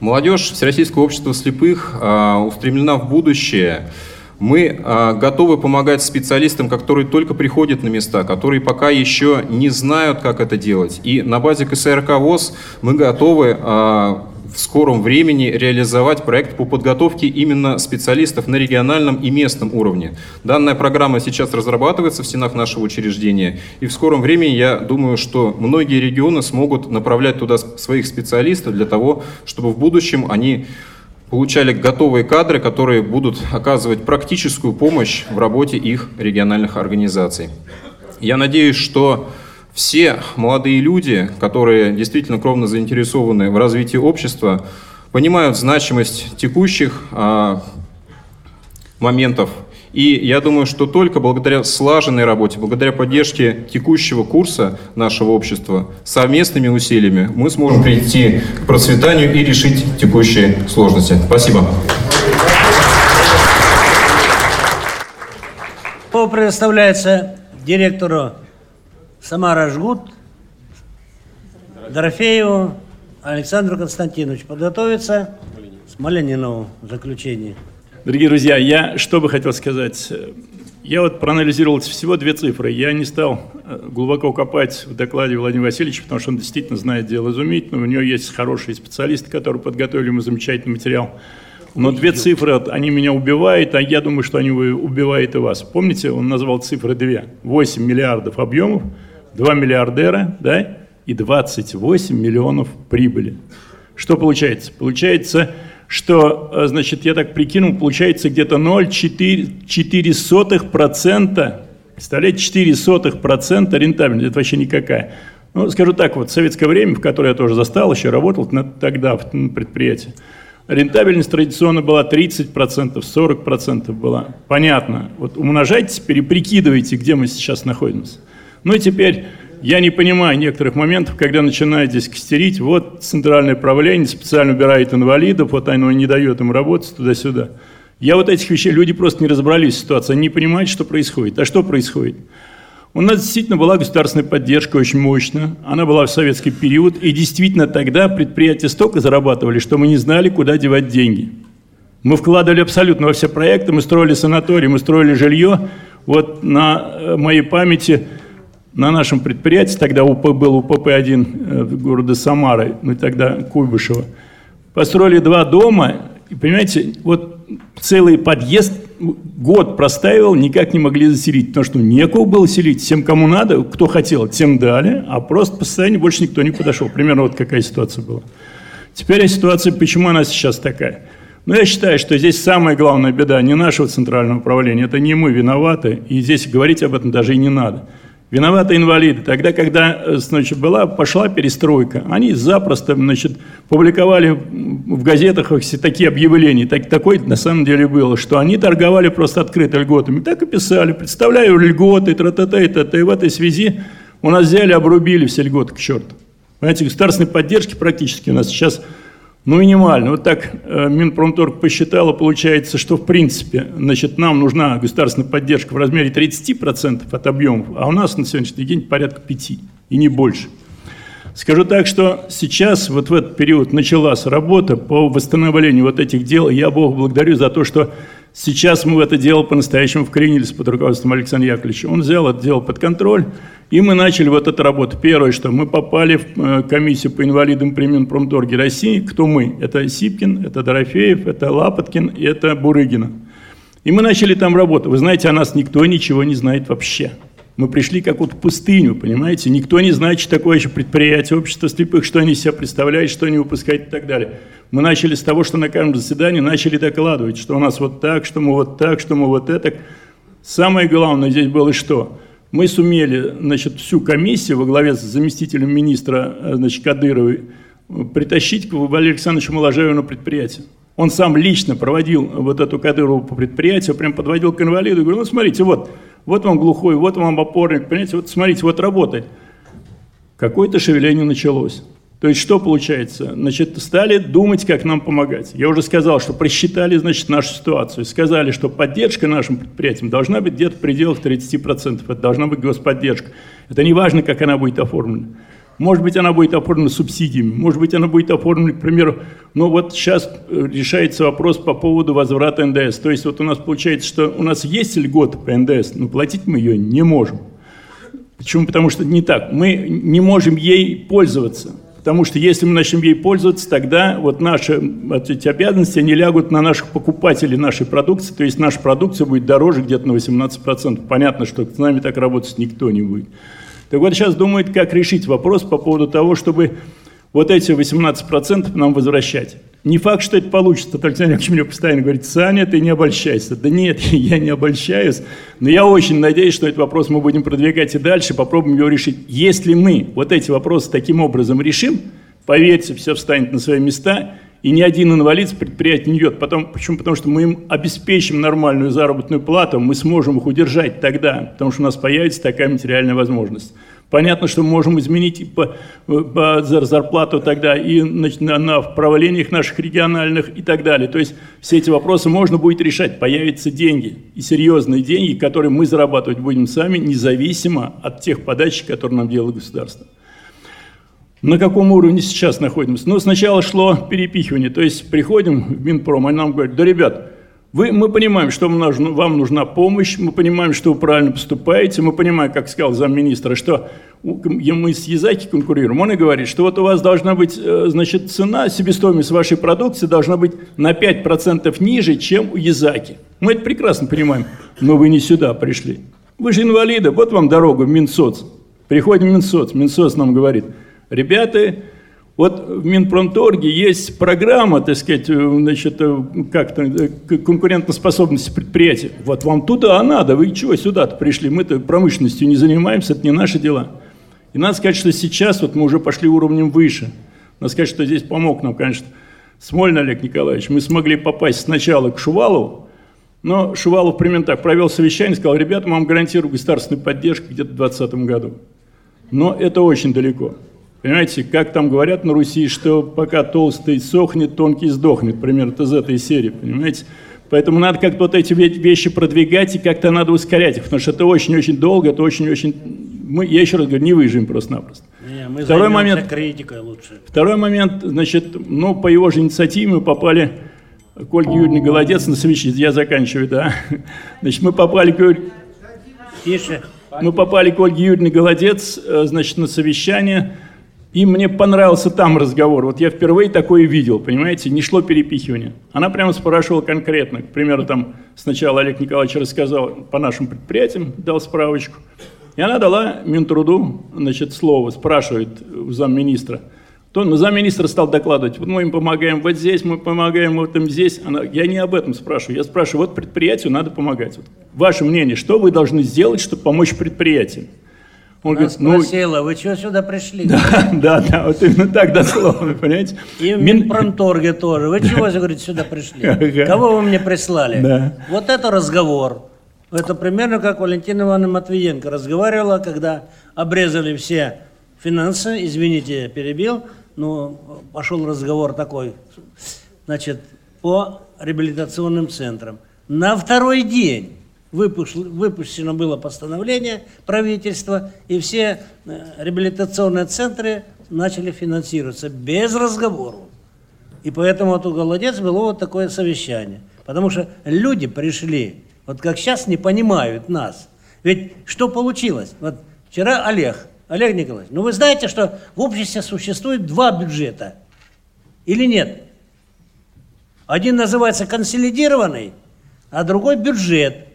Молодежь Всероссийского общества слепых устремлена в будущее. Мы а, готовы помогать специалистам, которые только приходят на места, которые пока еще не знают, как это делать. И на базе КСРК ВОЗ мы готовы а, в скором времени реализовать проект по подготовке именно специалистов на региональном и местном уровне. Данная программа сейчас разрабатывается в стенах нашего учреждения, и в скором времени я думаю, что многие регионы смогут направлять туда своих специалистов для того, чтобы в будущем они получали готовые кадры, которые будут оказывать практическую помощь в работе их региональных организаций. Я надеюсь, что все молодые люди, которые действительно кровно заинтересованы в развитии общества, понимают значимость текущих а, моментов. И я думаю, что только благодаря слаженной работе, благодаря поддержке текущего курса нашего общества, совместными усилиями мы сможем прийти к процветанию и решить текущие сложности. Спасибо. Слово предоставляется директору Самара Жгут, Дорофееву, Александру Константиновичу подготовиться, Смоленинову заключение. Дорогие друзья, я что бы хотел сказать. Я вот проанализировал всего две цифры. Я не стал э, глубоко копать в докладе Владимира Васильевича, потому что он действительно знает дело изумительно. У него есть хорошие специалисты, которые подготовили ему замечательный материал. Но две цифры, они меня убивают, а я думаю, что они убивают и вас. Помните, он назвал цифры две. 8 миллиардов объемов – 2 миллиардера, да, и 28 миллионов прибыли. Что получается? Получается, что, э, значит, я так прикинул, получается где-то 0,4%, представляете, 4% рентабельность, это вообще никакая. Ну, скажу так, вот в советское время, в которое я тоже застал, еще работал тогда в предприятии, рентабельность традиционно была 30%, 40% была. Понятно. Вот умножайте теперь и прикидывайте, где мы сейчас находимся. Ну и теперь я не понимаю некоторых моментов, когда начинают здесь костерить, вот центральное правление специально убирает инвалидов, вот оно не дает им работать туда-сюда. Я вот этих вещей, люди просто не разобрались в ситуации, они не понимают, что происходит. А что происходит? У нас действительно была государственная поддержка очень мощная, она была в советский период, и действительно тогда предприятия столько зарабатывали, что мы не знали, куда девать деньги. Мы вкладывали абсолютно во все проекты, мы строили санаторий, мы строили жилье. Вот на э, моей памяти на нашем предприятии, тогда УП был УПП-1 города Самары, ну тогда Куйбышева, построили два дома, и понимаете, вот целый подъезд год простаивал, никак не могли заселить, потому что некого было селить, всем, кому надо, кто хотел, тем дали, а просто по состоянию больше никто не подошел. Примерно вот какая ситуация была. Теперь о ситуации, почему она сейчас такая. Но я считаю, что здесь самая главная беда не нашего центрального управления, это не мы виноваты, и здесь говорить об этом даже и не надо. Виноваты инвалиды. Тогда, когда э, значит, была, пошла перестройка, они запросто значит, публиковали в газетах такие объявления, так, такое на самом деле было, что они торговали просто открыто льготами. Так и писали, представляю льготы, тра-та-та и та-та. И в этой связи у нас взяли, обрубили все льготы к черту. Понимаете, государственной поддержки практически у нас сейчас ну, минимально. Вот так э, Минпромторг посчитала, получается, что в принципе, значит, нам нужна государственная поддержка в размере 30% от объемов, а у нас на сегодняшний день порядка 5% и не больше. Скажу так, что сейчас, вот в этот период, началась работа по восстановлению вот этих дел. Я Бог благодарю за то, что сейчас мы в это дело по-настоящему вклинились под руководством Александра Яковлевича. Он взял это дело под контроль, и мы начали вот эту работу. Первое, что мы попали в э, комиссию по инвалидам при Минпромторге России. Кто мы? Это Сипкин, это Дорофеев, это Лапоткин и это Бурыгина. И мы начали там работу. Вы знаете, о нас никто ничего не знает вообще. Мы пришли как вот в пустыню, понимаете? Никто не знает, что такое еще предприятие общества слепых, что они себя представляют, что они выпускают и так далее. Мы начали с того, что на каждом заседании начали докладывать, что у нас вот так, что мы вот так, что мы вот это. Самое главное здесь было что? мы сумели значит, всю комиссию во главе с заместителем министра э, значит, Кадыровой притащить к Валерию Александровичу Моложаеву на предприятие. Он сам лично проводил вот эту Кадырову по предприятию, прям подводил к инвалиду и говорил, ну смотрите, вот, вот вам глухой, вот вам опорник, понимаете, вот смотрите, вот работает. Какое-то шевеление началось. То есть что получается? Значит, стали думать, как нам помогать. Я уже сказал, что просчитали, значит, нашу ситуацию. Сказали, что поддержка нашим предприятиям должна быть где-то в пределах 30%. Это должна быть господдержка. Это не важно, как она будет оформлена. Может быть, она будет оформлена субсидиями, может быть, она будет оформлена, к примеру, ну вот сейчас э, решается вопрос по поводу возврата НДС. То есть вот у нас получается, что у нас есть льгота по НДС, но платить мы ее не можем. Почему? Потому что не так. Мы не можем ей пользоваться. Потому что если мы начнем ей пользоваться, тогда вот наши вот эти обязанности, они лягут на наших покупателей нашей продукции, то есть наша продукция будет дороже где-то на 18%. Понятно, что с нами так работать никто не будет. Так вот сейчас думают, как решить вопрос по поводу того, чтобы вот эти 18% нам возвращать. Не факт, что это получится. Александр Яковлевич мне постоянно говорит, Саня, ты не обольщайся. Да нет, я не обольщаюсь. Но я очень надеюсь, что этот вопрос мы будем продвигать и дальше, попробуем его решить. Если мы вот эти вопросы таким образом решим, поверьте, все встанет на свои места, и ни один инвалид с предприятия не идет. Потом, почему? Потому что мы им обеспечим нормальную заработную плату, мы сможем их удержать тогда, потому что у нас появится такая материальная возможность. Понятно, что мы можем изменить по, по зарплату тогда и на, на правлениях наших региональных и так далее. То есть все эти вопросы можно будет решать. Появятся деньги, и серьезные деньги, которые мы зарабатывать будем сами, независимо от тех подач, которые нам делает государство. На каком уровне сейчас находимся? Ну, сначала шло перепихивание, то есть приходим в Минпром, они нам говорят, да, ребят, вы, мы понимаем, что вам нужна помощь, мы понимаем, что вы правильно поступаете, мы понимаем, как сказал замминистра, что мы с Язаки конкурируем. Он и говорит, что вот у вас должна быть, э, значит, цена, себестоимость вашей продукции должна быть на 5% ниже, чем у Язаки. Мы это прекрасно понимаем, но вы не сюда пришли. Вы же инвалиды, вот вам дорога в Минсоц. Приходим в Минсоц, Минсоц нам говорит, ребята, вот в Минпромторге есть программа, так сказать, э, значит, э, как-то э, конкурентоспособности предприятия. Вот вам туда надо, вы чего сюда-то пришли? Мы-то промышленностью не занимаемся, это не наши дела. И надо сказать, что сейчас вот мы уже пошли уровнем выше. Надо сказать, что здесь помог нам, конечно, Смольный Олег Николаевич. Мы смогли попасть сначала к Шувалову, но Шувалов примерно так провел совещание, сказал, ребята, мы вам гарантирую государственную поддержку где-то в 2020 году. Но это очень далеко. Понимаете, как там говорят на Руси, что пока толстый сохнет, тонкий сдохнет. Примерно из этой серии, понимаете? Поэтому надо как-то вот эти вещи продвигать и как-то надо ускорять их, потому что это очень-очень долго, это очень-очень... Мы, я еще раз говорю, не выживем просто-напросто. Мы Второй момент, критикой лучше. Второй момент, значит, ну, по его же инициативе мы попали к Ольге Юрьевне Голодец на совещании, я заканчиваю, да. Значит, мы попали к Тише. мы попали к Ольге Юрьевне Голодец, э, значит, на совещание, и мне понравился там разговор. Вот я впервые такое видел, понимаете, не шло перепихивание. Она прямо спрашивала конкретно. К примеру, там сначала Олег Николаевич рассказал по нашим предприятиям, дал справочку. И она дала Минтруду, значит, слово, спрашивает у замминистра. То ну, замминистр стал докладывать, вот мы им помогаем вот здесь, мы помогаем вот им здесь. Она, я не об этом спрашиваю, я спрашиваю, вот предприятию надо помогать. Вот, ваше мнение, что вы должны сделать, чтобы помочь предприятиям? Он Она говорит, ну, спросила, вы чего сюда пришли? да, да, вот именно так дословно, понимаете? И в Мин- Минпромторге тоже. Вы чего, говорит, сюда пришли? Кого вы мне прислали? Да. Вот это разговор. Это примерно как Валентина Ивановна Матвиенко разговаривала, когда обрезали все финансы, извините, перебил, но пошел разговор такой, значит, по реабилитационным центрам. На второй день выпущено было постановление правительства, и все э, реабилитационные центры начали финансироваться без разговоров. И поэтому вот у Голодец было вот такое совещание. Потому что люди пришли, вот как сейчас не понимают нас. Ведь что получилось? Вот вчера Олег, Олег Николаевич, ну вы знаете, что в обществе существует два бюджета? Или нет? Один называется консолидированный, а другой бюджет.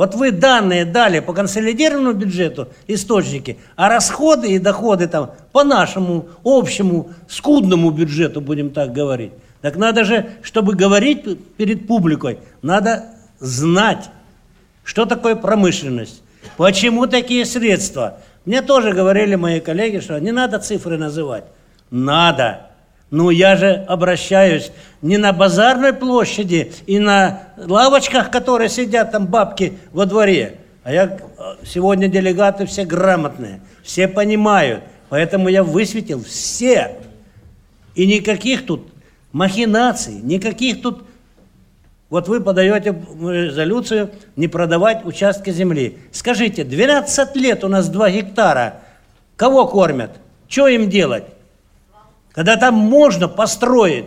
Вот вы данные дали по консолидированному бюджету, источники, а расходы и доходы там по нашему общему скудному бюджету, будем так говорить. Так надо же, чтобы говорить перед публикой, надо знать, что такое промышленность, почему такие средства. Мне тоже говорили мои коллеги, что не надо цифры называть. Надо. Ну, я же обращаюсь не на базарной площади и на лавочках, которые сидят там бабки во дворе. А я э, сегодня делегаты все грамотные, все понимают. Поэтому я высветил все. И никаких тут махинаций, никаких тут... Вот вы подаете резолюцию не продавать участки земли. Скажите, 12 лет у нас 2 гектара. Кого кормят? Что им делать? Когда там можно построить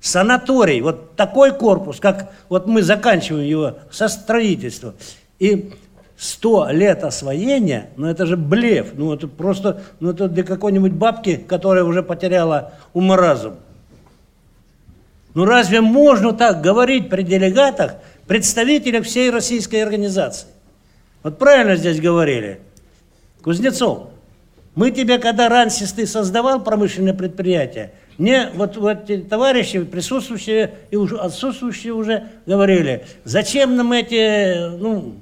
санаторий, вот такой корпус, как вот мы заканчиваем его со строительства, и 100 лет освоения, ну это же блеф, ну это просто, ну это для какой-нибудь бабки, которая уже потеряла ум и разум. Ну разве можно так говорить при делегатах, представителях всей российской организации? Вот правильно здесь говорили. Кузнецов, мы тебе, когда раньше ты создавал промышленное предприятие, мне вот, вот товарищи, присутствующие и уже отсутствующие уже говорили, зачем нам эти, ну,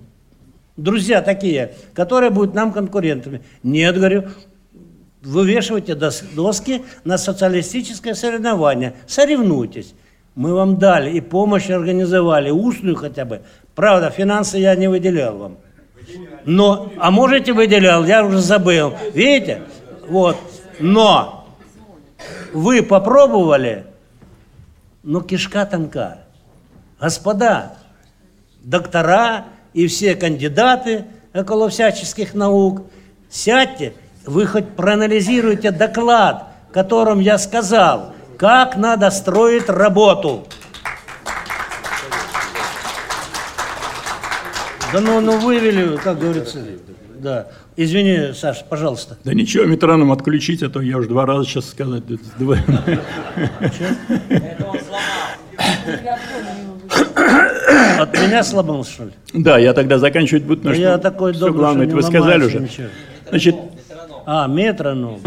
друзья такие, которые будут нам конкурентами. Нет, говорю, вывешивайте дос- доски на социалистическое соревнование, соревнуйтесь. Мы вам дали и помощь организовали, устную хотя бы. Правда, финансы я не выделял вам. Но, а можете выделял, я уже забыл. Видите? Вот. Но вы попробовали, но кишка тонка. Господа, доктора и все кандидаты около всяческих наук, сядьте, вы хоть проанализируйте доклад, в котором я сказал, как надо строить работу. Да ну, ну вывели, как говорится, да. Извини, Саш, пожалуйста. Да ничего, метроном отключить, а то я уже два раза сейчас сказать. это два- От меня сломал, что ли? Да, я тогда заканчивать буду, потому Да что я такой добрый, главное, вы сказали уже. Значит, А, метроном.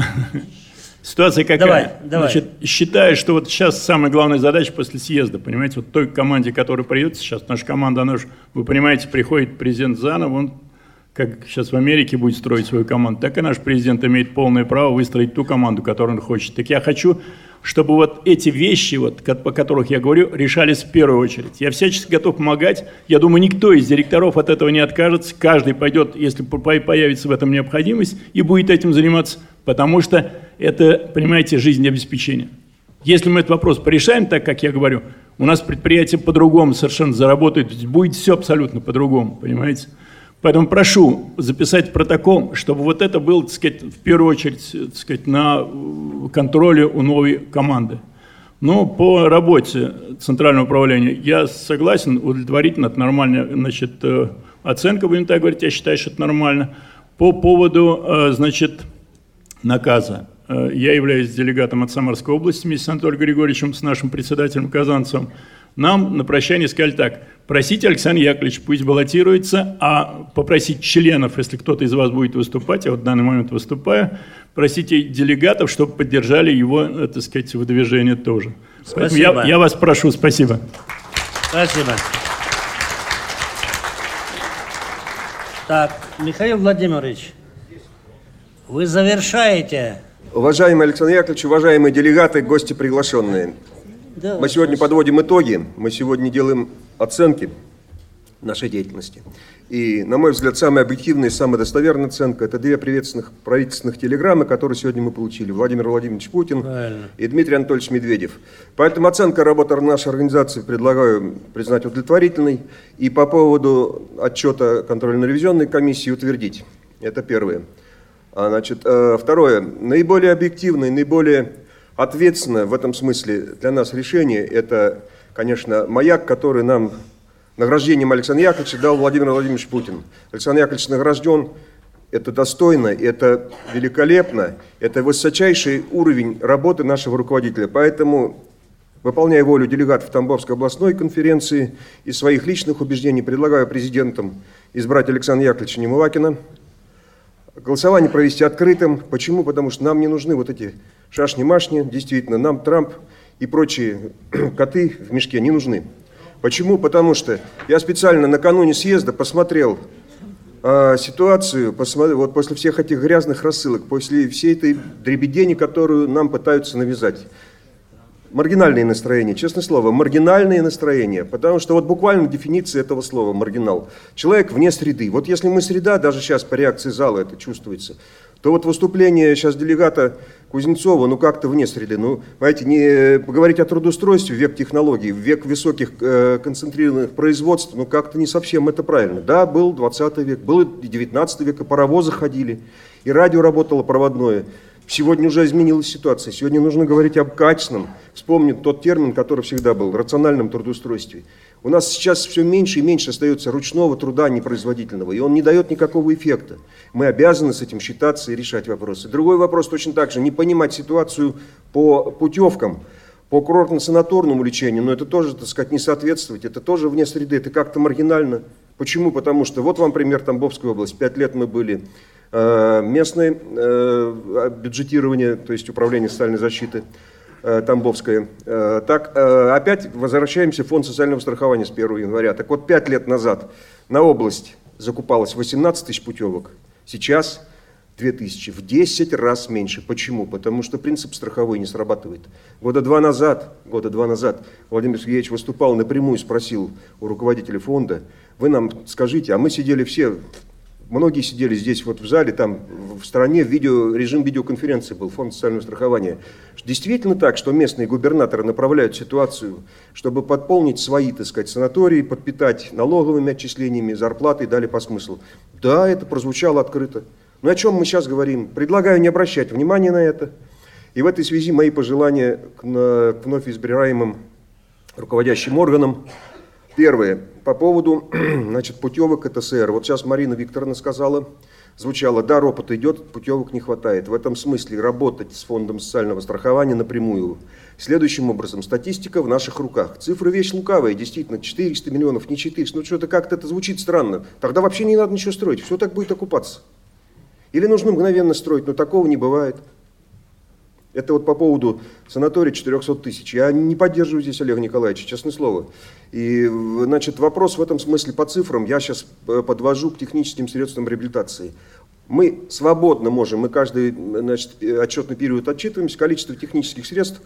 Ситуация какая? Давай, давай. Значит, считаю, что вот сейчас самая главная задача после съезда, понимаете, вот той команде, которая придет сейчас, наша команда, она же, вы понимаете, приходит президент заново, он как сейчас в Америке будет строить свою команду, так и наш президент имеет полное право выстроить ту команду, которую он хочет. Так я хочу, чтобы вот эти вещи, вот, по которых я говорю, решались в первую очередь. Я всячески готов помогать. Я думаю, никто из директоров от этого не откажется. Каждый пойдет, если по- появится в этом необходимость, и будет этим заниматься, потому что это, понимаете, жизнеобеспечение. Если мы этот вопрос порешаем так, как я говорю, у нас предприятие по-другому совершенно заработает, будет все абсолютно по-другому, понимаете? Поэтому прошу записать протокол, чтобы вот это было, так сказать, в первую очередь, так сказать, на контроле у новой команды. Но по работе Центрального управления я согласен, удовлетворительно, это нормальная значит, э, оценка, будем так говорить, я считаю, что это нормально. По поводу, э, значит, наказа. Э, Я являюсь делегатом от Самарской области вместе с Анатолием Григорьевичем, с нашим председателем Казанцем. Нам на прощание сказали так, просите Александр Яковлевич, пусть баллотируется, а попросить членов, если кто-то из вас будет выступать, я вот в данный момент выступаю, просите делегатов, чтобы поддержали его, э, так сказать, выдвижение тоже. Поэтому я, Спасибо. я вас прошу, спасибо. Спасибо. Так, Михаил Владимирович, вы завершаете. Уважаемый Александр Яковлевич, уважаемые делегаты, гости приглашенные. Да, Мы сегодня подводим итоги, мы сегодня делаем оценки нашей деятельности. И, на мой взгляд, самая объективная и самая достоверная оценка – это две приветственных правительственных телеграммы, которые сегодня мы получили. Владимир Владимирович Путин Правильно. и Дмитрий Анатольевич Медведев. Поэтому оценка работы нашей организации предлагаю признать удовлетворительной. И по поводу отчета контрольно-ревизионной комиссии утвердить. Это первое. А, значит, э, второе. Наиболее объективное, наиболее ответственное в этом смысле для нас решение – это, конечно, маяк, который нам награждением Александра Яковлевича дал Владимир Владимирович Путин. Александр Яковлевич награжден это достойно, это великолепно, это высочайший уровень работы нашего руководителя. Поэтому, выполняя волю делегатов Тамбовской областной конференции и своих личных убеждений, предлагаю президентам избрать Александра Яковлевича Немывакина, голосование провести открытым. Почему? Потому что нам не нужны вот эти шашни-машни, действительно, нам Трамп и прочие коты в мешке не нужны. Почему? Потому что я специально накануне съезда посмотрел а, ситуацию, посмотри, вот после всех этих грязных рассылок, после всей этой дребедени, которую нам пытаются навязать. Маргинальные настроения, честное слово, маргинальные настроения, потому что вот буквально дефиниция этого слова маргинал. Человек вне среды. Вот если мы среда, даже сейчас по реакции зала это чувствуется, то вот выступление сейчас делегата Кузнецова, ну как-то вне среды. Ну, знаете, не поговорить о трудоустройстве в век технологий, век высоких э, концентрированных производств, ну как-то не совсем это правильно. Да, был 20 век, был и 19 век, и паровозы ходили, и радио работало проводное. Сегодня уже изменилась ситуация. Сегодня нужно говорить об качественном, вспомнить тот термин, который всегда был, рациональном трудоустройстве. У нас сейчас все меньше и меньше остается ручного труда непроизводительного, и он не дает никакого эффекта. Мы обязаны с этим считаться и решать вопросы. Другой вопрос точно так же, не понимать ситуацию по путевкам, по курортно-санаторному лечению, но это тоже, так сказать, не соответствовать, это тоже вне среды, это как-то маргинально. Почему? Потому что, вот вам пример Тамбовской области, пять лет мы были местное э, бюджетирование, то есть управление социальной защиты, э, Тамбовское. Э, Так, э, опять возвращаемся в фонд социального страхования с 1 января. Так вот, пять лет назад на область закупалось 18 тысяч путевок, сейчас 2000, в 10 раз меньше. Почему? Потому что принцип страховой не срабатывает. Года два назад, года два назад Владимир Сергеевич выступал напрямую, спросил у руководителя фонда, вы нам скажите, а мы сидели все, многие сидели здесь вот в зале, там в стране видео, режим видеоконференции был, фонд социального страхования. Действительно так, что местные губернаторы направляют ситуацию, чтобы подполнить свои, так сказать, санатории, подпитать налоговыми отчислениями, зарплатой, дали по смыслу. Да, это прозвучало открыто. Но о чем мы сейчас говорим? Предлагаю не обращать внимания на это. И в этой связи мои пожелания к вновь избираемым руководящим органам. Первое. По поводу значит, путевок КТСР. Вот сейчас Марина Викторовна сказала, звучало, да, ропот идет, путевок не хватает. В этом смысле работать с фондом социального страхования напрямую. Следующим образом, статистика в наших руках. Цифры вещь лукавая, действительно, 400 миллионов, не 400. Ну что-то как-то это звучит странно. Тогда вообще не надо ничего строить, все так будет окупаться. Или нужно мгновенно строить, но такого не бывает. Это вот по поводу санатория 400 тысяч. Я не поддерживаю здесь Олега Николаевича, честное слово. И, значит, вопрос в этом смысле по цифрам я сейчас подвожу к техническим средствам реабилитации. Мы свободно можем, мы каждый значит, отчетный период отчитываемся, количество технических средств,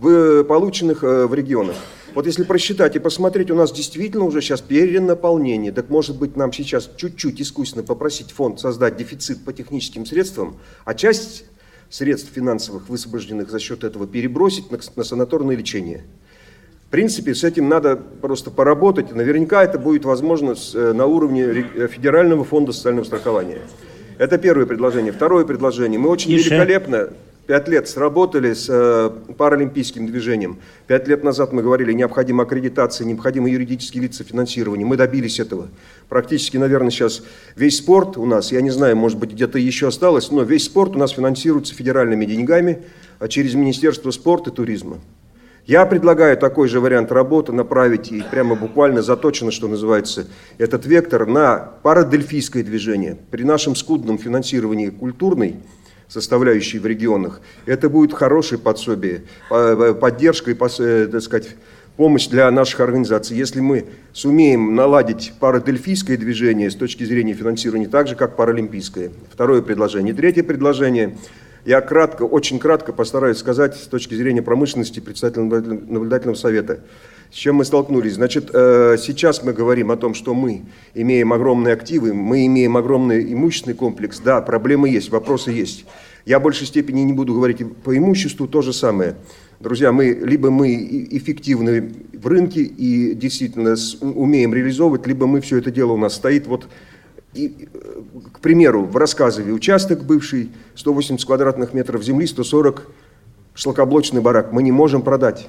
полученных э, в регионах. Вот если просчитать и посмотреть, у нас действительно уже сейчас перенаполнение. Так может быть нам сейчас чуть-чуть искусственно попросить фонд создать дефицит по техническим средствам, а часть средств финансовых, высвобожденных за счет этого, перебросить на, на санаторное лечение. В принципе, с этим надо просто поработать. Наверняка это будет возможно с, э, на уровне э, Федерального фонда социального страхования. Это первое предложение. Второе предложение. Мы очень Тише. великолепно Пять лет сработали с э, паралимпийским движением. Пять лет назад мы говорили, необходима аккредитация, необходимы юридические лица финансирования. Мы добились этого. Практически, наверное, сейчас весь спорт у нас, я не знаю, может быть, где-то еще осталось, но весь спорт у нас финансируется федеральными деньгами, а через Министерство спорта и туризма. Я предлагаю такой же вариант работы направить и прямо буквально заточено, что называется, этот вектор на парадельфийское движение. При нашем скудном финансировании культурной составляющей в регионах, это будет хорошее подсобие, поддержка и, э, так сказать, помощь для наших организаций. Если мы сумеем наладить парадельфийское движение с точки зрения финансирования так же, как паралимпийское. Второе предложение. Третье предложение – я кратко, очень кратко постараюсь сказать с точки зрения промышленности председателя наблюдательного совета. С чем мы столкнулись? Значит, э, сейчас мы говорим о том, что мы имеем огромные активы, мы имеем огромный имущественный комплекс. Да, проблемы есть, вопросы есть. Я в большей степени не буду говорить по имуществу, то же самое. Друзья, мы, либо мы эффективны в рынке и действительно умеем реализовывать, либо мы все это дело у нас стоит вот и, э, к примеру, в рассказове участок бывший, 180 квадратных метров земли, 140 шлакоблочный барак, мы не можем продать.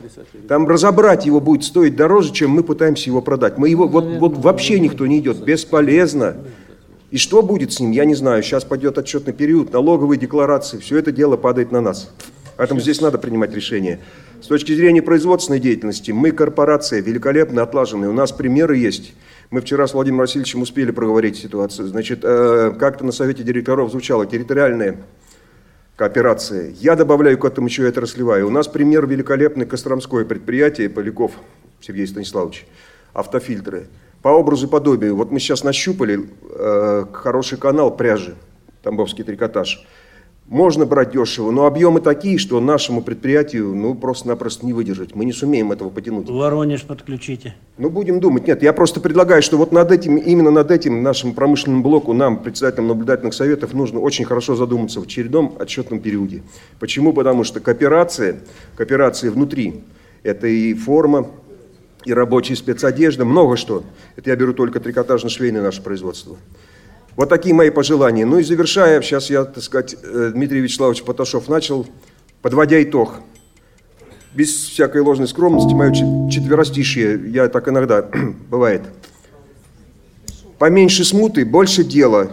Там разобрать его будет стоить дороже, чем мы пытаемся его продать. Мы его, вот, вот вообще никто не идет, бесполезно. И что будет с ним, я не знаю. Сейчас пойдет отчетный период, налоговые декларации, все это дело падает на нас. Поэтому здесь надо принимать решение. С точки зрения производственной деятельности, мы корпорация великолепно отлаженная, у нас примеры есть. Мы вчера с Владимиром Васильевичем успели проговорить ситуацию. Значит, э, как-то на совете директоров звучало территориальная кооперация. Я добавляю к этому еще и отраслевая. У нас пример великолепный Костромское предприятие, Поляков Сергей Станиславович, автофильтры. По образу и подобию. Вот мы сейчас нащупали э, хороший канал пряжи, Тамбовский трикотаж. Можно брать дешево, но объемы такие, что нашему предприятию ну, просто-напросто не выдержать. Мы не сумеем этого потянуть. Воронеж подключите. Ну, будем думать. Нет, я просто предлагаю, что вот над этим, именно над этим нашему промышленному блоку, нам, председателям наблюдательных советов, нужно очень хорошо задуматься в очередном отчетном периоде. Почему? Потому что кооперация, кооперация внутри, это и форма, и рабочая спецодежда, много что. Это я беру только трикотажно-швейное наше производство. Вот такие мои пожелания. Ну и завершая, сейчас я, так сказать, э, Дмитрий Вячеславович Поташов начал, подводя итог. Без всякой ложной скромности, мое четверостишие, я так иногда, бывает. Поменьше смуты, больше дела.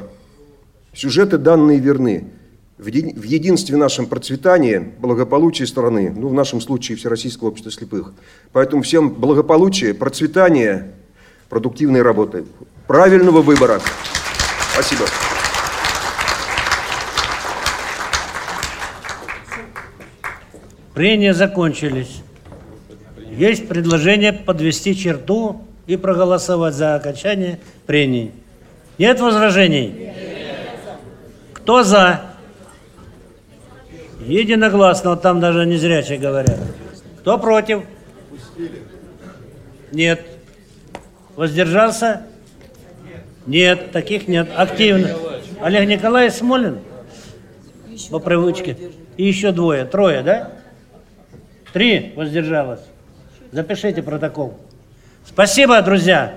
Сюжеты данные верны. В единстве нашем процветании, благополучие страны, ну в нашем случае Всероссийского общества слепых. Поэтому всем благополучия, процветания, продуктивной работы, правильного выбора. Спасибо. Прения закончились. Есть предложение подвести черту и проголосовать за окончание прений. Нет возражений? Кто за? Единогласно, вот там даже не зрячие говорят. Кто против? Нет. Воздержался? Нет, таких нет. Активно. Олег Николаевич Смолин? По привычке. И еще двое. Трое, да? Три воздержалось. Запишите протокол. Спасибо, друзья.